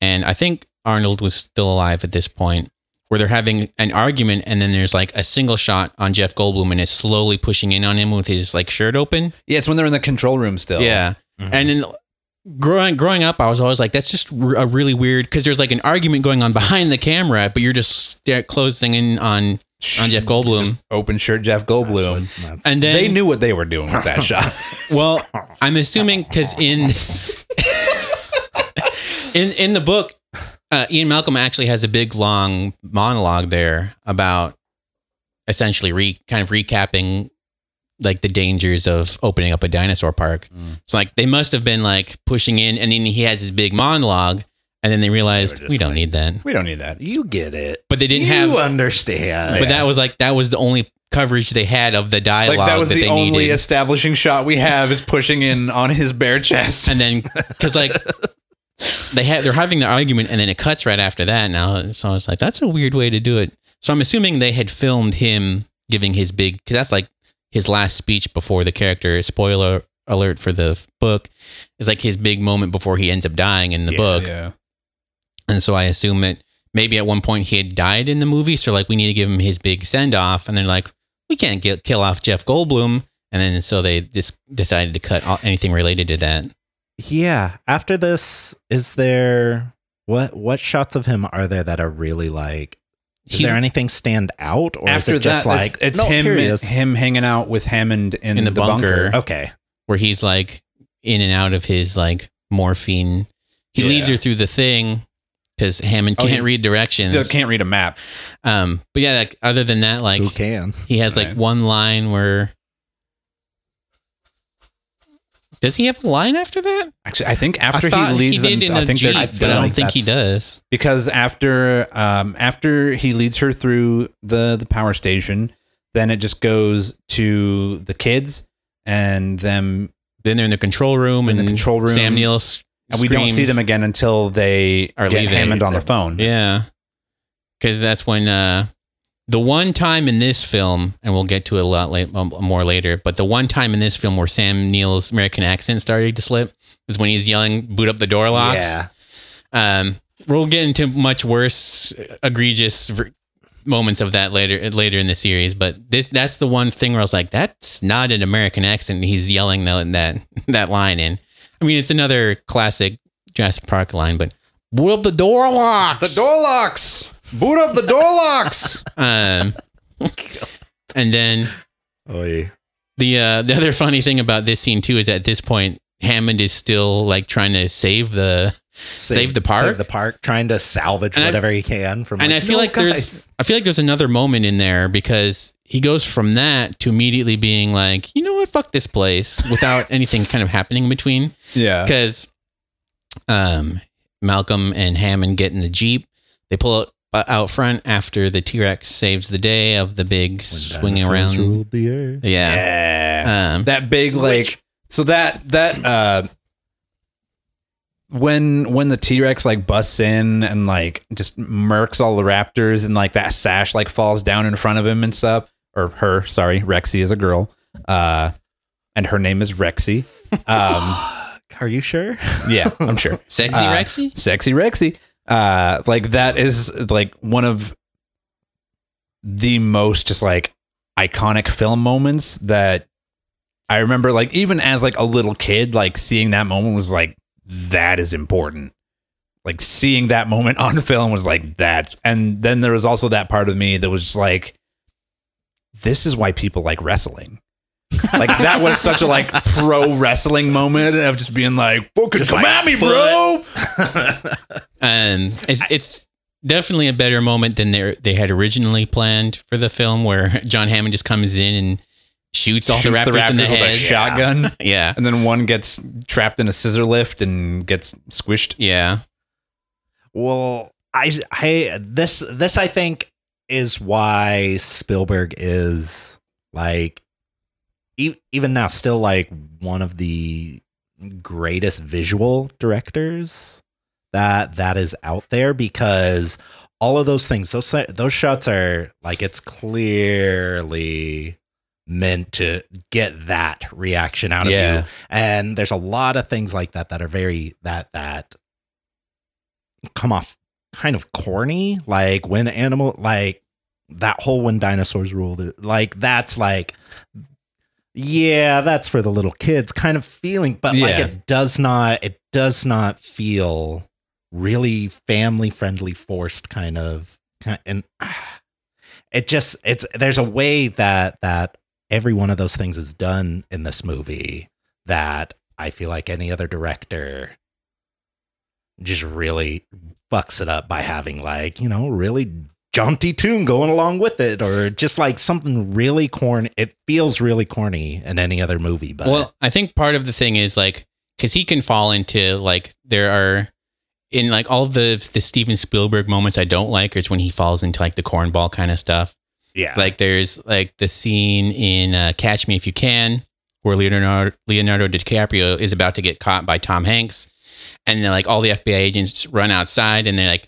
[SPEAKER 2] and I think Arnold was still alive at this point where they're having an argument and then there's like a single shot on Jeff Goldblum and it's slowly pushing in on him with his like shirt open.
[SPEAKER 4] Yeah, it's when they're in the control room still.
[SPEAKER 2] Yeah.
[SPEAKER 1] Mhm.
[SPEAKER 2] And then growing growing up, I was always like, that's just a really weird because there's like an argument going on behind the camera, but you're just stare, closing in on on Jeff Goldblum.
[SPEAKER 4] Open shirt Jeff Goldblum.
[SPEAKER 1] That's-
[SPEAKER 2] And then
[SPEAKER 4] they knew what they were doing with that shot.
[SPEAKER 2] Well, I'm assuming because in in in the book, uh, Ian Malcolm actually has a big long monologue there about essentially re kind of recapping like the dangers of opening up a dinosaur park.
[SPEAKER 4] Mm.
[SPEAKER 2] It's like they must have been like pushing in, and then he has his big monologue, and then they realized
[SPEAKER 1] just
[SPEAKER 2] we don't
[SPEAKER 1] like-
[SPEAKER 2] need that.
[SPEAKER 4] we don't need that.
[SPEAKER 1] you get it.
[SPEAKER 2] But they didn't
[SPEAKER 1] you
[SPEAKER 2] have.
[SPEAKER 1] You understand.
[SPEAKER 2] But that was like that was the only coverage they had of the dialogue
[SPEAKER 4] Like that was
[SPEAKER 2] that
[SPEAKER 4] the
[SPEAKER 2] they
[SPEAKER 4] only
[SPEAKER 2] needed.
[SPEAKER 4] establishing shot we have is pushing in on his bare chest.
[SPEAKER 2] and then because like they have they're having the argument and then it cuts right after that now. So it's like that's a weird way to do it. So i'm assuming they had filmed him giving his big because that's like his last speech before the character spoiler alert for the book is like his big moment before he ends up dying in the
[SPEAKER 1] Yeah,
[SPEAKER 2] book.
[SPEAKER 4] Yeah.
[SPEAKER 2] and so i assume that maybe at one point he had died in the movie so like we need to give him his big send off and they're like we can't get, kill off jeff goldblum. And then so they just decided to cut all, anything related to that
[SPEAKER 1] yeah. After this, is there what what shots of him are there that are really like? Is
[SPEAKER 2] He's-
[SPEAKER 1] there anything stand out, or
[SPEAKER 4] After
[SPEAKER 1] is it just
[SPEAKER 4] that,
[SPEAKER 1] like
[SPEAKER 4] it's, it's
[SPEAKER 1] no,
[SPEAKER 4] him
[SPEAKER 1] here
[SPEAKER 4] him hanging out with Hammond in,
[SPEAKER 2] In the
[SPEAKER 4] the, bunker.
[SPEAKER 2] bunker.
[SPEAKER 1] Okay,
[SPEAKER 2] where he's like in and out of his like morphine. He
[SPEAKER 4] Yeah.
[SPEAKER 2] leads her through the thing because Hammond
[SPEAKER 4] Oh,
[SPEAKER 2] can't
[SPEAKER 4] he-
[SPEAKER 2] read directions.
[SPEAKER 4] Still can't read a map.
[SPEAKER 2] Um, but yeah, like other than that, like
[SPEAKER 1] who can?
[SPEAKER 2] he has like
[SPEAKER 4] Right.
[SPEAKER 2] one line where does he have a line after that?
[SPEAKER 4] Actually, I think after
[SPEAKER 2] I
[SPEAKER 4] he leads
[SPEAKER 2] did
[SPEAKER 4] them, I think
[SPEAKER 2] Jeep,
[SPEAKER 1] I
[SPEAKER 2] but I don't
[SPEAKER 1] like
[SPEAKER 2] think he does.
[SPEAKER 4] because after um after he leads her through the the power station, then it just goes to the kids and them,
[SPEAKER 2] Then they're in the control room
[SPEAKER 4] In
[SPEAKER 2] and
[SPEAKER 4] the control room.
[SPEAKER 2] Sam Neill
[SPEAKER 4] and we don't see them again until they
[SPEAKER 2] Are
[SPEAKER 4] get
[SPEAKER 2] leaving.
[SPEAKER 4] Hammond on the phone.
[SPEAKER 2] Yeah. Because that's when uh, the one time in this film, and we'll get to it a lot late, um, more later, but the one time in this film where Sam Neill's American accent started to slip is when he's yelling, boot up the door locks.
[SPEAKER 1] Yeah,
[SPEAKER 2] Um, we'll get into much worse, egregious ver- moments of that later later in the series, but this that's the one thing where I was like, that's not an American accent. He's yelling that that that line in. I mean, it's another classic Jurassic Park line, but boot up the door locks.
[SPEAKER 4] The door locks. Boot up the door locks.
[SPEAKER 2] Um, and then
[SPEAKER 1] Oy.
[SPEAKER 2] the uh, the other funny thing about this scene too is at this point Hammond is still like trying to save the Save the park?
[SPEAKER 1] save the park, trying to salvage
[SPEAKER 2] And I-
[SPEAKER 1] whatever he can from.
[SPEAKER 2] and
[SPEAKER 1] like,
[SPEAKER 2] I feel
[SPEAKER 1] "No,
[SPEAKER 2] like there's. I feel like there's another moment in there because he goes from that to immediately being like, you know what, fuck this place without anything kind of happening in between
[SPEAKER 4] Yeah.
[SPEAKER 2] because um, Malcolm and Hammond get in the jeep. They pull out, out front after the T Rex saves the day of the big
[SPEAKER 1] When
[SPEAKER 2] swinging around.
[SPEAKER 1] ruled the earth.
[SPEAKER 2] Yeah.
[SPEAKER 4] Yeah.
[SPEAKER 2] Um,
[SPEAKER 4] that big like so that that uh when when the T-Rex like busts in and like just murks all the raptors and like that sash like falls down in front of him and stuff or her sorry Rexy is a girl uh and her name is Rexy um
[SPEAKER 1] Are you sure?
[SPEAKER 4] yeah I'm sure
[SPEAKER 2] Sexy
[SPEAKER 4] Uh,
[SPEAKER 2] Rexy?
[SPEAKER 4] sexy Rexy. Uh, like that is like one of the most just like iconic film moments that I remember. Like even as like a little kid, like seeing that moment was like that is important. Like seeing that moment on film was like that, and then there was also that part of me that was just like, this is why people like wrestling. Like that was such a like pro wrestling moment of just being like, "Fucking
[SPEAKER 1] Just
[SPEAKER 4] come
[SPEAKER 1] like,
[SPEAKER 4] at me, bro!"
[SPEAKER 2] Um, it's it's definitely a better moment than they they had originally planned for the film, where John Hammond just comes in and shoots all
[SPEAKER 4] Shoots
[SPEAKER 2] the raptors, in the
[SPEAKER 4] with
[SPEAKER 2] head.
[SPEAKER 4] a shotgun,
[SPEAKER 2] Yeah,
[SPEAKER 4] and then one gets trapped in a scissor lift and gets squished.
[SPEAKER 2] yeah.
[SPEAKER 1] Well, I, I, this, this, I think is why Spielberg is like, even now, still like one of the greatest visual directors that that is out there because all of those things, those those shots are like it's clearly meant to get that reaction out of
[SPEAKER 4] Yeah.
[SPEAKER 1] you and there's a lot of things like that that are very that that come off kind of corny. Like when animal, like that whole when dinosaurs ruled, it, like that's like, yeah, that's for the little kids kind of feeling, but like it does not, it does not feel really family friendly, forced kind of, and it just, it's, there's a way that, that every one of those things is done in this movie that I feel like any other director just really fucks it up by having like, you know, really jaunty tune going along with it or just like something really corny. It feels really corny in any other movie, but
[SPEAKER 2] Well, I think part of the thing is like because he can fall into like there are in like all the the Steven Spielberg moments I don't like is when he falls into like the cornball kind of stuff.
[SPEAKER 1] yeah.
[SPEAKER 2] Like there's like the scene in uh, Catch Me If You Can where Leonardo Leonardo DiCaprio is about to get caught by Tom Hanks, and then like all the FBI agents run outside, and they're like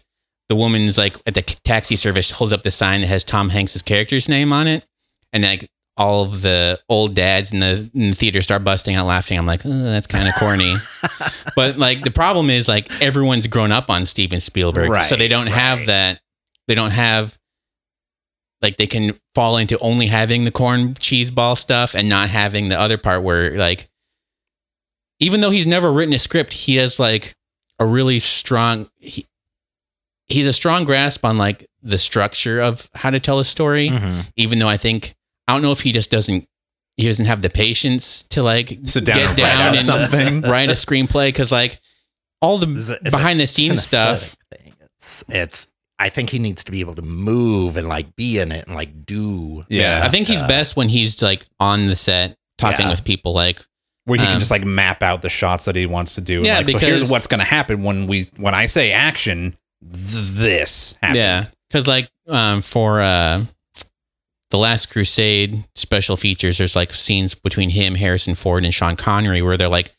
[SPEAKER 2] the woman's like at the taxi service holds up the sign that has Tom Hanks's character's name on it, and like all of the old dads in the, in the theater start busting out laughing. I'm like, oh, that's kind of corny. but like the problem is like everyone's grown up on Steven Spielberg, so they don't have that. They don't have like they can fall into only having the corn cheese ball stuff and not having the other part where like even though he's never written a script, he has like a really strong he, he's a strong grasp on like the structure of how to tell a story.
[SPEAKER 1] Mhm.
[SPEAKER 2] Even though I think I don't know if he just doesn't he doesn't have the patience to like
[SPEAKER 4] Sit down
[SPEAKER 2] get
[SPEAKER 4] and write
[SPEAKER 2] down
[SPEAKER 4] out
[SPEAKER 2] and
[SPEAKER 4] something.
[SPEAKER 2] write a screenplay because like all the
[SPEAKER 1] It's it's
[SPEAKER 2] behind the scenes stuff.
[SPEAKER 1] It's, it's, I think he needs to be able to move and like be in it and like do.
[SPEAKER 4] Yeah.
[SPEAKER 2] I think he's
[SPEAKER 1] stuff.
[SPEAKER 2] best when he's like on the set talking
[SPEAKER 1] Yeah.
[SPEAKER 2] with people like
[SPEAKER 4] where he
[SPEAKER 2] Um,
[SPEAKER 4] can just like map out the shots that he wants to do.
[SPEAKER 2] Yeah,
[SPEAKER 4] like, so here's what's going to happen when we when I say action. Th- this happens.
[SPEAKER 2] Yeah, because like um, for uh, the Last Crusade special features, there's like scenes between him, Harrison Ford, and Sean Connery where they're like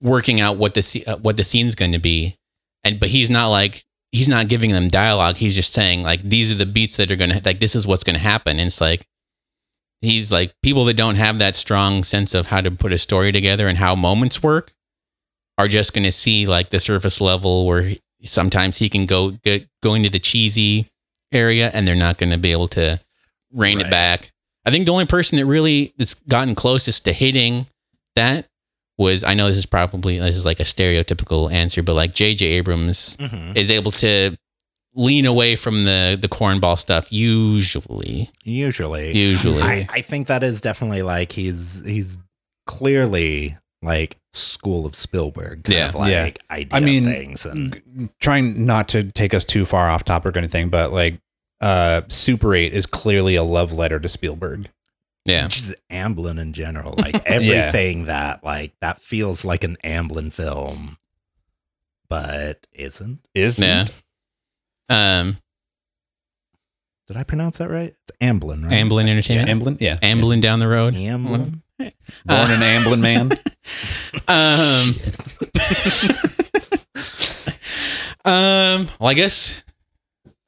[SPEAKER 2] working out what the uh, what the scene's going to be, and but he's not like he's not giving them dialogue. He's just saying like these are the beats that are going to like this is what's going to happen. And it's like he's like people that don't have that strong sense of how to put a story together and how moments work are just going to see like the surface level where he- sometimes he can go get, going into the cheesy area and they're not going to be able to rein it back. I think the only person that really has gotten closest to hitting that was I know this is probably this is like a stereotypical answer, but like J.J. Abrams
[SPEAKER 1] Mhm.
[SPEAKER 2] is able to lean away from the the cornball stuff usually.
[SPEAKER 1] Usually.
[SPEAKER 2] Usually.
[SPEAKER 1] I, I think that is definitely like he's he's clearly like school of Spielberg kind
[SPEAKER 2] Yeah.
[SPEAKER 1] of like
[SPEAKER 4] Yeah.
[SPEAKER 1] idea
[SPEAKER 4] I mean,
[SPEAKER 1] things and
[SPEAKER 4] G- trying not to take us too far off topic or anything, but like uh Super 8 is clearly a love letter to Spielberg.
[SPEAKER 2] Yeah.
[SPEAKER 1] just Amblin in general. Like everything that like that feels like an Amblin film, but isn't.
[SPEAKER 4] Isn't
[SPEAKER 2] Yeah. Um
[SPEAKER 1] Did I pronounce that right? It's Amblin, right?
[SPEAKER 2] Amblin Entertainment.
[SPEAKER 4] Amblin? Yeah.
[SPEAKER 2] Amblin down the road.
[SPEAKER 1] Amblin.
[SPEAKER 4] Born an Amblin man.
[SPEAKER 2] Um, um, well, I guess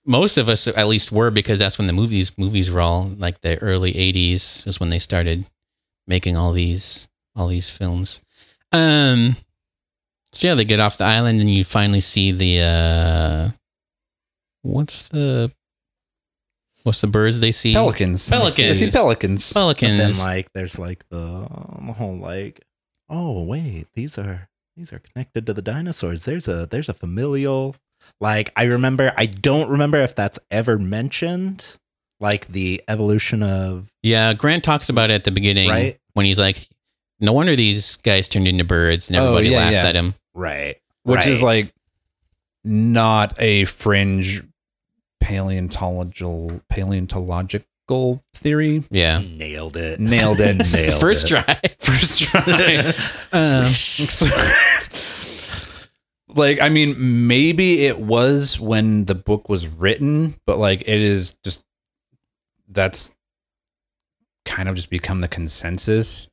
[SPEAKER 2] most of us at least were because that's when the movies movies were all like the early '80s is when they started making all these all these films. Um, so yeah, they get off the island and you finally see the uh, what's the what's the birds they see?
[SPEAKER 4] Pelicans.
[SPEAKER 2] Pelicans.
[SPEAKER 4] They see pelicans. Pelicans.
[SPEAKER 1] But then
[SPEAKER 2] Pelicans.
[SPEAKER 1] like there's like the, um, the whole like oh wait these are these are connected to the dinosaurs. There's a there's a familial like I remember I don't remember if that's ever mentioned like the evolution of
[SPEAKER 2] Yeah, Grant talks about it at the beginning
[SPEAKER 1] Right.
[SPEAKER 2] when he's like, "No wonder these guys turned into birds," and oh, everybody
[SPEAKER 4] Oh, yeah,
[SPEAKER 2] laughs
[SPEAKER 4] yeah.
[SPEAKER 2] at him.
[SPEAKER 1] right
[SPEAKER 4] Which is like not a fringe paleontological paleontological theory.
[SPEAKER 2] Yeah,
[SPEAKER 1] nailed it
[SPEAKER 4] Nailed it.
[SPEAKER 1] nailed
[SPEAKER 2] first
[SPEAKER 1] it.
[SPEAKER 2] try.
[SPEAKER 4] First try. Um, like, I mean, maybe it was when the book was written, but like, it is just that's kind of just become the consensus.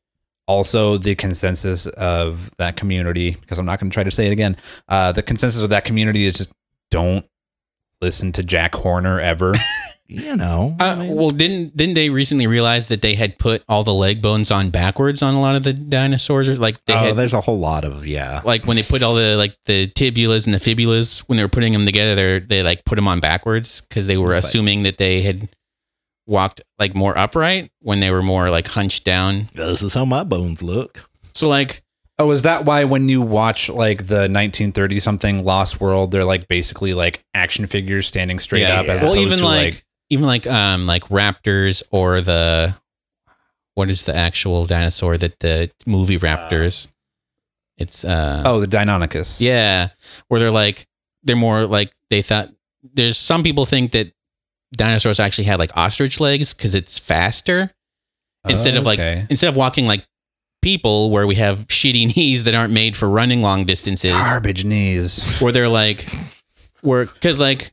[SPEAKER 4] Also, the consensus of that community, because I'm not going to try to say it again. Uh, the consensus of that community is just don't listen to Jack Horner ever.
[SPEAKER 1] you know, I
[SPEAKER 2] Uh,
[SPEAKER 1] mean,
[SPEAKER 2] well, didn't didn't they recently realize that they had put all the leg bones on backwards on a lot of the dinosaurs? Or like they
[SPEAKER 1] oh,
[SPEAKER 2] had,
[SPEAKER 1] there's a whole lot of yeah.
[SPEAKER 2] like when they put all the like the tibulas and the fibulas when they were putting them together, they they like put them on backwards because they were
[SPEAKER 1] It's like-
[SPEAKER 2] assuming that they had walked like more upright when they were more like hunched down.
[SPEAKER 1] This is how my bones look.
[SPEAKER 2] So like
[SPEAKER 4] Oh, is that why when you watch like the 1930 something Lost World, they're like basically like action figures standing straight
[SPEAKER 2] Yeah,
[SPEAKER 4] up as
[SPEAKER 2] well,
[SPEAKER 4] opposed
[SPEAKER 2] even
[SPEAKER 4] to
[SPEAKER 2] like,
[SPEAKER 4] like,
[SPEAKER 2] even like um like raptors or the what is the actual dinosaur that the movie Raptors? it's uh
[SPEAKER 4] oh the Deinonychus.
[SPEAKER 2] yeah, where they're like they're more like they thought. There's some people think that dinosaurs actually had like ostrich legs because it's faster instead of like instead of walking like people where we have shitty knees that aren't made for running long distances
[SPEAKER 4] garbage knees.
[SPEAKER 2] where they're like we're, because like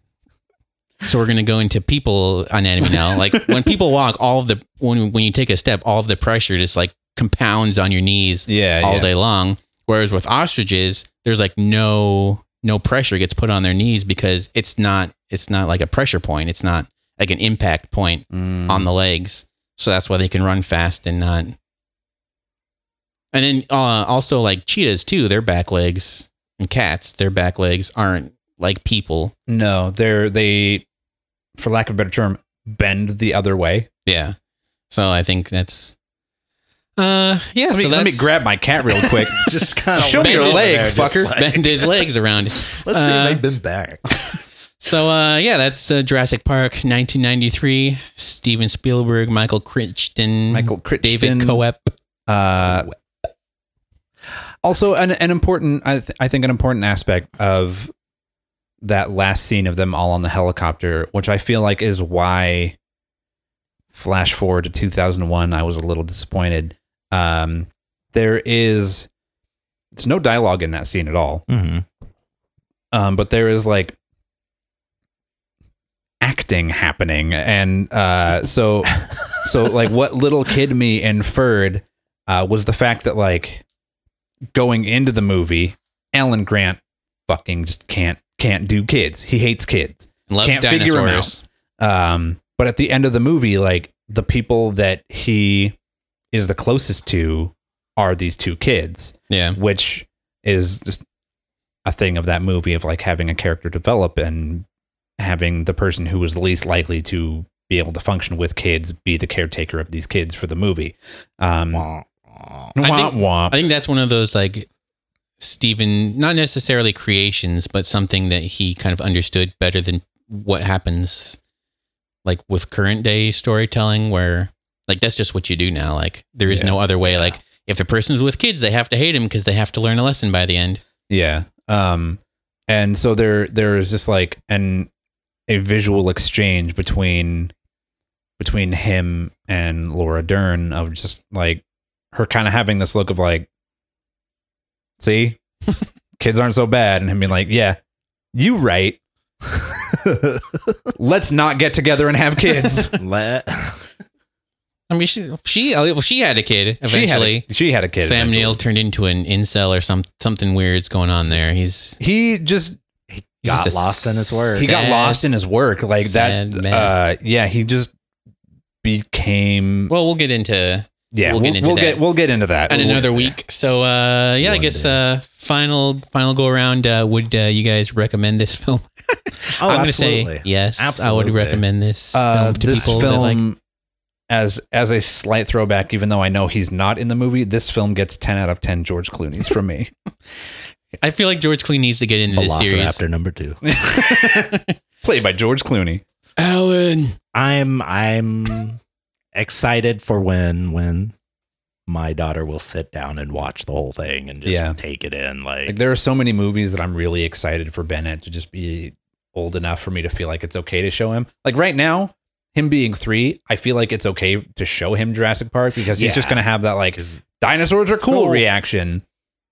[SPEAKER 2] so we're gonna go into people anatomy now like when people walk all of the when when you take a step all of the pressure just like compounds on your knees
[SPEAKER 4] Yeah,
[SPEAKER 2] all
[SPEAKER 4] yeah.
[SPEAKER 2] day long whereas with ostriches there's like no no pressure gets put on their knees because it's not it's not like a pressure point it's not like an impact point
[SPEAKER 4] Mm.
[SPEAKER 2] on the legs. So that's why they can run fast and not. And then uh, also like cheetahs too, their back legs and cats, their back legs aren't like people.
[SPEAKER 4] No, they're they, for lack of a better term, bend the other way.
[SPEAKER 2] Yeah. So I think that's. Uh yeah.
[SPEAKER 4] Let me,
[SPEAKER 2] so
[SPEAKER 4] let me grab my cat real quick.
[SPEAKER 1] Just kind of
[SPEAKER 4] Show me your leg, fucker.
[SPEAKER 2] bend his legs around.
[SPEAKER 1] Let's
[SPEAKER 2] Uh,
[SPEAKER 1] see if they've been back.
[SPEAKER 2] So uh, yeah, that's uh, Jurassic Park, 1993. Steven Spielberg, Michael Crichton,
[SPEAKER 4] Michael Crichton,
[SPEAKER 2] David Koepp.
[SPEAKER 4] Uh, also, an, an important, I, th- I think, an important aspect of that last scene of them all on the helicopter, which I feel like is why, flash forward to 2001, I was a little disappointed. Um, there is, there's no dialogue in that scene at all.
[SPEAKER 1] hmm
[SPEAKER 4] um, but there is like acting happening and uh so so like what little kid me inferred uh was the fact that like going into the movie alan grant fucking just can't can't do kids he hates kids
[SPEAKER 2] Loves
[SPEAKER 4] Can't figure 'em
[SPEAKER 2] dinosaurs.
[SPEAKER 4] um but at the end of the movie like the people that he is the closest to are these two kids
[SPEAKER 2] Yeah.
[SPEAKER 4] which is just a thing of that movie of like having a character develop and having the person who was least likely to be able to function with kids be the caretaker of these kids for the movie. Um, womp,
[SPEAKER 2] I think-
[SPEAKER 4] womp.
[SPEAKER 2] I think that's one of those like Steven, not necessarily creations, but something that he kind of understood better than what happens like with current day storytelling where like that's just what you do now. Like there is
[SPEAKER 4] Yeah.
[SPEAKER 2] no other way. Like if the person's with kids, they have to hate him because they have to learn a lesson by the end.
[SPEAKER 4] Yeah. Um, and so there there is just like an a visual exchange between between him and Laura Dern of just like her kind of having this look of like, see, kids aren't so bad, and him being like, yeah, you right. Let's not get together and have kids.
[SPEAKER 1] Let
[SPEAKER 2] I mean, she she well, she had a kid
[SPEAKER 4] she, had
[SPEAKER 2] eventually.
[SPEAKER 4] a, she had a kid.
[SPEAKER 2] Sam
[SPEAKER 4] eventually.
[SPEAKER 2] Neill turned into an incel or some something weird's going on there. He's
[SPEAKER 4] He just
[SPEAKER 2] he's
[SPEAKER 1] got
[SPEAKER 2] just a
[SPEAKER 1] lost in his work.
[SPEAKER 4] he got lost in his work like that.
[SPEAKER 2] man.
[SPEAKER 4] Uh, yeah, he just became
[SPEAKER 2] Well, we'll get into
[SPEAKER 4] Yeah,
[SPEAKER 2] We'll
[SPEAKER 4] we'll,
[SPEAKER 2] get into
[SPEAKER 4] we'll
[SPEAKER 2] that.
[SPEAKER 4] get we'll get into that
[SPEAKER 2] in another week. So uh, yeah, I guess uh, final final go around. Uh, would uh, you guys recommend this film?
[SPEAKER 1] Oh,
[SPEAKER 2] I'm going to say yes.
[SPEAKER 1] Absolutely.
[SPEAKER 2] I would recommend this
[SPEAKER 4] Uh,
[SPEAKER 2] film to
[SPEAKER 4] this
[SPEAKER 2] people
[SPEAKER 4] film,
[SPEAKER 2] that like.
[SPEAKER 4] as as a slight throwback, even though I know he's not in the movie, this film gets ten out of ten George Clooney's from me.
[SPEAKER 2] I feel like George Clooney needs to get into this series.
[SPEAKER 1] Velociraptor number two.
[SPEAKER 4] Played by George Clooney.
[SPEAKER 2] Alan,
[SPEAKER 1] I'm I'm excited for when when my daughter will sit down and watch the whole thing and just
[SPEAKER 4] Yeah.
[SPEAKER 1] take it in. Like,
[SPEAKER 4] Like there are so many movies that I'm really excited for Bennett to just be old enough for me to feel like it's okay to show him. Like right now, him being three, I feel like it's okay to show him Jurassic Park because he's just gonna have that like dinosaurs are cool
[SPEAKER 1] Cool.
[SPEAKER 4] reaction.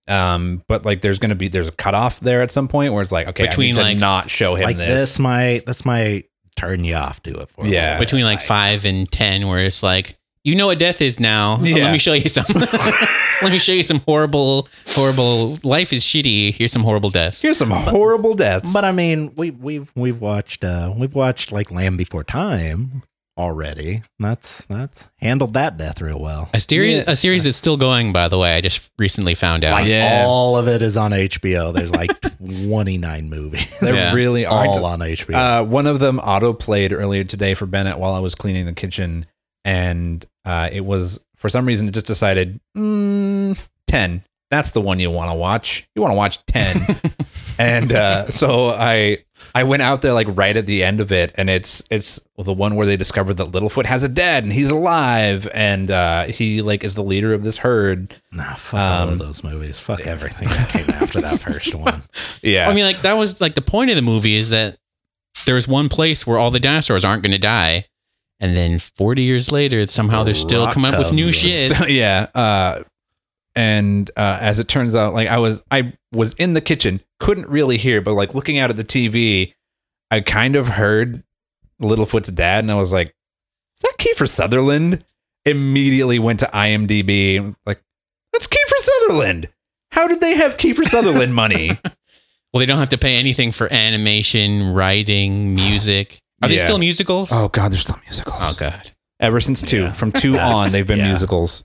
[SPEAKER 4] Um, but like there's gonna be there's a cutoff there at some point where it's like okay,
[SPEAKER 2] Between,
[SPEAKER 4] I need to
[SPEAKER 2] like-
[SPEAKER 4] not show him
[SPEAKER 1] like
[SPEAKER 4] this.
[SPEAKER 1] this. might this might turn you off to it for
[SPEAKER 4] Yeah.
[SPEAKER 2] between like five and ten, where it's like you know what death is now.
[SPEAKER 4] Yeah.
[SPEAKER 2] Let me show you something. Let me show you some horrible, horrible. Life is shitty. Here's some horrible deaths.
[SPEAKER 4] Here's some horrible deaths.
[SPEAKER 1] But I mean, we we've we've watched uh we've watched like Land Before Time already. That's that's handled that death real well.
[SPEAKER 2] A series,
[SPEAKER 4] Yeah.
[SPEAKER 2] a series that's still going. By the way, I just recently found out.
[SPEAKER 1] Like
[SPEAKER 4] Yeah.
[SPEAKER 1] all of it is on HBO. There's like 29 movies.
[SPEAKER 4] There
[SPEAKER 2] Yeah.
[SPEAKER 4] really aren't.
[SPEAKER 1] all on HBO.
[SPEAKER 4] Uh, one of them auto played earlier today for Bennett while I was cleaning the kitchen, and uh, it was for some reason it just decided mm, ten. That's the one you want to watch. You want to watch ten, and uh, so I I went out there like right at the end of it, and it's it's the one where they discovered that Littlefoot has a dad and he's alive, and uh, he like is the leader of this herd.
[SPEAKER 1] nah, fuck all
[SPEAKER 4] um,
[SPEAKER 1] of those movies. Fuck everything that came after that first one.
[SPEAKER 4] Yeah,
[SPEAKER 2] I mean, like that was like the point of the movie is that there's one place where all the dinosaurs aren't going to die, and then 40 years later, it's somehow they're still coming up with new
[SPEAKER 1] comes.
[SPEAKER 2] shit.
[SPEAKER 4] yeah. Uh, and uh, as it turns out, like I was, I was in the kitchen, couldn't really hear, but like looking out at the TV, I kind of heard Littlefoot's dad, and I was like, "Is that Kiefer Sutherland?" Immediately went to IMDb, like, "That's Kiefer Sutherland." How did they have Kiefer Sutherland money?
[SPEAKER 2] Well, they don't have to pay anything for animation, writing, music. Are they still musicals?
[SPEAKER 4] oh God, there's still musicals.
[SPEAKER 2] Oh, god,
[SPEAKER 4] Ever since two,
[SPEAKER 1] Yeah.
[SPEAKER 4] from two on, they've been
[SPEAKER 1] Yeah.
[SPEAKER 4] musicals.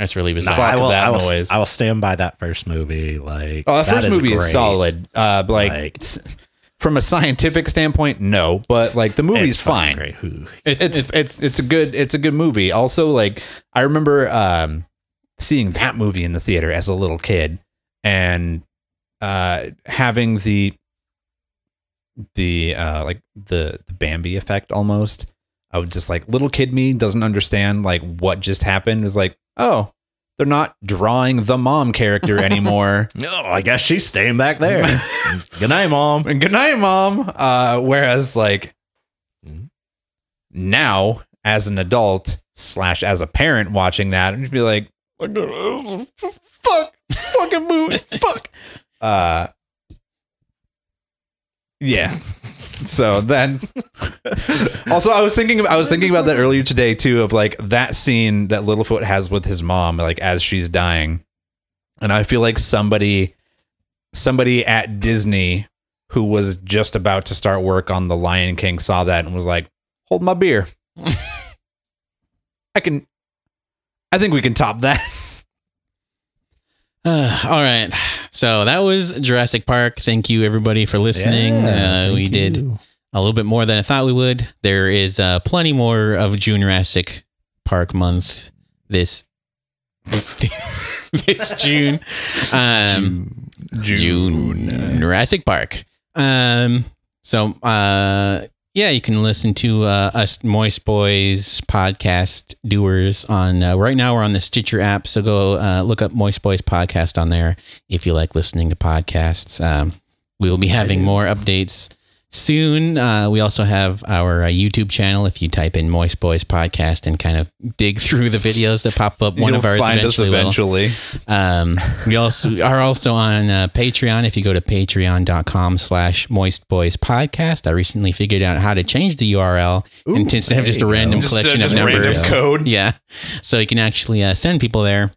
[SPEAKER 2] That's really
[SPEAKER 1] No,
[SPEAKER 2] bizarre.
[SPEAKER 4] Fuck
[SPEAKER 1] I will,
[SPEAKER 4] that
[SPEAKER 1] I will,
[SPEAKER 4] noise.
[SPEAKER 1] I will stand by that first movie. Like,
[SPEAKER 4] Oh, the
[SPEAKER 1] that
[SPEAKER 4] first movie is solid. Uh, like,
[SPEAKER 1] Like-
[SPEAKER 4] from a scientific standpoint, no, but like the movie's
[SPEAKER 1] It's
[SPEAKER 4] fine.
[SPEAKER 1] Great.
[SPEAKER 2] It's,
[SPEAKER 4] It's,
[SPEAKER 2] it's,
[SPEAKER 4] it's it's a good it's a good movie. Also, like I remember um, seeing that movie in the theater as a little kid and uh, having the the uh, like the the Bambi effect almost. I would just like little kid me doesn't understand like what just happened. Is like oh they're not drawing the mom character anymore.
[SPEAKER 1] No, I guess she's staying back there. Good night, mom.
[SPEAKER 4] And good night, mom. Uh, whereas, like, now as an adult slash as a parent watching that, and just be like, fuck, fucking movie, fuck. Uh, yeah. So then, also I was thinking, I was thinking about that earlier today too, of like that scene that Littlefoot has with his mom, like as she's dying, and I feel like somebody, somebody at Disney who was just about to start work on The Lion King saw that and was like, "Hold my beer. I can. I think we can top that."
[SPEAKER 2] Uh, all right. So that was Jurassic Park. Thank you, everybody, for listening.
[SPEAKER 1] Yeah,
[SPEAKER 2] uh, we did
[SPEAKER 1] you.
[SPEAKER 2] a little bit more than I thought we would. There is uh, plenty more of June Jurassic Park month this this June. Um, June. Jurassic Park. Um, so uh, yeah, you can listen to uh, us Moist Boys podcast doers on uh, right now. We're on the Stitcher app, so go uh, look up Moist Boys podcast on there if you like listening to podcasts. Um, we will be having more updates soon. Uh, we also have our uh, YouTube channel. If you type in Moist Boys podcast and kind of dig through the videos that pop up, one
[SPEAKER 4] You'll
[SPEAKER 2] of ours
[SPEAKER 4] find
[SPEAKER 2] eventually
[SPEAKER 4] eventually.
[SPEAKER 2] Um, we also are also on uh, Patreon. If you go to patreon.com slash moist boys podcast, I recently figured out how to change the URL and instead of just a random collection of
[SPEAKER 4] random
[SPEAKER 2] numbers.
[SPEAKER 4] code.
[SPEAKER 2] Yeah. So you can actually uh, send people there.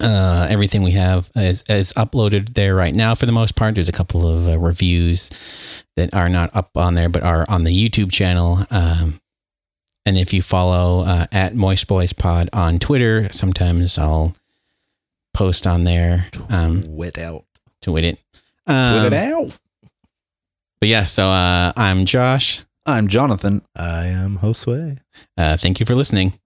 [SPEAKER 2] Uh, everything we have is, is uploaded there right now for the most part. There's a couple of uh, reviews that are not up on there, but are on the YouTube channel. Um, and if you follow uh, at Moist Boys Pod on Twitter, sometimes I'll post on there um,
[SPEAKER 1] Wit out.
[SPEAKER 2] to wit it.
[SPEAKER 4] Put
[SPEAKER 2] Um,
[SPEAKER 4] it out.
[SPEAKER 2] but yeah, so uh, I'm Josh.
[SPEAKER 4] I'm Jonathan.
[SPEAKER 1] I am Josue.
[SPEAKER 2] Uh, thank you for listening.